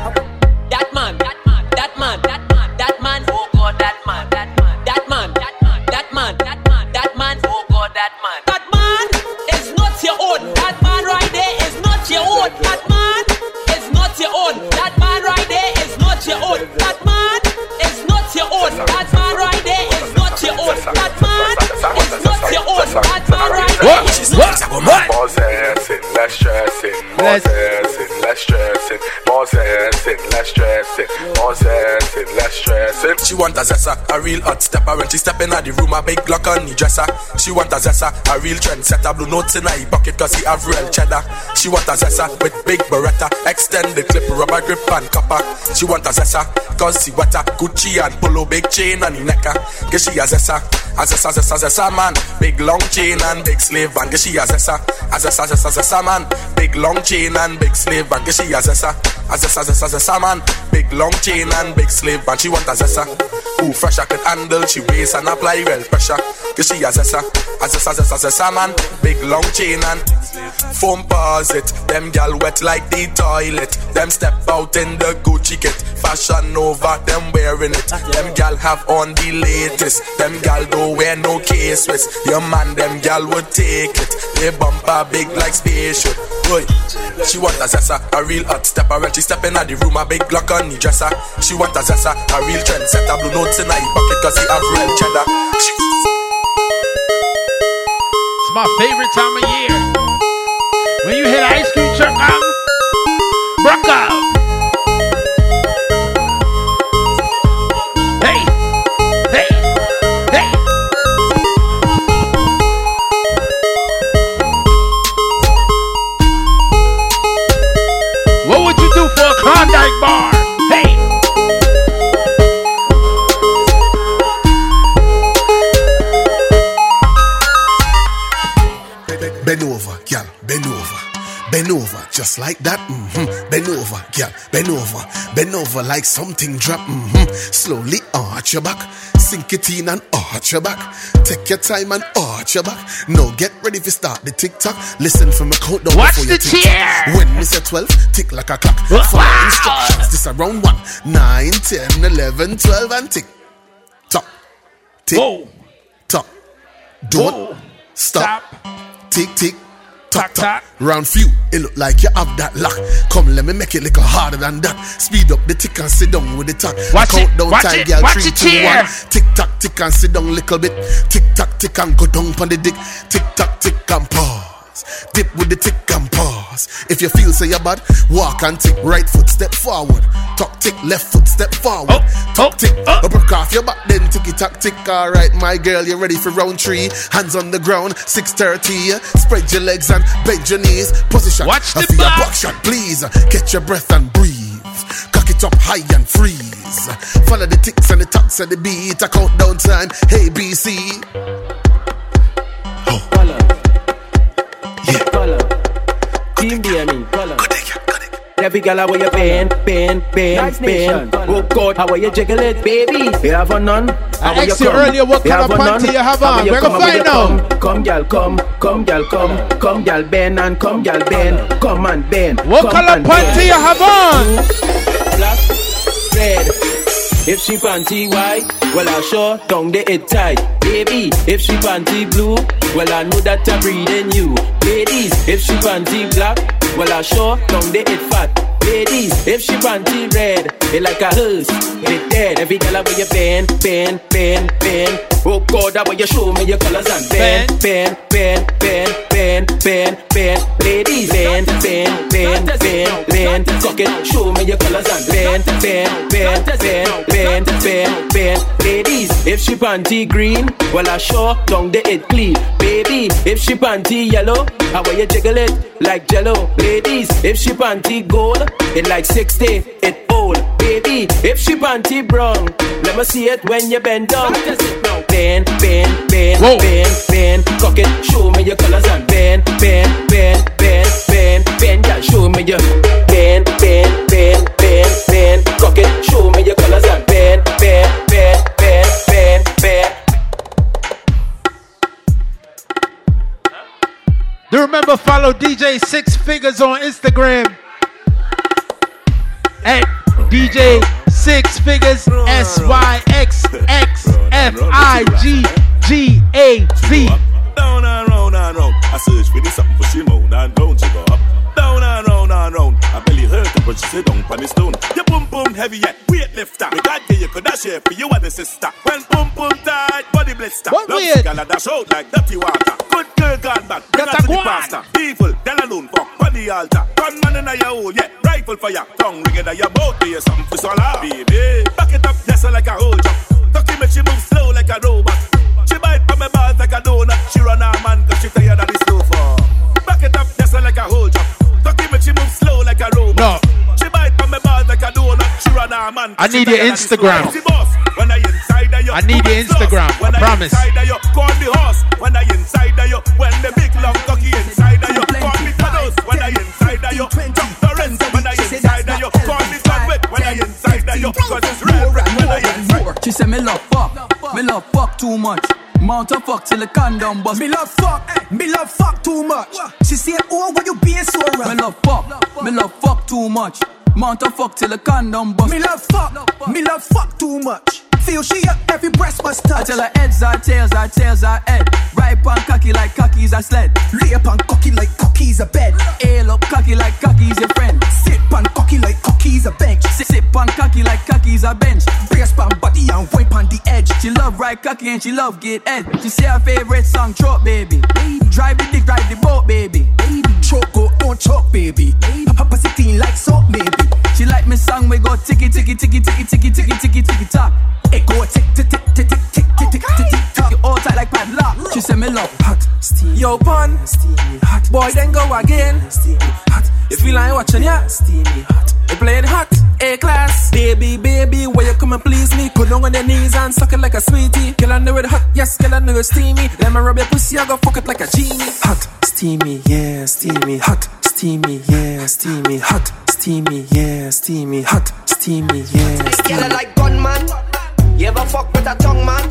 She want a zessa, a real hot stepper. When she step in the room, a big lock on the dresser. She want a zessa, a real trendsetter. Blue notes in her bucket, cause he have real cheddar. She want a zessa with big beretta. Extend the clip, rubber grip and copper. She want a zessa, cause she wetter. Gucci and polo, big chain on the necker. Get she a zessa, a zessa, zessa, zessa, man. Big long chain and big slave, and get she a zessa, a zessa, zessa, zessa, man. Big long chain and big slave, and get she a zessa. A zessa, zessa, zessa man. Big long chain and big sleeve, and She want a zessa. Who fresh I can handle She wears and apply real pressure. Cause she a zessa. A zessa, zessa, zessa man. Big long chain and Foamposite Them gal wet like the toilet. Them step out in the Gucci kit. Fashion over Them wearing it. Them gal have on the latest. Them gal don't wear no K-Swiss Your man them gal would take it. They bumper big like spaceship. Boy she want a zessa, a real hot stepper. When she step in the room, a big Glock on the dresser. She want a zessa, a real trendsetter. Blue notes in her pocket cause he have real cheddar. It's my favorite time of year. When you hit ice cream truck, I'm broke out. Just like that. Mm-hmm. Bend over, girl. Bend over, bend over like something drop. Mm-hmm. Slowly arch your back, sink it in and arch your back. Take your time and arch your back. No, get ready to start the tick tock. Listen for my count down Watch before the you tick tock. When me say twelve, tick like a clock. Follow instructions. This is around one, nine, ten, eleven, twelve, and tick tock, tick tock. Don't stop. Tick tick. Tock, tock. Round few, it look like you have that lock. Come, let me make it little harder than that. Speed up the tick and sit down with the talk. Watch it, Countdown watch time, it, girl, watch three, it two, here. one. Tick tock, tick and sit down little bit. Tick tock, tick and go down on the dick. Tick tock, tick and pause. Dip with the tick and pause. If you feel say you're bad, walk and tick. Right foot, step forward. Tuck, tick, left foot, step forward. Oh, oh, Tuck, tick, oh. up, break off your back, then ticky tock, tick. All right, my girl, you ready for round three? Hands on the ground, 630. Spread your legs and bend your knees. Position. Watch I the feel your back. shot, please. Catch your breath and breathe. Cock it up high and freeze. Follow the ticks and the tocks and the beat. A countdown time. Hey, BC. Color. Yeah. Color. Team DME. Color. Every gal how you bend, bend, bend, bend. Oh God, how you jiggle it, baby? You have a none. How I you asked you come? earlier what You color have a panty you have on. We're gonna find out. come? Come, gal, come, come, gal, come, come, gal, bend and come, gal, bend, come and bend. What come color and panty you have on? Black, red. If she panty white, well I sure down the it tight. Baby, if she panty blue, well I know that I'm breathing you. Ladies, if she panty black, well I sure down the it fat. Ladies, if she panty red, it like a hearse, it dead. Every girl where you bend, bend, bend, bend. Oh God, that way you show me your colors and bend, bend, bend, bend, bend, bend, bend. Ladies, bend, bend, bend, bend, bend. Cock it, show me your colors and bend, bend, bend, bend, bend, bend, bend. Ladies, if she panty green, well I sure down the it clean. Baby, if she panty yellow, how will you jiggle it like jello? Ladies, if she panty gold, it like 60, it old. Baby, if she panty brown, let me see it when you bend down. Bend, bend, bend, bend, bend. Cock it, show me your colors and bend, bend, bend, bend, bend, bend. Yeah, show me your bend, bend, bend, bend, bend. Cock it, show me your colors and bend, bend, bend, bend, bend, bend. Do remember follow DJ Six Figures on Instagram at DJ Six Figures S Y X X F I G G A Z. Down and round and round. I search for this something for Shimon and round she go up. Down and round round. I belly hurt her, but she sit down on the stone. You boom boom heavy yet weightlifter. Me God you could dash here for you and the sister. When boom boom tight, body blister. What Love weird? Gala dash out like dirty water. Good girl gone back. Bring her to a the pastor. Evil, then alone fuck on the altar. Gunman in your hole, yeah. Rifle for ya. Tongue ring it your boat. Be something for swallow. Baby, back it up, yes, like a whole jump. Tucky make she move slow like a robot. She bite on my balls like a donut. She run her man cause she tired of the slow for. Back it up, yes, like a whole jump. Tucky she move slow like a robot. No. She bite on my balls like a donut. She run her man. I need your tired of the slow. Instagram. When I inside of you, I need your. Instagram, I When I promise. inside of you, call me horse. When I inside of you, when the big long cocky inside of you, call me Thanos. When I inside of you, Torrance. When I inside of you, call me Conway. When I inside of you, cause it's real. When I inside. She said me love fuck, me love fuck too much. Mount a fuck till the condom bust. Me love fuck, me love fuck too much. She said, oh, why you being so rough? Me love fuck, me love fuck too much. Mount a fuck till the condom bust. Me love fuck, me love fuck too much. Feel she up every breast must touch. I tell her heads are tails, are tails are head. Right on cocky like cocky's a sled. Lay up on cocky like cocky's a bed. Ail up cocky like cocky's your friend. Sit on cocky like cocky's a bench. Sit, sit on cocky like cocky's a bench. Brace pan body and wipe on the edge. She love ride cocky and she love get head. She say her favorite song, Truck Baby. Drive the dick, drive the boat, baby. Choke go, don't choke, baby. Papa sitting like soap, baby. She like me song, we go ticky ticky ticky ticky ticky ticky ticky ticky tock. It go tick tick tick tick tick tick tick tick tick tock. You all tight like padlock. She say me love hot, steamy. Yo pun, steamy hot. Boy then go again, steamy hot. You feel like watching ya? Steamy hot. You playing hot, A class. Baby, baby, where you come and please me? Put on your knees and suck it like a sweetie. Kill the red hot, Yes, girl, I know you're steamy. Let me rub your pussy, I go fuck it like a genie. Hot, steamy, yeah, steamy. Hot, steamy, yeah, steamy. Hot, steamy, yeah, steamy. Hot, steamy, yeah, Girl, steamy. like gunman. You ever fuck with a tongue man?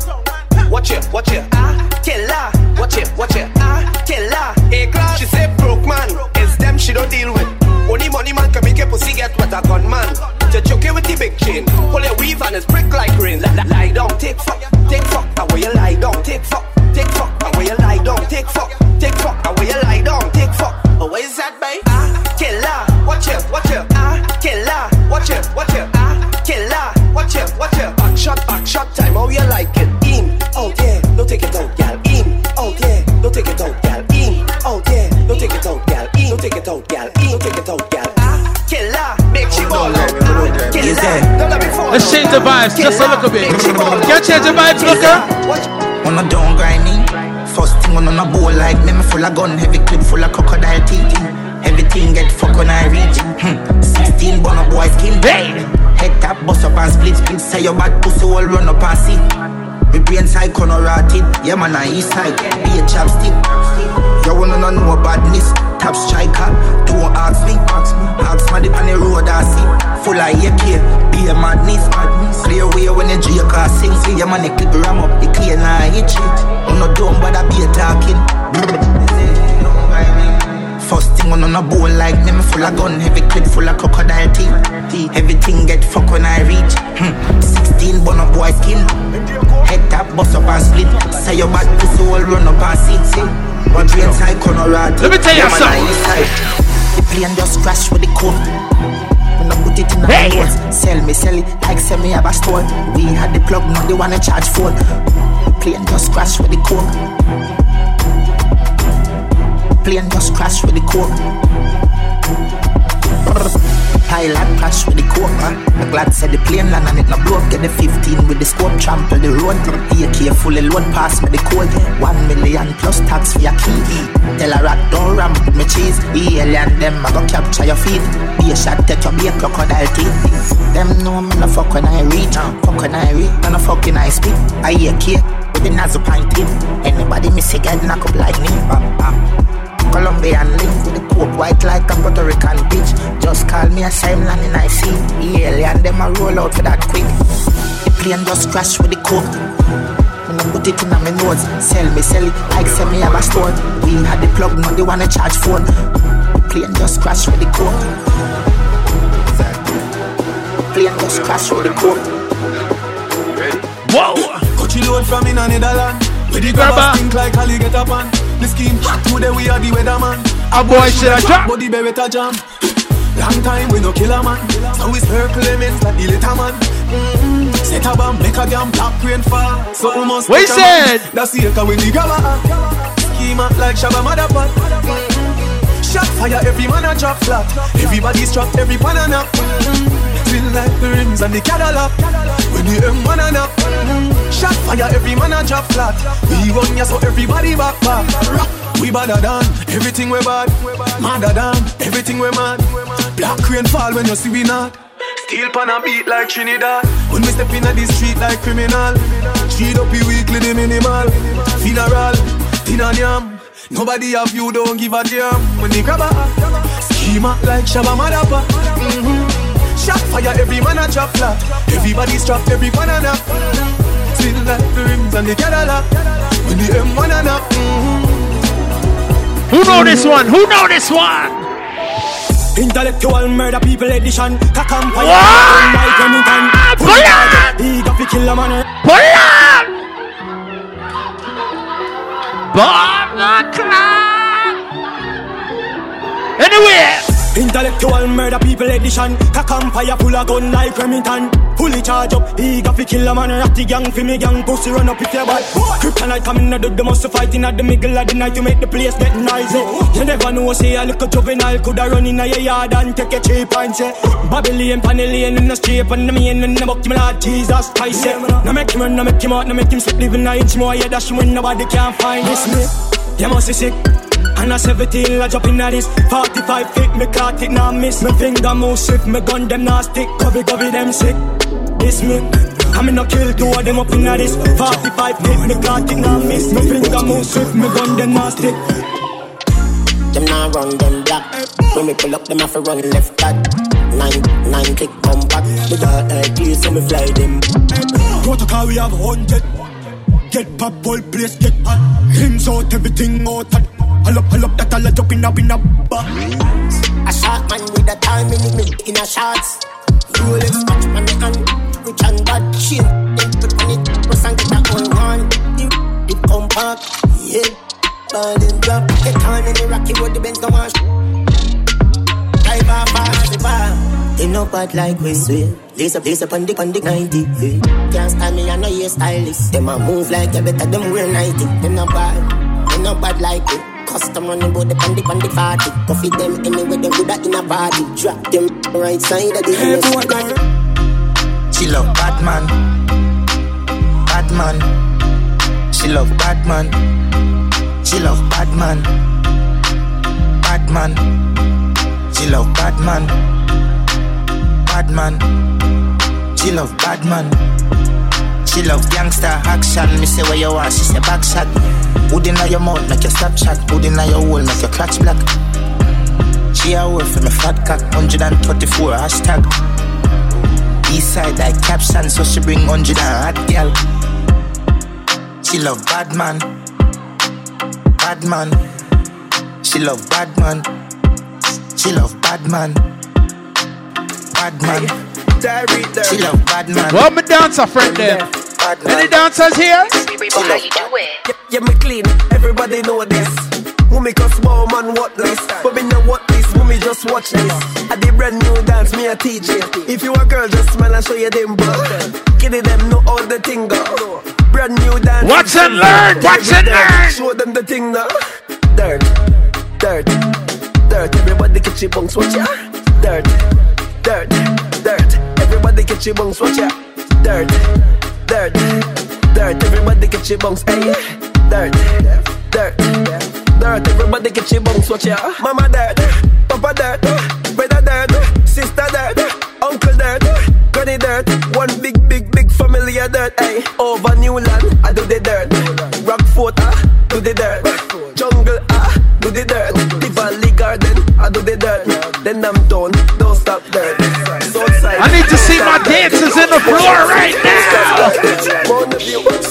Watch it, watch it, ah, killer. Watch it, watch it, ah, killer. Hey, class. She say broke man. It's them she don't deal with. Only money man can make your pussy get with a gunman. You choke it with the big chain. Pull your weave and it's prick like rain. Lie, lie, down, take fuck, take fuck. And where you lie down, take fuck, take fuck. And where you lie down, take fuck. Is that, babe? Ah, killer. Watch it, watch it, ah, killer. Watch it, watch it, ah, killer. Watch it, watch it. Back shot, back shot time. How you like it? In, oh yeah, don't take it out, gal. In, oh yeah, don't take it out, gal. In, oh yeah, don't take it out, gal. In, don't take it out, gal. In, don't take it out, gal. Ah, killer. Make she ball out. Ah, killer. Don't let me fall Let's change the vibes just a little bit. Can you change the vibes, looker? On a don't grind me. Thing on a bowl like me, me full of gun, heavy clip full of crocodile teeth. Everything get fuck when I reach. Hmm. 16 bun up boy skin. Hey. Head tap, bust up and split split. Say your bad pussy all run up and see. Me brain side corner rotted. Yeah man, I east side. Be a chapstick. You wanna know no badness? Top striker. Don't ask me. Ask me Ask the on the road I see. Full of AK. Be a madness. madness. Clear away when the J car sing. See your the clip ram up. The clear now hit shit. On no dumb, but I be talking. Mm-hmm. First thing on a bowl like me, me full of gun, heavy clip full of crocodile teeth. Everything get fuck when I reach. Hmm. 16 bun up boy skin. Head tap, bust up and split. Say your bad pussy all run up and sit. See. But drain side corner rat. Let me tell you something. The plane just crash with the coat. When I put it in Hey. notes, sell me, sell it like sell me have a store. We had the plug, now they wanna charge phone. Plane just crash with the coke. Plane just crash with the coke. Pilot crash with the coke, man. I'm glad said the plane land and it no blow up. Get the 15 with the scope, trample the road. AK fully load, pass me the code. One million plus tax for your key. Tell a rat don't ram with me cheese. The alien them I go capture your feet. Be a shot, take your be a crocodile teeth. Them know me no fuck when I reach. Fuck when I reach, and no fucking I speak. I AK with the nozzle pint in. Anybody miss a get knock up like. Bam, bam. Colombian link with the coke white like a Puerto Rican bitch. Just call me a same land and I see the alien them a roll out for that quick. The plane just crash with the coke. When I put it in my nose, sell me, sell it like sell me have a store. We had the plug, now they wanna charge phone. The plane just crash with the coke. Plane just crash with the coke. Whoa! Coachy load from in a Netherland. Where the Grabber. think like Ali get up on. The scheme hot today we are the weatherman. A boy should have dropped. But the beretta jam. Long time we no kill a man. So we circle lemons like the little man. Mm-hmm. Set a bomb, make a damn black rain fall. So we must What he touch a man. said? That's the echo with the grabber. Scheme up like Shabba Motherfuck. Mm-hmm. Shot fire, every man a drop flat. Everybody strap, every a knock. Mm-hmm. Feel like the rims and the Cadillac. When the M1 a knock. Mm-hmm. Shot fire, every man a drop flat. We run ya so everybody back back. We badder than everything we bad. Madder than everything we mad. Black rain fall when you see we not. Steel pan a beat like Trinidad. When we step inna the street like criminal. Street up weekly the minimal. Funeral, and yam. Nobody have you don't give a damn. When they grab a schema like Shabba Madapa. Mm-hmm. Shot fire, every man a drop flat. Everybody strap, every banana. Feel like the rims and the Cadillac. When the M1 a knock. Mm-hmm. Who know this one? Who know this one? Intellectual murder people edition. Kakam fire. What? Like Remington. Pull on! He got to kill a man. Pull on! Bob the Clown! Anyway! Intellectual murder people edition. Kakam fire full of gun like Remington. Fully charge up, he got to kill a man. The gang for me gang. Pussy run up if you bad. Kryptonite coming out the most fighting at the middle of the night to make the place get noisy. You never know, say a little juvenile coulda run in your yard and take a cheap and say Babylon, Panellian in the street and the main in the buck, me Lord Jesus Christ. say. Now make him run, now make him out, now make him slip living an inch more. Yeah, that's when nobody can find this me. You must be sick. And a 17, I jump in at this. 45 feet, me caught it, now miss. Me finger move swift, me gun them now stick. Covey, covey them sick. This me. Come in no kill two of them up in this. 45 feet, me caught it now miss. Me finger move swift me gun them not stick. Them now run them black. When me pull up them have to run left back. Nine, nine click come back. The dark ideas so me fly them. Protocol we have hundred. Get pop whole place get hot. Rims out everything out hot Pull up, pull up that all a jump in a in a bar A shot man with a time in the in a shots Rolex watch on the hand Rich and bad shit. Then put on it Press and get that one one. It, it come back Yeah. Ball in drop Get on in the rocky road The Benz no wash Drive off fast the bar. They no bad like we swear Lace up, lace up on the, on the 90 yeah. Can't stand me, I know you're stylist Them a move like you better them wear 90 Them no bad, them no bad like it Custom running bout the pandy pandy party Coffee them anywhere they woulda in a body Drop them right side of the Hey, boy, She love Batman. Batman. She love Batman. She love Batman. Batman. She love Batman. Batman. She love Batman. She love gangster action. Me say where you are, she say back shot. Hood inna your mouth, make your stop chat. Hood inna your hole, make your clutch black. She a work for me fat cock, 134 hashtag. East side like caption, so she bring 100 and hot girl. She love bad man, bad man. She love bad man. She love bad man, bad man. She love bad man. Well, me dancer friend there. Any dancers here? How you do Yeah, yeah, me clean, everybody know this. Mummy cause small man what this? But me know what this, mummy just watch this. I did brand new dance, me a teach you If you a girl, just smile and show you them butt Kitty them know all the thing go Brand new dance Watch and learn, watch and learn. Show them the thing now Dirt, dirt, dirt. Everybody catch your bunks, watch ya. Dirt, dirt, dirt. Everybody catch your bunks, watch ya. Dirt, dirt, dirt. Everybody get your bones, hey Dirt, dirt, dirt. Everybody get your bones, watch ya. Mama dirt, Papa dirt Brother dirt, sister dirt Uncle dirt, granny dirt. One big, big, big family of dirt, hey Over Newland, I do the dirt. Rockfort, ah, do the dirt. Jungle, ah, do the dirt. The Valley Garden, I do the dirt. Then I'm done, don't stop dirt see my dancers in the floor right now. Round the view, don't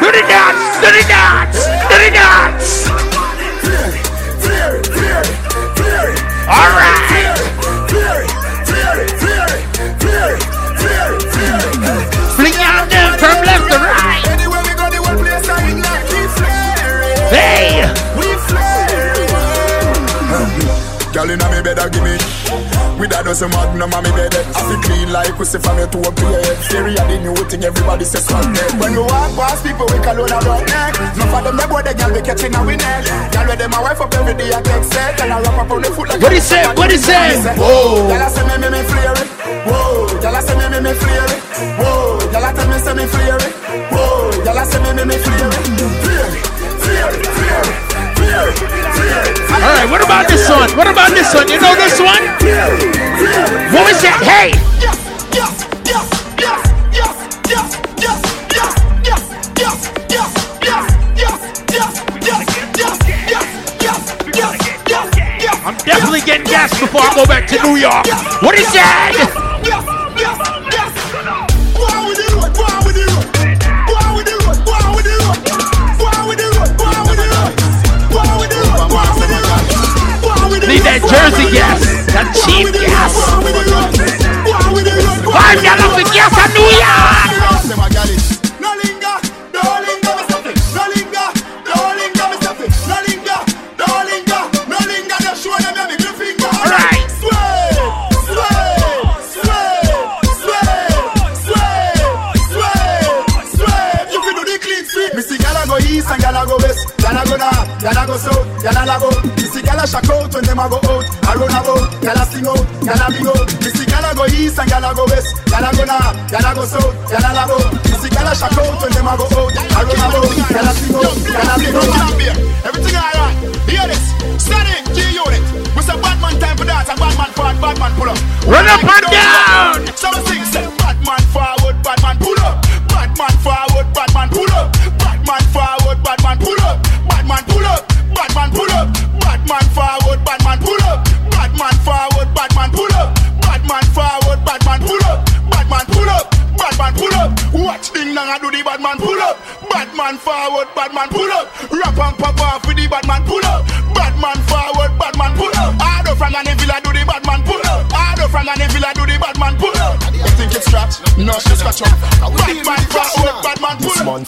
Do the dance, do the dance, do the dance. All right. Girl inna me bed, a give me with a dozen magnum on me bed. I feel clean like pussy from your to a play. Theory of the new thing, everybody says fuck it. When we walk past people, we call on about neck. No for them, they boy, the girl we catching a neck. Girl with them, my wife up every day, I take set. And I wrap up on the foot like What he say? What he say? Whoa. Girl, I say me, me, me flare it. Whoa. Girl, I say me, me, me flare it. Whoa. Girl, I tell me, say me flare it. Whoa. Girl, I say me, me, me flare it. Flare it. Flare it. Flare it. All right, what about this one? What about this one? You know this one? What was that? Hey! I'm definitely getting gas before I go back to New York. What is that? Need that Jersey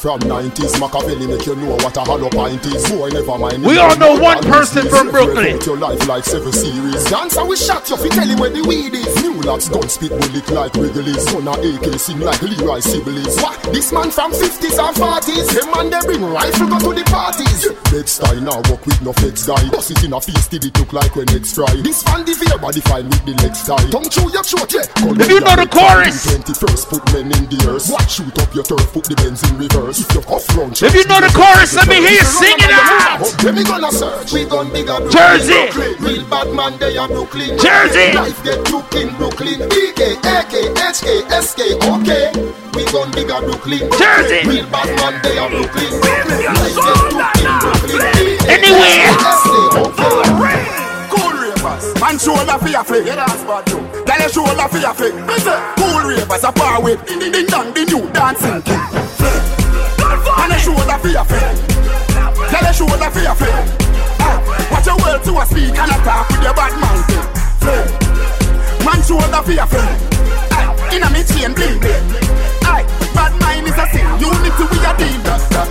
from 90s, Machiavelli make you know what a hollow pint is. Boy, never mind. We all know one person from Brooklyn. Your life like seven series. Dancer we shot you, fi tell him where the weed is. New locks gun spit bullet like Wrigley's. Son of AK sing like Leroy Sibbles. What? This man from 50s and 40s. Them man they bring rifle go to the parties. Bed style now walk with no flex guy. Bust it in a face till it look like when it's fry. This fan the fear body fine with the leg style. Tongue through your throat, yeah. If you know the chorus. 21st put men in the earth. What shoot up your turf, put the Benz in reverse. If you cuff wrong, If you know the chorus, let me hear you sing it out. Then we gonna search. We gon' big up Jersey. Brooklyn. Real bad man, they are Brooklyn. Jersey. Life get took in Brooklyn. BK, AK, HK, SK, okay. We gon' big up Brooklyn. Jersey. Real bad man, they are Brooklyn. Life get took in Brooklyn. BK, Anywhere. SK, okay. Cool ravers, man shoulder for your flick. Yeah, that's bad too. Your shoulder for your flick. Me say, cool ravers a power with ding ding ding dong, the new dancing king. Man shoulder for your flick. Your shoulder for your flick. Ah, watch your words to a speak and a talk with your bad man. Flick. Man shoulder for your flick. Ah, inna me chain bling bling. Aye, bad mind is a sin. Unity we a deal.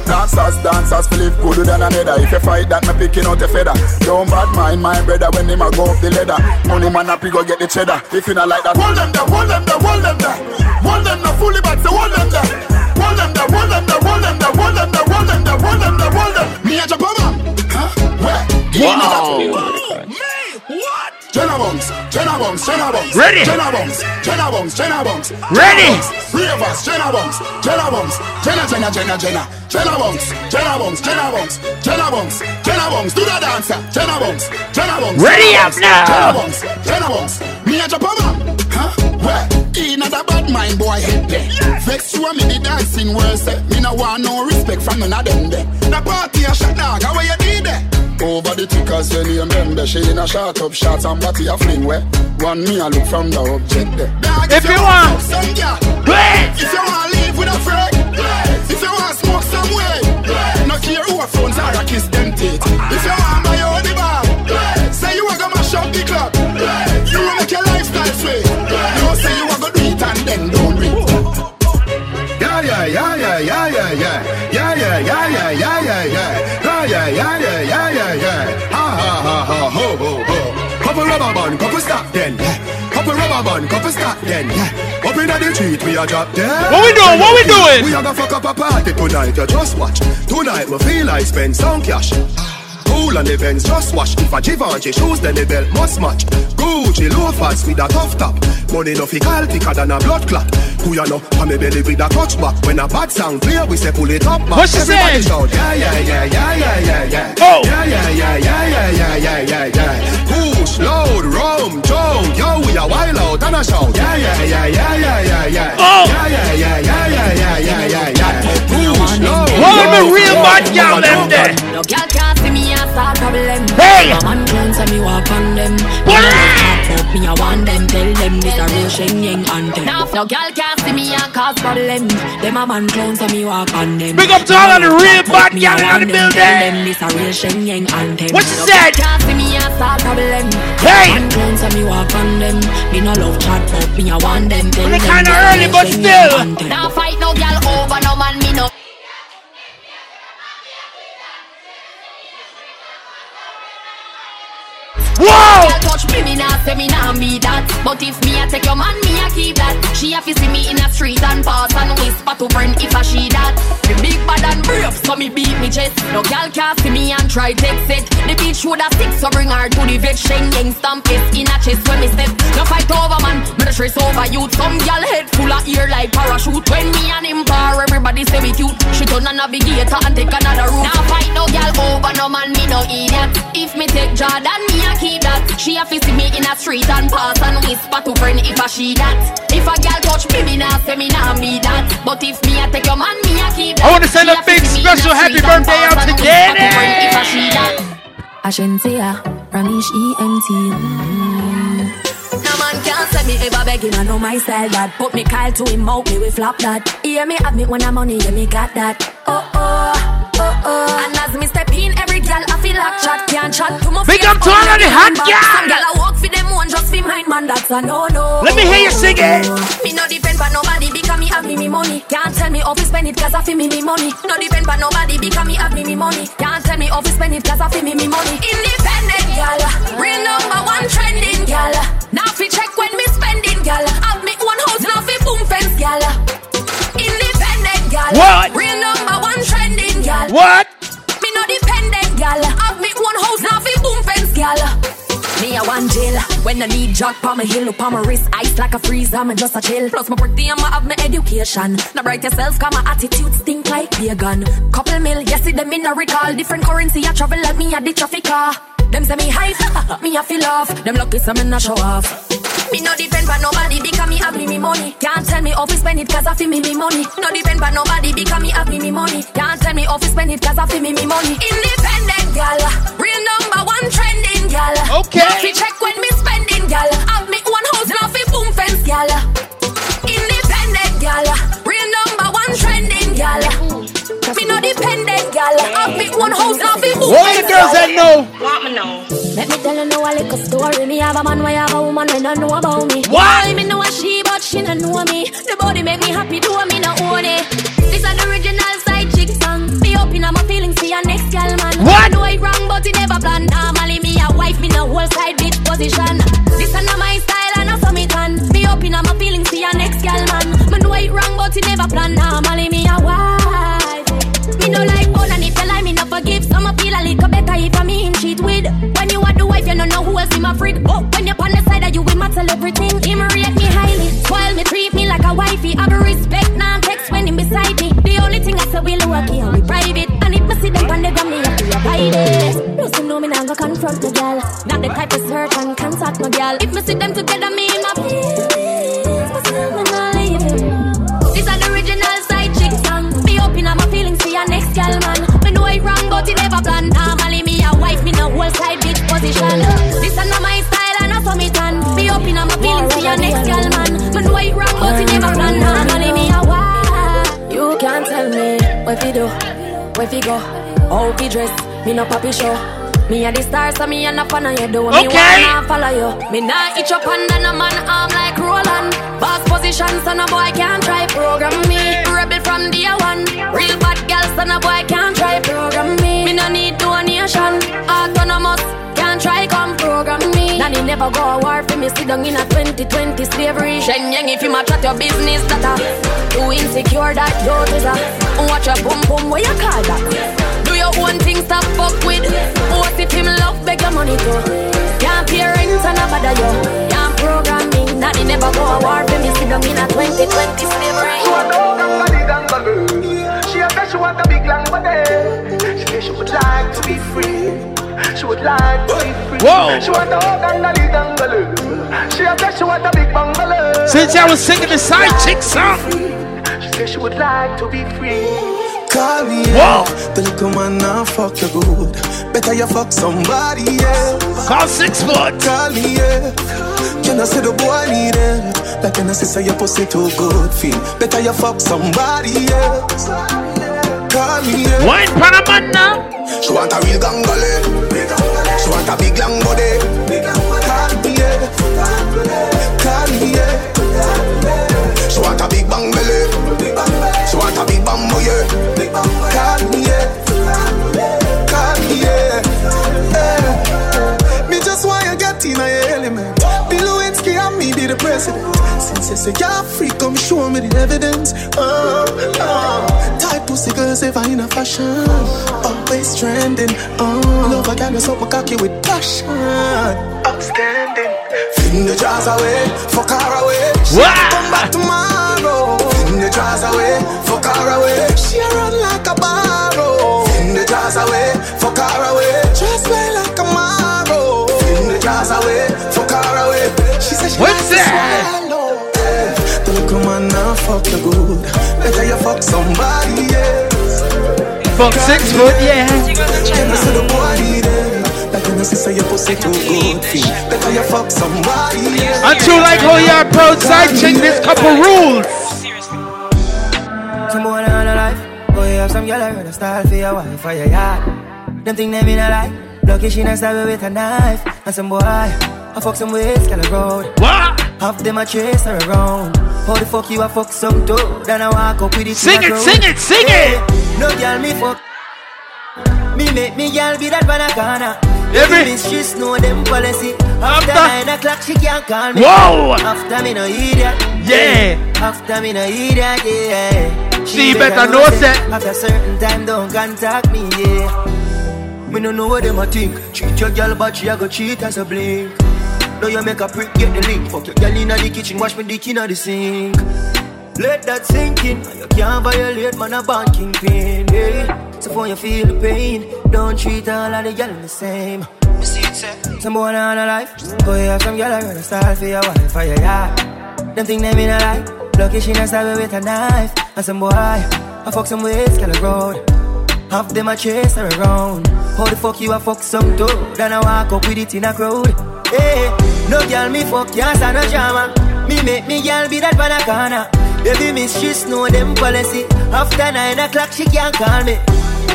Dancers, dancers, flip gooder than another. If you fight that, me picking out a feather. Don't bad mind my brother when him a go up the ladder. Money man up, he go get the cheddar. If you not like that, Hold them there, hold them there, hold them there. Hold them there, fully back, so hold them there. Hold them there, hold them there, hold them there, hold them there, hold them there, hold them there, hold them. Me a jump over. Huh? Where? Wow. What? Jenna Bunks, Jenna Bunks, Jenna Bunks. Ready. Jenna Bunks, Jenna Bunks, Jenna Bunks. Ready. Three of us, Jenna Bunks, Jenna Bunks, Jenna, Jenna, Jenna, Jenna. Jenna Bunks, Jenna Bunks, Jenna Bunks, Jenna Bunks, Jenna Bunks. Do the dancer. Jenna Bunks, Jenna Bunks. Ready up now. Jenna Bunks, Jenna Bunks. Me a jump over. Huh? Where? In a bad mind boy there. Vex you and me the dancing world say. Me no want no respect from none of them there. The party a shot dog, how you did there? over the tickers when you remember. She in a shot up shots and body a fling where. One me a look from the object there. Dog, If you want- some girl, Wait. if you want to live with a friend, if you want to smoke some way, no care who a phones are a kiss them teeth. If you want buy your the bar, say you a go mash up the club, you will Yeah, yeah, yeah, yeah, yeah, yeah, yeah. Yeah, yeah, yeah, yeah, yeah, yeah, yeah. Yeah, yeah, yeah, yeah, yeah, yeah. Ha, ha, ha, ha, ho, ho, ho. Couple rubber band, couple stop then. Couple rubber band, couple stop then. Up inna the street, we a drop dead. What we doing? What we doing? We a go fuck up a party tonight, you just watch. Tonight, me feel like spend some cash. Cool on the Benz, just wash. If a Givenchy shoes, then the belt must match. Gucci loafers with a tough top. Money no fi call thicker than a blood clot. Who you know? On me belly with a touch back. When a bad sound clear, we say pull it up back. What she Everybody say? shout, yeah, yeah, yeah, yeah, yeah, yeah, yeah. Oh. Yeah, yeah, yeah, yeah, yeah, yeah, yeah, yeah, yeah. Push, load, rum, jump. Yo, we a wild out and a shout. Yeah, yeah, yeah, yeah, yeah, yeah, yeah. Oh. Yeah, yeah, yeah, yeah, yeah, yeah, yeah, yeah, yeah. Push, load, Hold me real jump. bad gal them there. No girl can't me as a problem. Hey! Man and me walk on them. What? Fuck me, I want them. Tell them this a real Shenyeng anthem. Now, no girl can't see me and cause problem. Them a man clowns and me walk on them. Big up to all of the real bad in the them. Tell them this a real Shenyeng anthem. What you no said? Can't see me as a problem. Hey! Man and me walk on them. Me no love chat, fuck me, I want them. Tell them kinda early, but still. Now fight no girl over no man, me no. Whoa! Girl touch me, me nah say me nah be that. But if me a take your man, me a keep that. She a fi see me in a street and pass and whisper to friend if a she that. Me big bad and brave, so me beat me chest. No girl can see me and try take it. The bitch woulda stick, so bring her to the vet. Shenyeng stamp it in a chest when me step. No fight over man, me the stress over you. Some girl head full of ear like parachute. When me and him par, everybody say we cute. She turn a navigator and take another route. Now fight no girl over no man, me no idiot. If me take Jordan, me a keep that. She a fi see me in a street and pass and whisper to friend if a she that. If a girl touch me, me nah say me nah be that. But if me a take your man, me a keep that. I want to send a big see me in a special happy birthday out to whisper to friend Jenny. If a she that. Ashensia, Ramesh ENT. No man can't say me ever begging, I know my style that. Put me Kyle to him out, me we flop that. Hear me have me when I'm money, yeah me got that. Oh, oh oh, oh oh. And as me step in, every girl I feel like chat can't chat. To my Big up to all of the hot back. girl. Some girl I walk for them one, just for mine, man. That's a no no. Let me hear you sing it. Me no depend on nobody because me have me me money. Can't tell me how to spend it cause I feel me me money. No depend on nobody because me have me me money. Can't tell me how to spend it cause I feel me me money. Independent gal, real number one trending gal. Now fi check when me spending gal. Have me one house now fi boom fence gal. What? Real number one trending gal. What? Me no dependent gal. Have me one house now fi boom fence gal. Me a one jail when I need jock pa my hill up on my wrist ice like a freeze I'm just a chill plus my birthday and I have my education now bright yourself cause my attitude stink like vegan couple mil yes it them in a recall different currency I travel like me at the traffic car them say me hype me a feel off them lucky some me not show off me no depend on nobody because me have me me money. Can't tell me how to spend it cause I feel me me money. No depend on nobody because me have me me money. Can't tell me how to spend it cause I feel me me money. Independent gal, real number one trending gal. Okay. Now fi check when me spending gal. Have me one house now fi boom fence gal. Independent gal, real number one trending gal. Me no dependent gal. Have me one house now fi boom All the fence girls that know. Want me know? Let me tell you know a little story. Me have a man, why have a woman when don't know about me. Boy, me know a she, but she don't know me. The body make me happy, do me no own it. This is the original side chick song. Be open on my feelings for your next girl, man. What? I know it wrong, but it never plan. Normally me a wife, me no whole side bitch position. This is not my style, and I saw me tan. Be open on my feelings for your next girl, man. Me know it wrong, but it never plan. Normally know who else him a freak. Oh, when you're on the side of you, we matter everything. Him rate me highly, spoil me, treat me like a wifey. Have a respect, nah text when him beside me. The only thing I say we low key we private. And if me see them on the gram, me have to abide it. No, so no, me nah go confront no girl. Not the type of search and contact no girl. If me see them together, me my nah leave him. This is the original side chick song. Be open on my feelings for your next girl, man. Me know it wrong, but it never plan. Normally me a wife, me no whole side bitch position. Where we go, how we dress. Me no papi show. Me a the star, so me a no fan of you. Do me Okay. wanna follow you. Me nah itch up under no man arm like Roland. Boss position, so no boy can't try program me. Rebel from day one. Real bad girl, so no boy can't try program me. Me no need donation. Autonomous, can't try Nanny never go a war for me. Sit down in a 2020 slavery. Shenyeng, if you ma chat your business, that a too insecure that you a. Watch your boom boom, what you call that? Do your own thing, stop fuck with. What if him love beg your money too? Can't pay rent and a bother you. Can't program me, not never go a war for me. Sit down in a 2020 slavery. She said she want a big long body. Eh, she said she would like to be free. She would like to be free. Whoa. She want a hug and a little dangle. She a said she want a big bungalow. Since I was singing the side chick song. She said she would like to be free. Call me, Whoa. The little man now fuck you good. Better you fuck somebody, yeah. Call six foot. Call me, yeah. Can I say the boy need it? Like can I say say your pussy too good feel? Better you fuck somebody, yeah. Call me, yeah. Wine Panaman now. She want a real gangale. Want a big long body. Yeah. Yeah. She want a big bang belly. She want a big bamboo, oh, yeah. the president. Since you say you're free, come show me the evidence. Oh, oh. Type pussy girls ever in a fashion. Always trending. Oh, love a girl so cocky with passion. Outstanding. Fling the jars away, fuck her away. Wow. come back tomorrow. Fling the jars away, fuck her away. She run like a you good. Better you fuck somebody else. Fuck six foot, yeah. Can I see the body there? Like when you see say your pussy too good. Better you fuck somebody else. Until like how you are proud side check this couple rules. Some boy on a life. Boy, you have some girl I a style for your wife for your yard. Them think they mean a lie. Lucky she not stab with a knife. And some boy, I fuck some ways, girl road. What? Half them I chase her around. How the fuck you a fuck some too? Then I walk up with it. Sing it, sing it, sing it. No girl me fuck. Me make me girl be that banana. Every- mistress know them policy. After, After- nine o'clock she can't call me. Whoa! After me no idiot. Yeah. After me no idiot. Yeah. She better know that. After a certain time don't contact me. Yeah. Me no know what them a think. Treat your girl but she a go cheat as a blink. Now you make a prick get the link. Fuck your girl inna the kitchen, wash me dick inna the sink. Let that sink in. You can't violate man a band kingpin. Yeah. So for you feel the pain, don't treat all of the girl the same. Some boy on a life, you have some girl I run a style for your wife for your yard. Them think they mean a lie. Lucky she not stab with a knife. And some boy, I fuck some ways, girl road. Half them I chase her around. How the fuck you a fuck some too? Then I walk up with it in a crowd. Hey, no girl me fuck can't stand no drama. Me make me girl be that banana. Baby miss she know them policy. After nine o'clock she can't call me.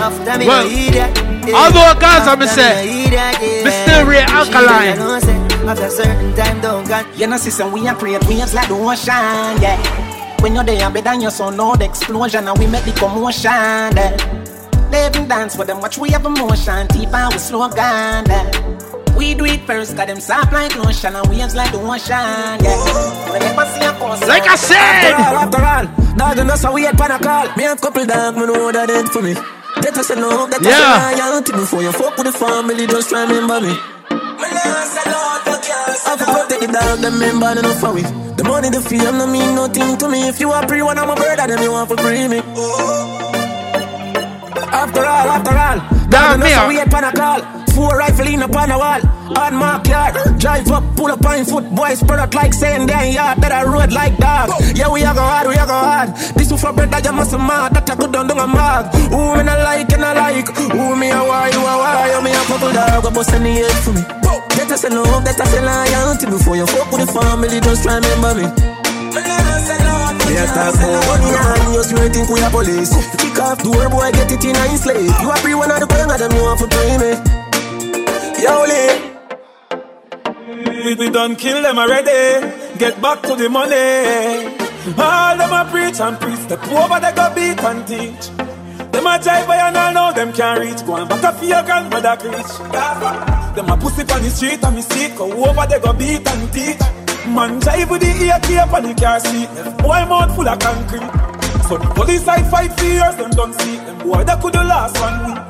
After me Well, no idiot. although Gaza me After say, no idiot, yeah. me still rate She alkaline. better know, say, After certain time don't got You know, sister, we are create waves like the ocean, yeah. When you're there, better than your son, no the explosion, and we make the commotion, yeah. They even dance with them, watch we have emotion, deep and we slow yeah. We do it first, got them soft like lotion, and waves like the ocean, yeah. When they pass your course, Like I said. After all, After all, dog, you know so we had pan a call. Me and couple dog, me know that it for me. That I say no, that Yeah. I say loyalty before you fuck with the family, just remember me. I for protect the dog, them member, they not for we. The money, the fame, no mean nothing to me. If you are pre one, I'm a brother, then you want to free me. Oh, After all, after all, Down know there. so ah. we had pan a call. Four rifle in upon the wall. Hard mark yard. Drive up, pull up on foot. Boys spread out like saying they yard. That I road like dog. Yeah, we a go hard, we a go hard. This is for bread that you must mad. That I go down down a mark. Who me not like and I like. Who me a why, you a why. You me a couple dog. Go bust any head for me. That I say love, that I say loyalty. Before you fuck with the family, just remember me. We a talk about money and you still think we a police. Kick off the door, boy, get it in a slave. You a free one of the gang of them, you want to pay me. Yo, Lee. We, we done kill them already. Get back to the money. All them a preach and preach. The poor but they go beat and teach. Them a jive by and all know them can't reach. Go and back up for your grandmother preach. Them a pussy on the street and me see it. Go over they go beat and teach. Man jive with the ear tape on the car seat. Boy mouth full of concrete. So the police side fight for years, them don't see them boy that could the last one week.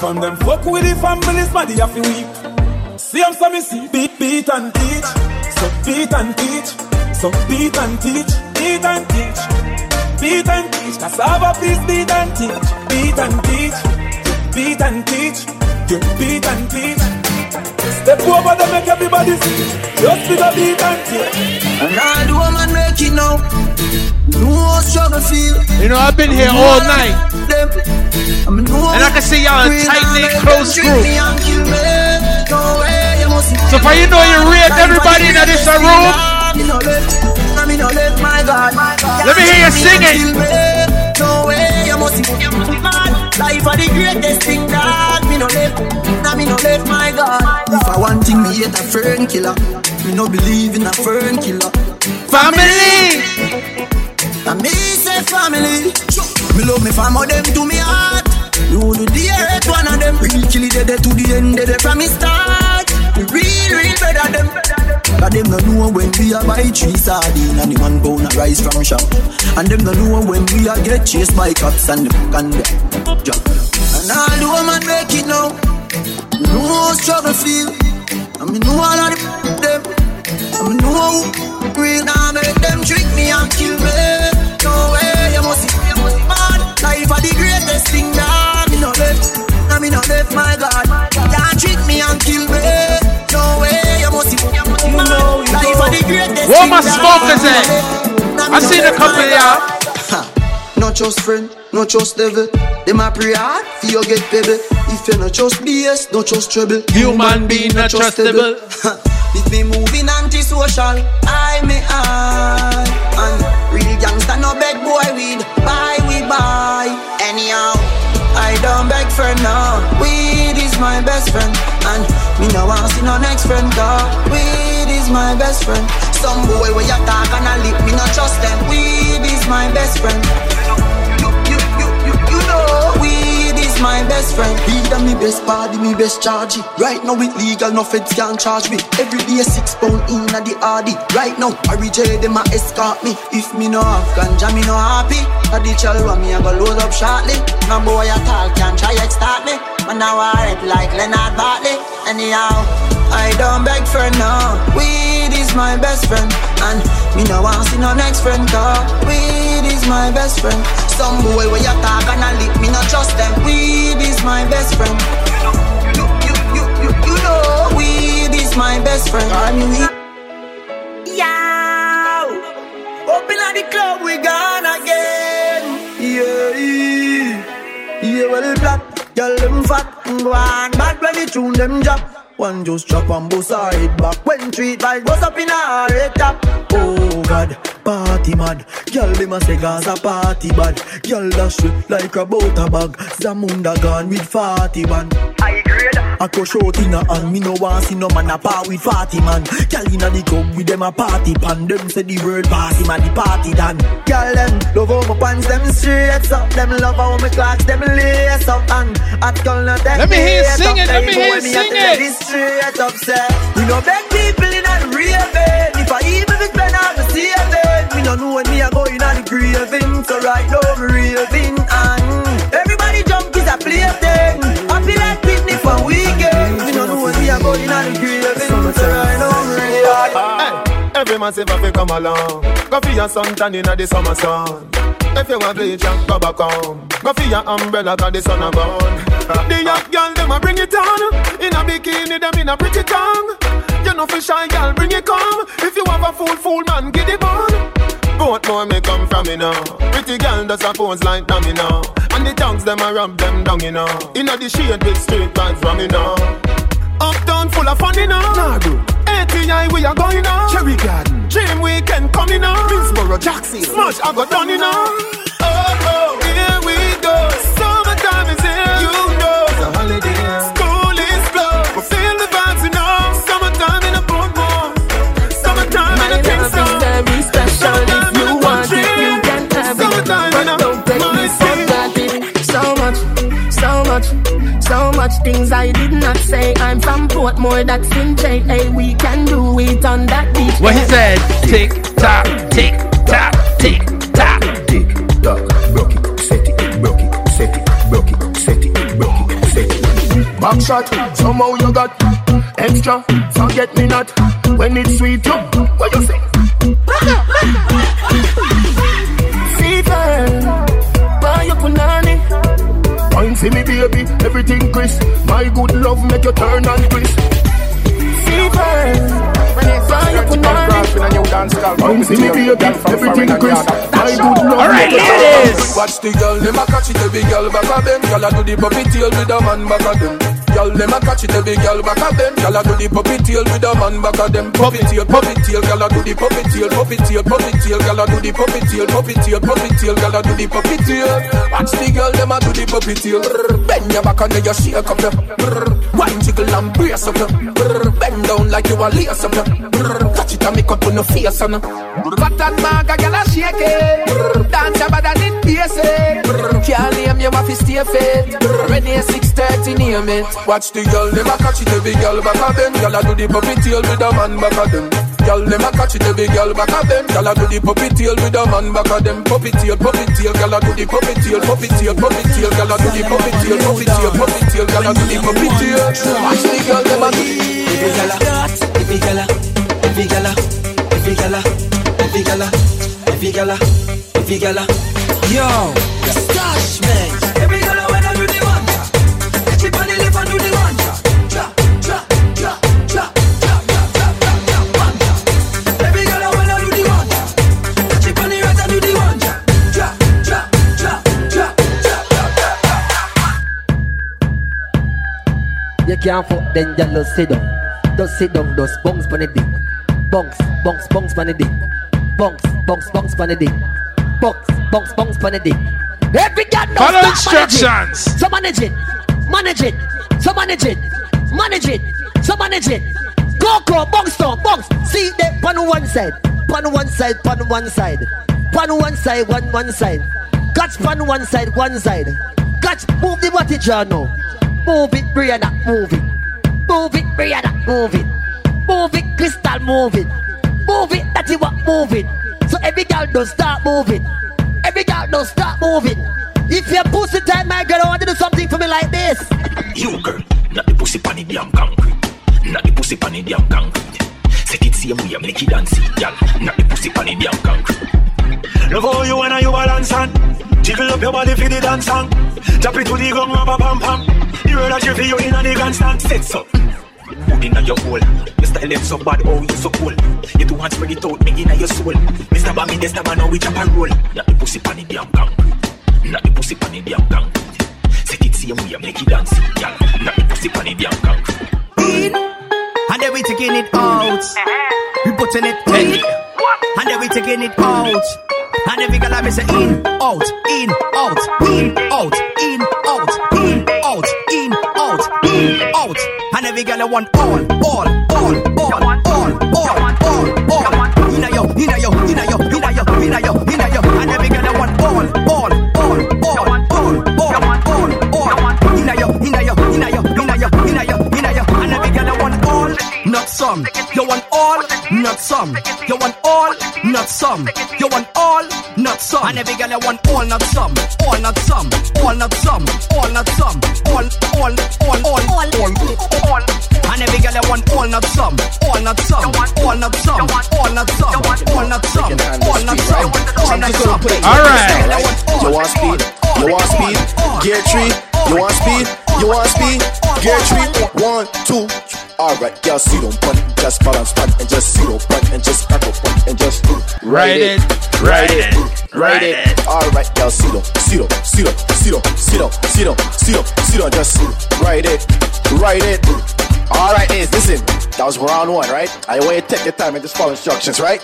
From them fuck with the families, man, they have to weep. See them so me see beat, beat and teach. So beat and teach. So beat and teach. Beat and teach. Beat and teach. Cassava please beat and teach. Beat and teach. Beat and teach. You beat and teach. Step over them make everybody see. Just be the beat and teach. And all the woman make it now. No struggle feel. You know, I've been here all night. And I can see y'all a tight knit, close group. So for you know you rate everybody in this room. Let me hear you sing mad. Life are the greatest thing that me no left. Nah, me no left, my God. If I want thing, me hate a fern killer. Me no believe in a fern killer. Family. And me say family. Me love me family, them to me heart. You the dearest one of them. Real kill it dead to the end, dead from me start. The real, real better them. But them no know when we are buy three sardine and the one pound of rice from shop. And them no know when we are get chased by cops and the the job. And all the woman make it now. Me know how struggle feel. And me know all of the them. And me know how real now make them trick me and kill me. No way, you must be, you must be mad. Life are the greatest thing that me no left. Now me no left, my God. Can't trick me and kill me. Thing my me no at? I seen a couple y'all. Not just friend, not just devil. Them a pray hard for you get pebble. If you not just BS, not just trouble. Human being not trustable. If me moving anti-social, I me I And real gangsta no beg boy weed Buy we buy Anyhow I don't beg friend now Weed my best friend. And me no want see no next friend. Dog Weed is my best friend. Some boy where you talk and I lip me not trust them. Weed is my best friend My best friend. Weed and me best body, me best charge. Right now it legal, no feds can charge me. Every day six pound in a the RD Right now, Harry J, them a escort me. If me no have ganja, me no happy. A the chalwa, me a go load up shortly. No boy at all can try extort me. Man now I rap like Leonard Bartley. Anyhow, I don't beg for no. Weed is my best friend. And me no want see no next friend Cause weed is my best friend. Some boy where you talk and I lip me not trust them. Weed is my best friend. You, you, you, you, you know Weed is my best friend. I mean weed Yow. Open at the club we gone again Yeah Yeah. Well black. Girl them fat. Go on. Bad when the tune them drop one just chop and her head back. When treat vibes bust up in head top. Oh God, party mad. Girl them a say Gaza party bad. Girl dash like a butter bag. Zamunda gone with 40 man I crush out in a hand. Me no want see no man a part with 40 man. Girl inna the club with them a party pan. Them say the world party man the party done. Girl them love how my pants them straight up. Them love how my clocks them lace up. And at girl not take Let me hear sing it, let me hear sing it. this straight up say We no beg people in a raving. If I even if spend all the saving Me no know when me a go in a the graving So right now me raving. And everybody jump is a Happy raving Every man say fi come along. Go for your suntan inna the summer sun. If you want bleach, go back home. Go for your umbrella 'cause the sun a gone. The young girl them a bring it on. In a bikini them in a pretty tongue. You know fi shy girl bring it come. If you have a fool fool man get it on. Both more may come from me now. Pretty girl does a pose like dummy now. And the tongues them a rub them down you know. Inna the shade with straight vibes from me now. Uptown full of fun, you know. Nah, bro. ATI, we are going on. Cherry Garden. Dream Weekend coming on. Middlesboro, Jackson. Smash, I got done, you know. So much things I did not say. I'm from Portmore, that's in JA. We can do it on that beach. What he said? Tick tock, tick tock, tick tock. Tick tock, broke it, set it, broke it, set it, broke it, set it, broke it, set it. Back shot, somehow you got extra. Forget me not when it's sweet. You, what you say? See me baby, everything crisp. My good love make you turn and twist. Buy your punani. Wine see me baby, everything crisp. My good love Alright, make you here turn it and is. twist. Watch the girl, them a catch it, every girl back of them. Girl a do the puppy tail with a man back of them. Girl, them a catch it, every girl back of them. Girl a do the puppy tail with a man back of them. Puppy tail, puppy tail, girl a do the puppy tail, puppy tail, puppy tail, girl a do the puppy tail, puppy tail, puppy tail, girl a do the puppy tail. Watch the girl, them a do the puppy tail. Bend your back and then you shake up your. brr. Wine jiggle and brace up your. brr. Bend down like you a lace up your. brr. Catch it and make up on your face and. Fat and bag, a girl a shake it. Brr, Dance about that in basic. Can't name you have to stay fit. Ready 630 name it. Watch the girl, a catch it, every girl back of them. Girl a do the puppy tail with a man back of them. Girl, them a catch it, every girl back of them. Girl a do the puppy tail with a man back of them. Puppy tail, puppy tail, girl a do the puppy tail, puppy tail, puppy tail, girl a do the puppy tail, puppy tail, puppy tail, girl a do the puppy tail. Watch the girl, them a. Every gala, every gala, every gala, every gala, every gala, every gala, every gala. Yo, stash man. Can't fuck, then you just sit down. Just sit down, just bounce pon the dick. Bounce, bounce, bounce pon the dick. Bounce, bounce, bounce pon the dick. Bounce, bounce, bounce pon the dick. Every girl knows Follow start manage it. instructions. So manage it, manage it, so manage it, manage it, so manage it. Go, go, bounce down, bounce. See that on one side, on one side, on one side, on one side, one one side. Catch on one side, one side. Catch, move the body jaw now. Move it, Brianna, move it. Move it, Brianna, move it. Move it, Crystal, move it. Move it, that's it, what, move it. So every girl don't start moving. Every girl don't start moving. If you're pussy time, my girl, I want to do something for me like this. You girl, not the pussy pan the damn concrete. Not the pussy pan the damn concrete. Set it same way, make it dance, y'all. Not the pussy pan the damn concrete. Love how you and I you balance on. Jiggle up your body for the dance song. Tap it to the gong, rubber pam pam. You heard that you feel you in the grandstand. Set so. Good inna your hole. Your style them so bad, oh you so cool. You two hands spread it out, me inna your soul. Mr. Bammy, this time I know we chop and roll. Not the pussy pan the damn concrete. Not the pussy pan the damn concrete. Set it same way, make it dance, y'all. Not the pussy pan the damn concrete. in, and then we taking it out. Uh-huh. We putting it in, and then we taking it out. And every girl I miss it in, out, in, out, in, out, in, out, in, out, in, out, in, out. And every girl I want all, all, all, all, all, all, all, all. Inna yo, inna yo, inna yo, inna yo, inna yo, inna yo. Not some. You want all, not some. You want all, not some. You want all, not some. And every girl I want all, not some. All, not some. All, not some. All, not some. All, all, all, all, all, all, all. And every girl I want all, not some. All, not some. All, not some. All, not some. All, not some. All, not some. All, not some. All right. You want speed? You want speed? Gear three. You want speed? You want speed? Gear three. One, two. Alright, girl, sit on punt, just balance punt, and just sit on punt, and just up punt, and just Ride it, ride it, ride it. Alright, girl, sit on, sit on, sit on, sit on, sit on, sit on, sit on, sit on, just ride it, ride it. Alright, is listen, that was round one, right? I want you to take your time and just follow instructions, right?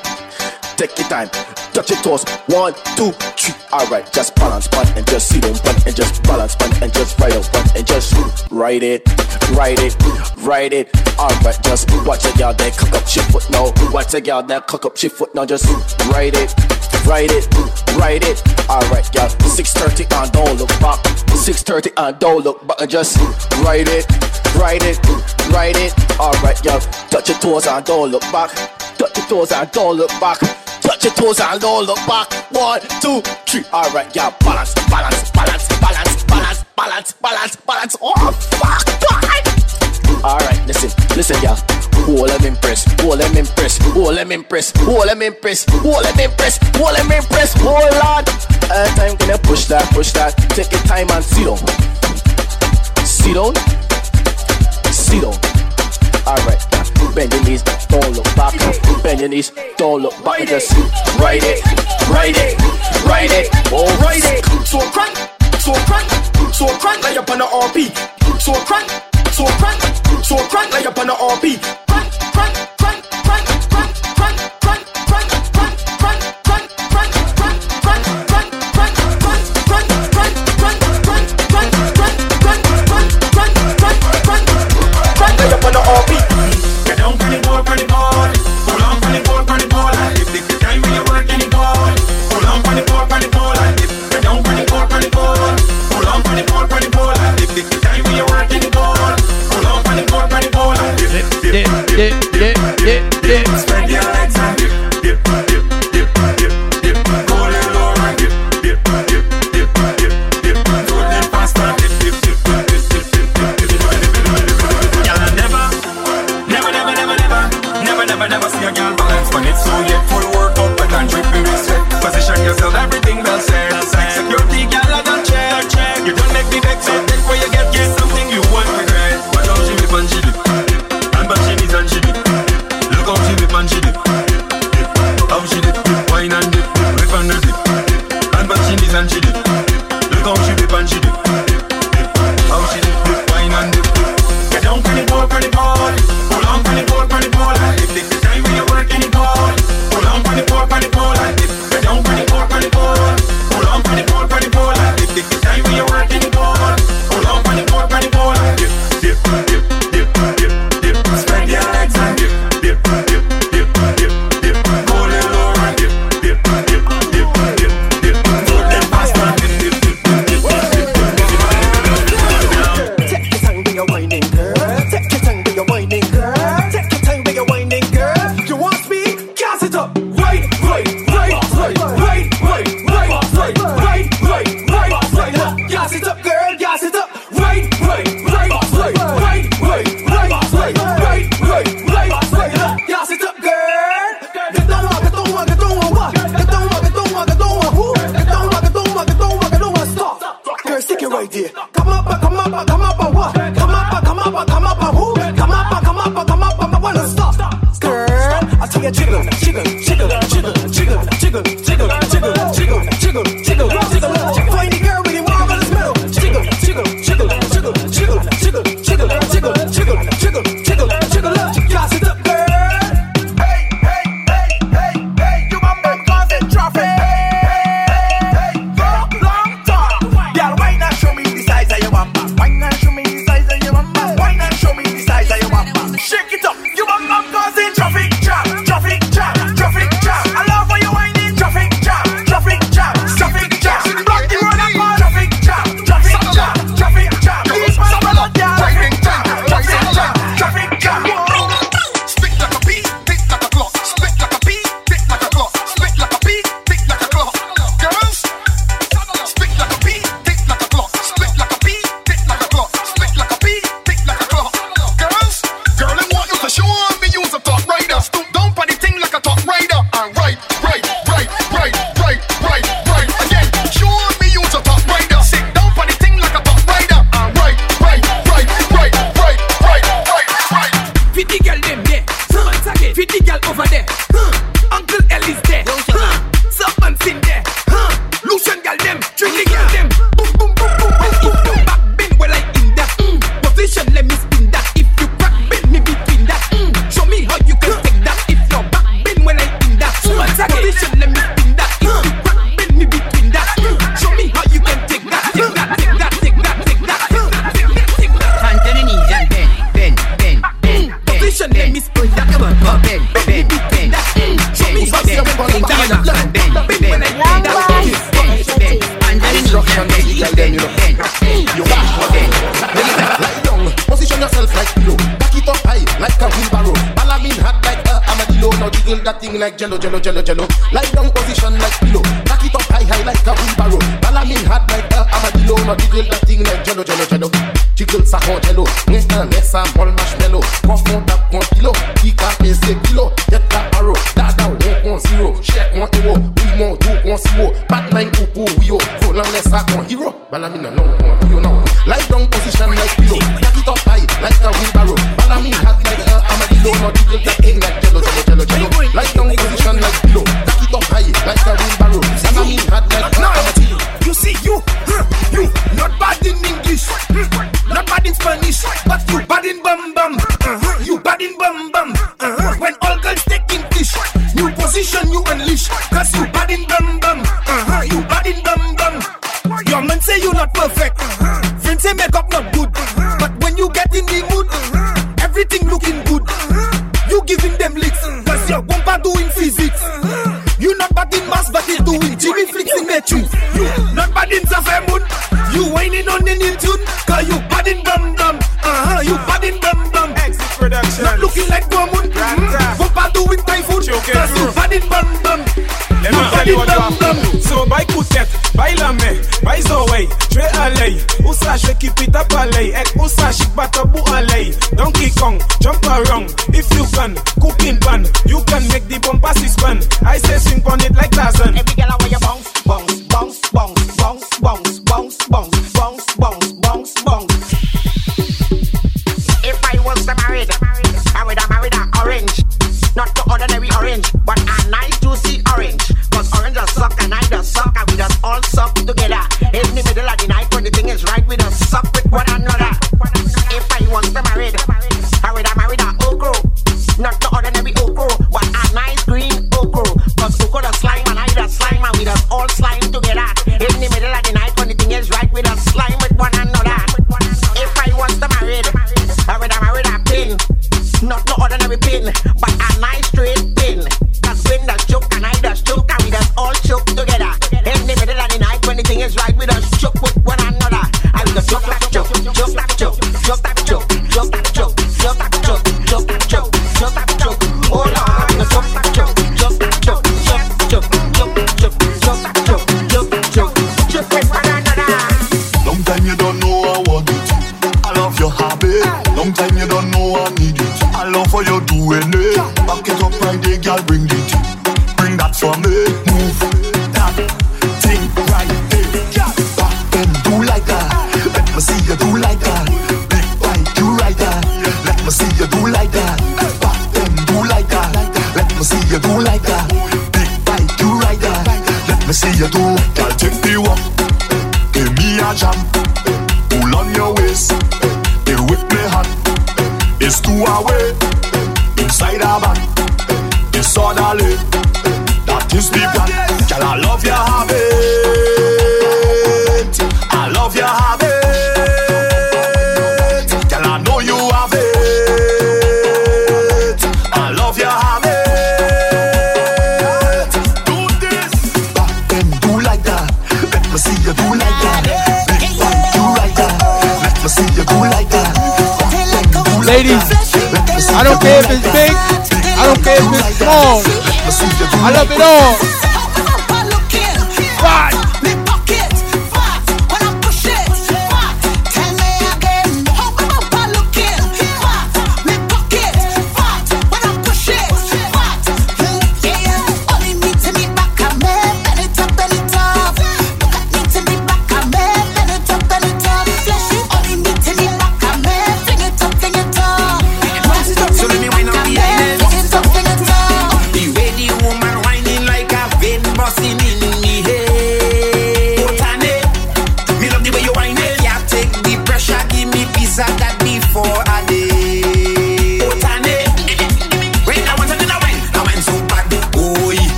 Take your time, touch your toes. One, two, three. Alright, just balance punt and just sit on punt and just balance punt and just ride on punt and just ride it, ride it, ride it. Alright, just watch a girl that cook up she foot now. Watch a girl that cook up she foot now. Just ride it, ride it, ride it. Alright, girl. 6:30 and don't look back. 6:30 and don't look back just ride it, ride it, ride it. Alright, girl. Touch your toes and don't look back. Touch your toes and don't look back. Touch your toes and don't look back. One, two, three. Alright, yeah. Balance, balance, balance, balance, balance, balance, balance, balance. Oh, fuck, boy. Alright, listen, listen, yeah. Hold them impress, hold them impress, hold them impress, hold them impress, hold them impress, hold them impress, hold on. Uh, time you push that, push that. Take your time and sit down. Sit down. Sit down. Alright, bend your knees, don't look back. Bend your knees, don't look back. Just ride it, ride it, ride it, oh Ride it, so crank, so crank, so crank like up on the RP. So crank, so crank, so crank like up on the RP. Crank,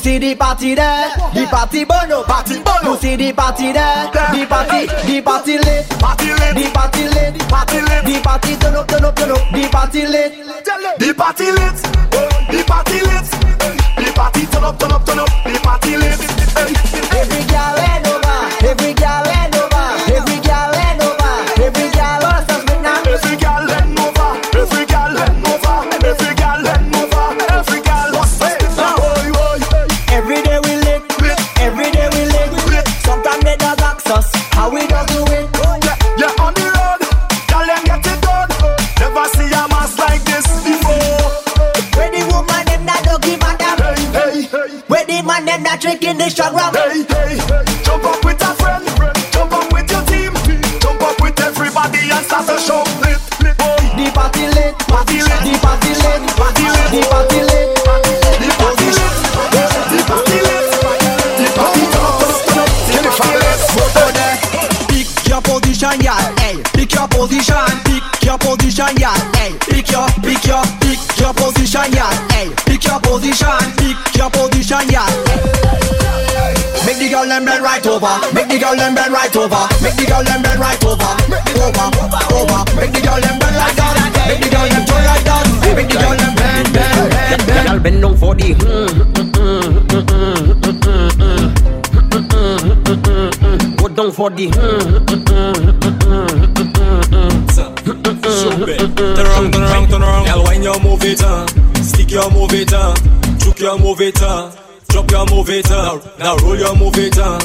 see the party there, the party bono, party bono. You see the party there, the party, the party lit, party lit, the party lit, the party lit, the party turn up, turn up, turn up, the party lit, The party lit, the party lit, the party turn up, turn up, turn up, the party lit. right over. Make the girl them bend right over. Make the girl them bend right over. Over, over. Make the girl them bend like that. Make the girl them turn like that. Make the girl them bend, bend, bend, bend. Girl bend down for the. Hmm, hmm, hmm, Go down for the. Turn around, turn around, turn around. Girl, when you move it, uh, stick your move it, uh, juke your move it, uh, drop your move it, uh, now roll your move it, uh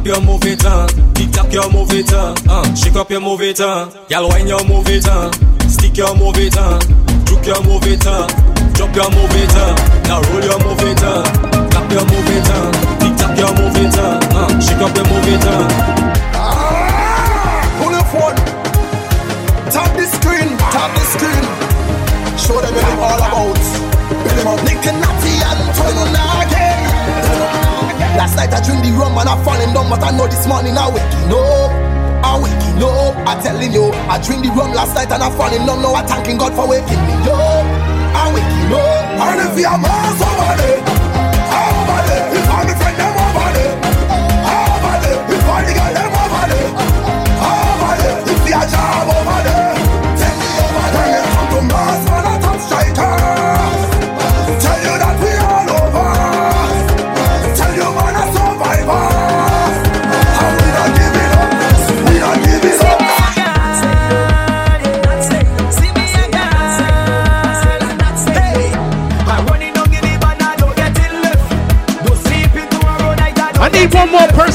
up your movie tongue, tick tock your movie tongue, uh, shake up your movie tongue, y'all wine your movie tongue, stick your movie tongue, juke your movie tongue, jump your movie tongue, now roll your movie tongue, tap your movie tongue, tick tock your movie tongue, uh, shake up your movie tongue. Ah, pull your phone, tap the screen, tap the screen, show them what it's all about, build them Nick and Natty and Tony now. Last night I drink the rum and I falling down, but I know this morning I waking up. I waking up. I telling you, I drink the rum last night and I falling down. Now I thanking God for waking me up. I waking up. And if you're mass over there, if I'm a friend, them over there, over there, if I'm the girl, them over there, over there, if you're job over there, one more person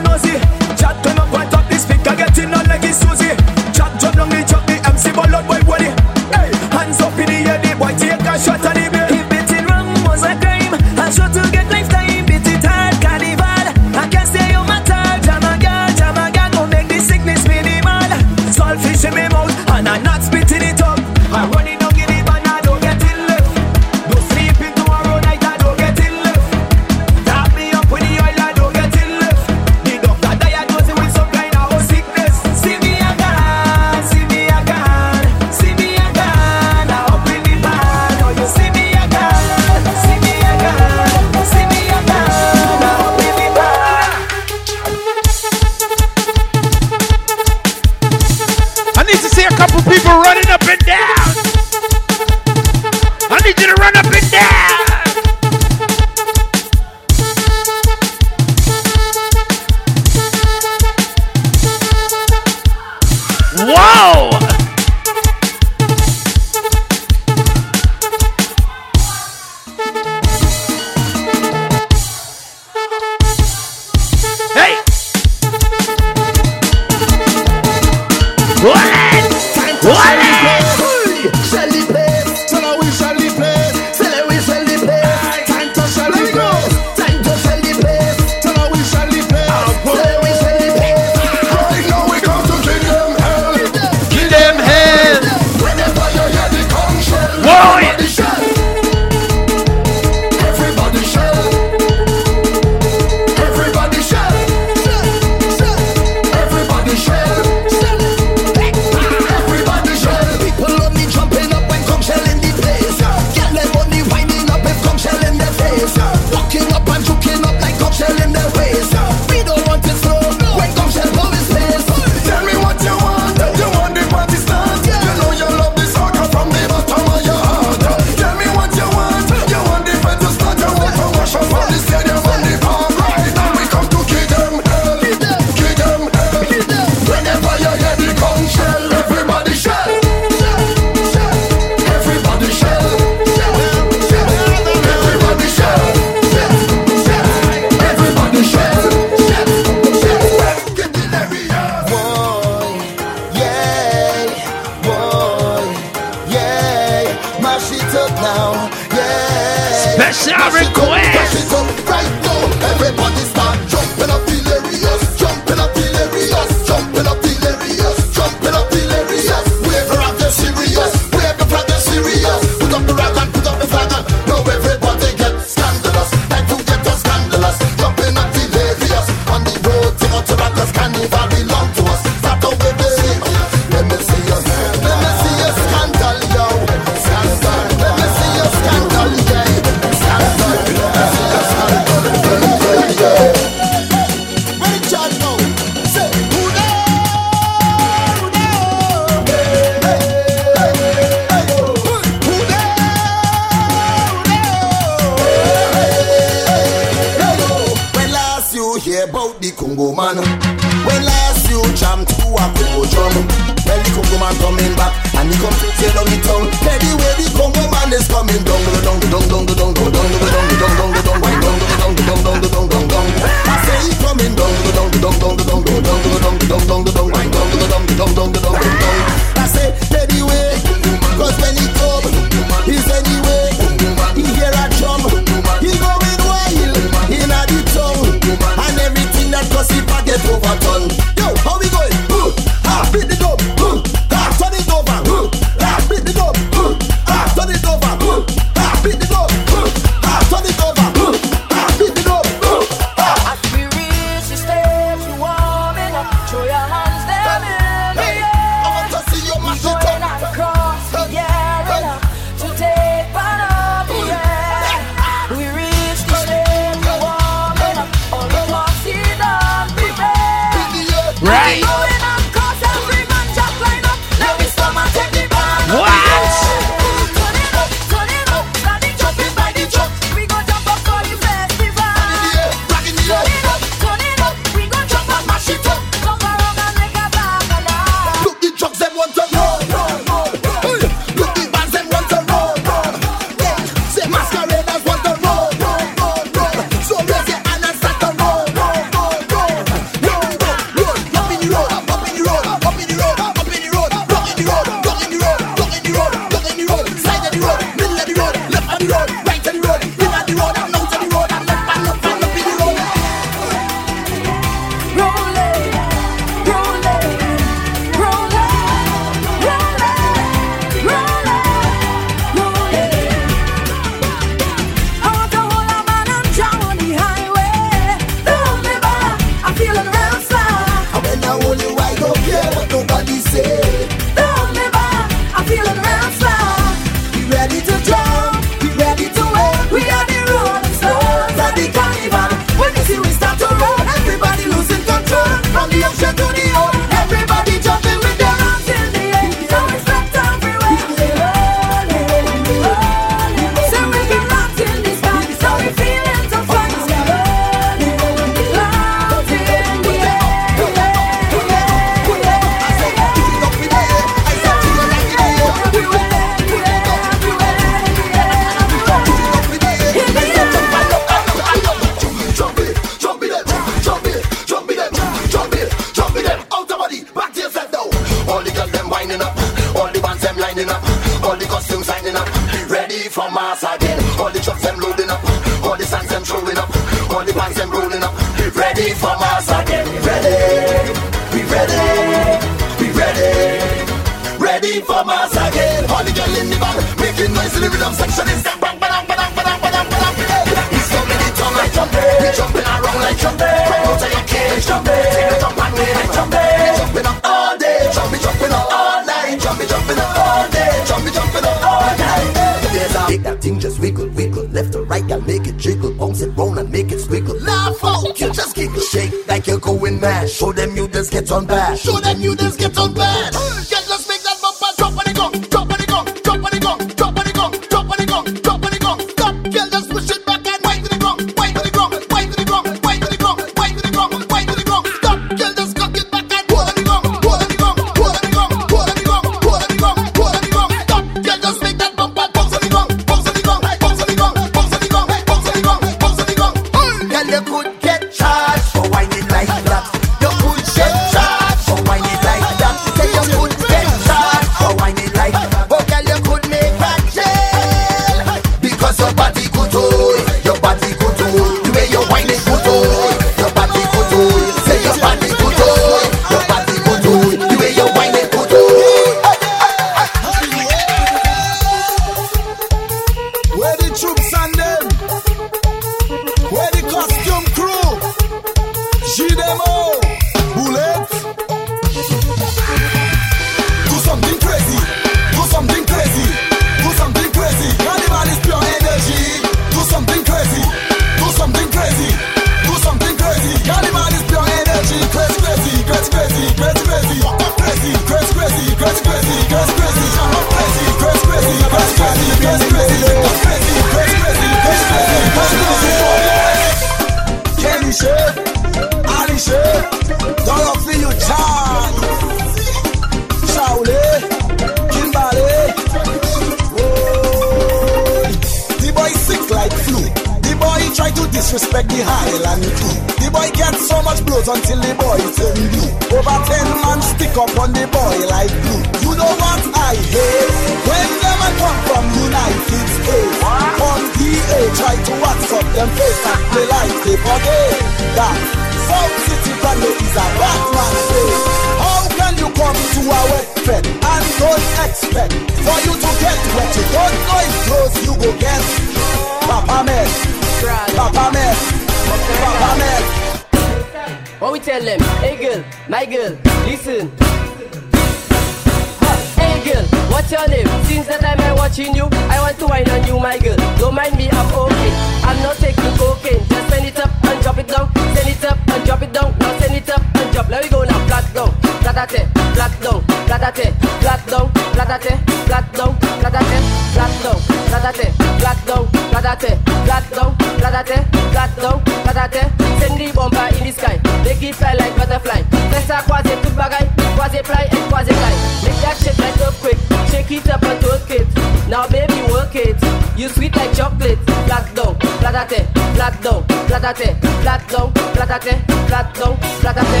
platate, plateau, platate, plateau, platate,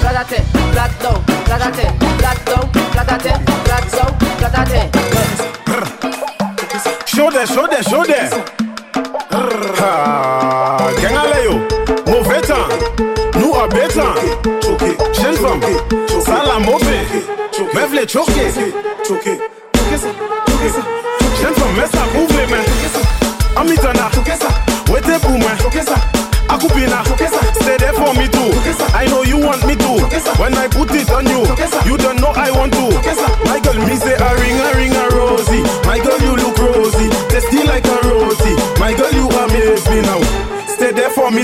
platate, plateau, platate, plateau, platate, plateau, platate. Show there, show there, show there. Gangaleyo, mauvais temps, nous à bétan, jeune femme, sale à mauvais, meuf les choqués.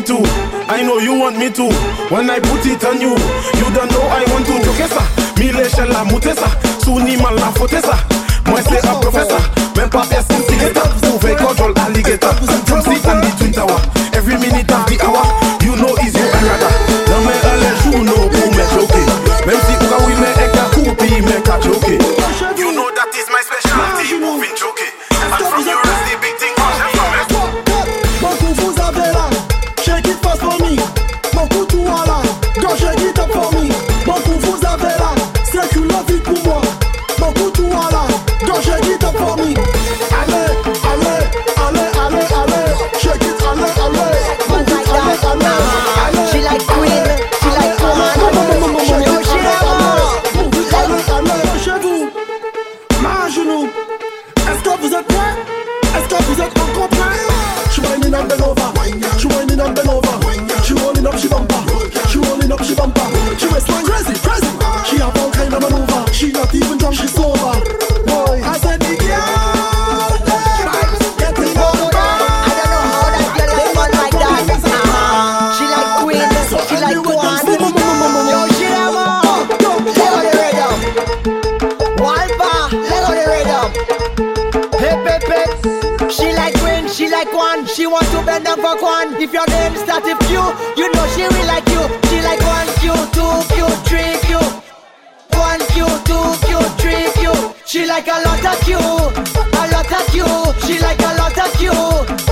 to. I know you want me to. When I put it on you, you don't know I want to. Jokesa, mile shella mutesa, suni mala fotesa. Moi c'est un professeur, même pas personne qui est un Vous faites contrôle alligator, comme si t'en dis twin tower. A few, You know she really like you. She like one Q, two Q, three Q. One Q, two Q, three Q. She like a lot of Q, a lot of Q. She like a lot of Q.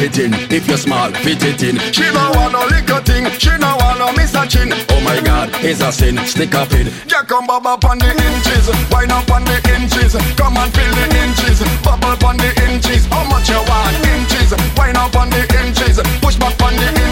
fit in If you're small, fit it in. She don't want no liquor thing. She don't want no miss a chin. Oh my God, it's a sin. Stick up in. Jack and bob up on the inches. Wine up on the inches. Come and feel the inches. Bubble on the inches. How much you want? Inches. Wine up on the inches. Push back on the inches.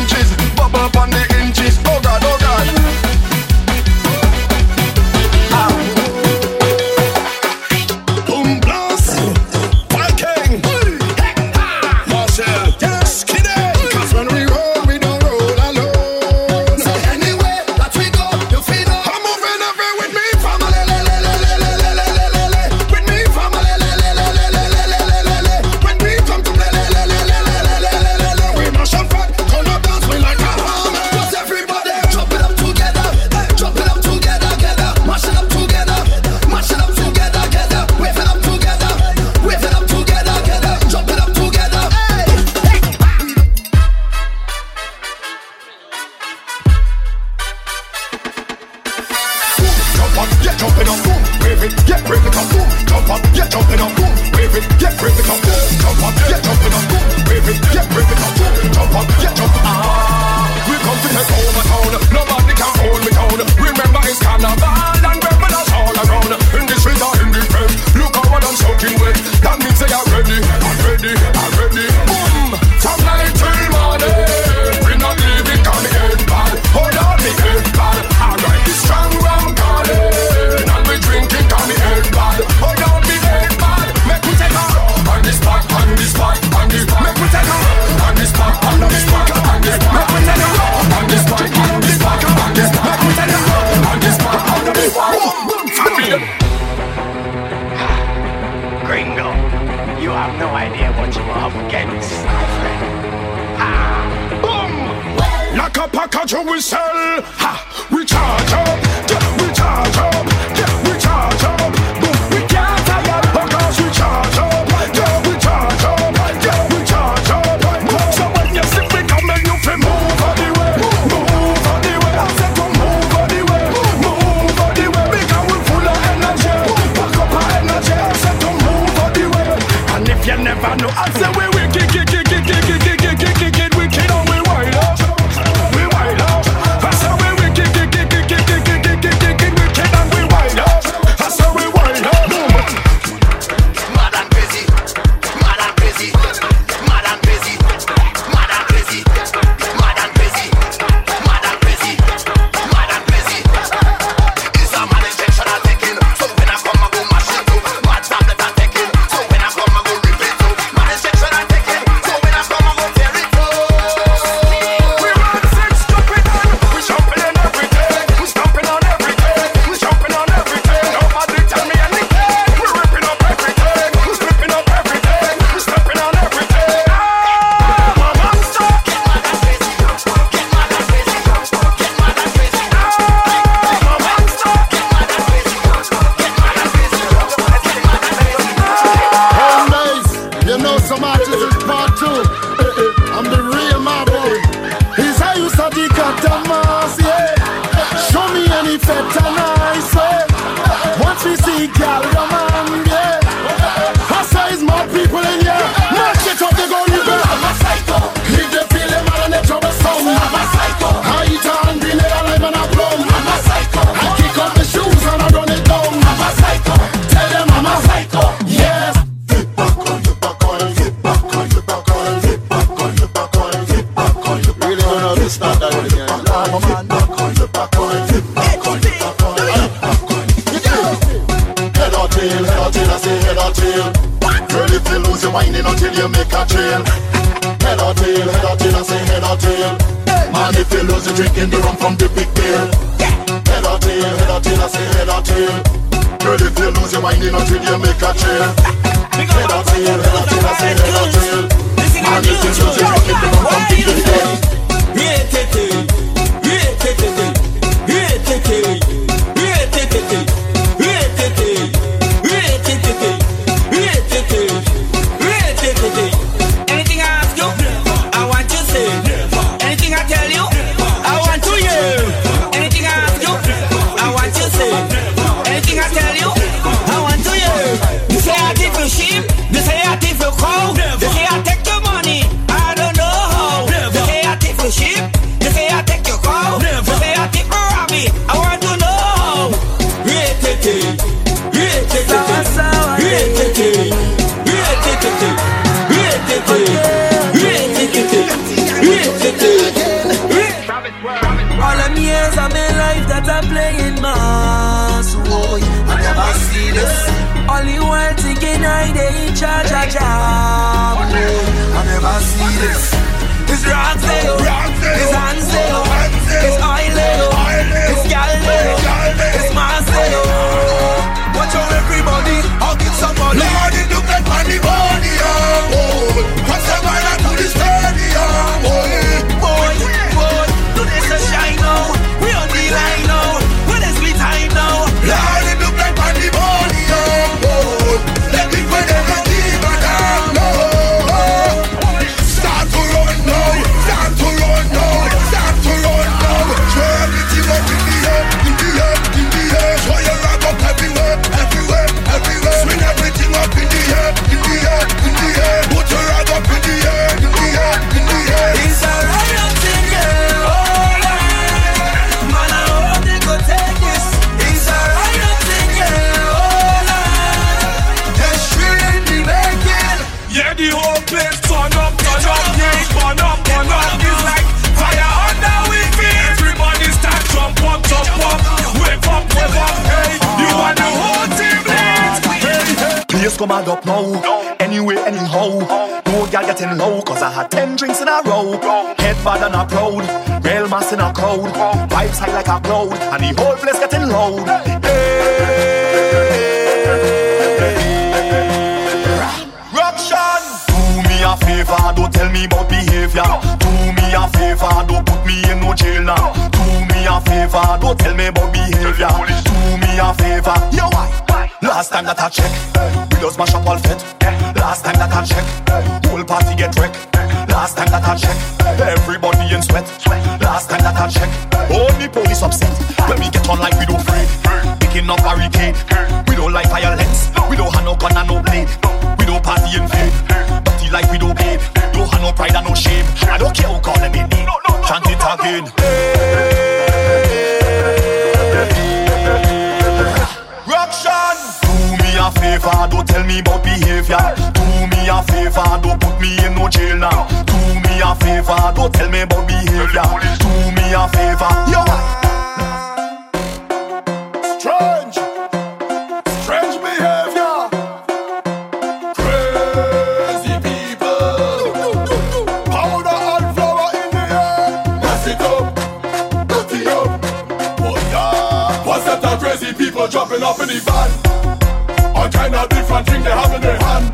jumping up in the van. All kind of different things they have in their hand.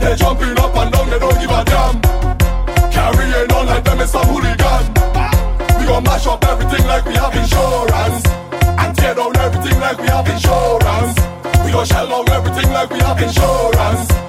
They jumping up and down, they don't give a damn. Carrying on like them is some hooligan. We gon' mash up everything like we have insurance. And tear down everything like we have insurance. We gon' shell out everything like we have insurance.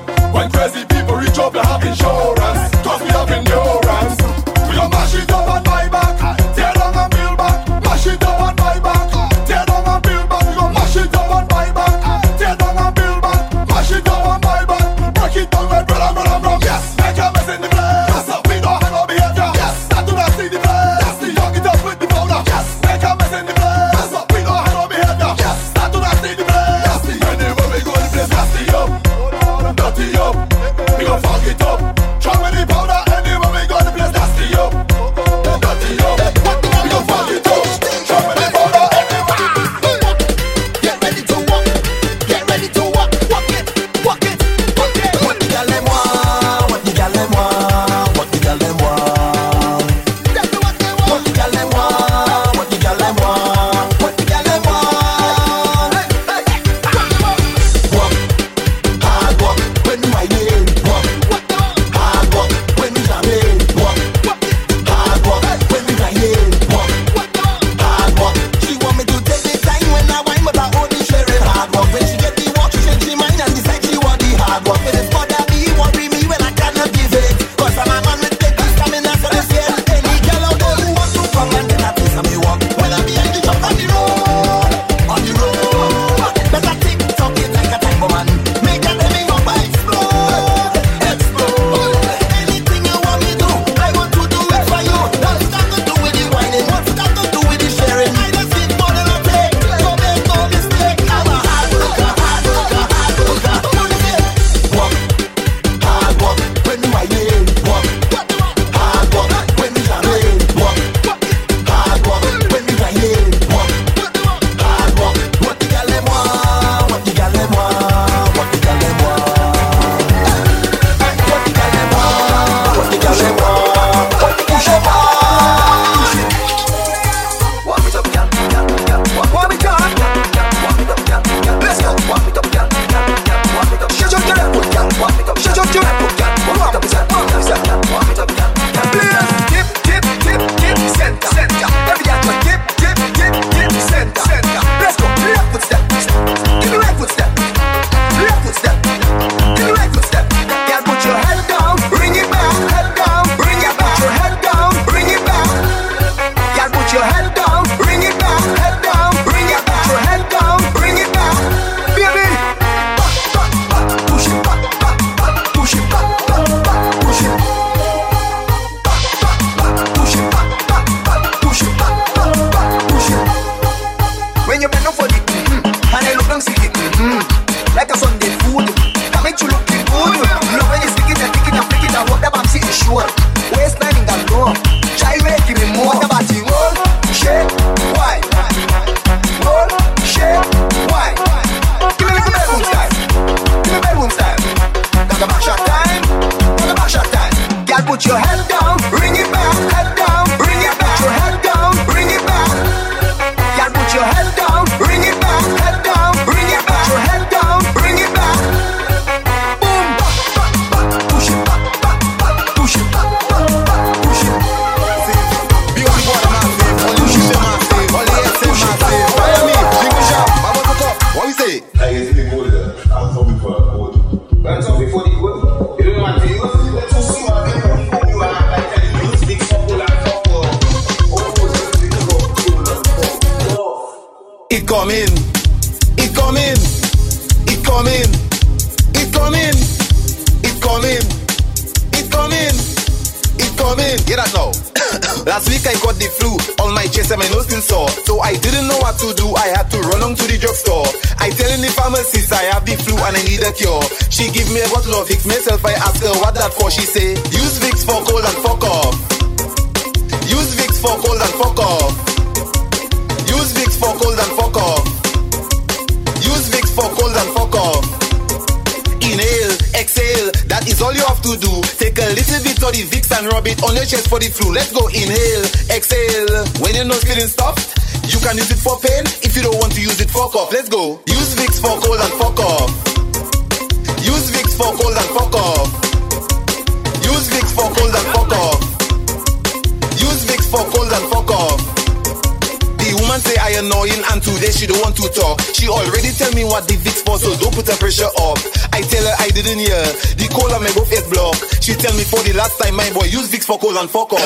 And fuck off.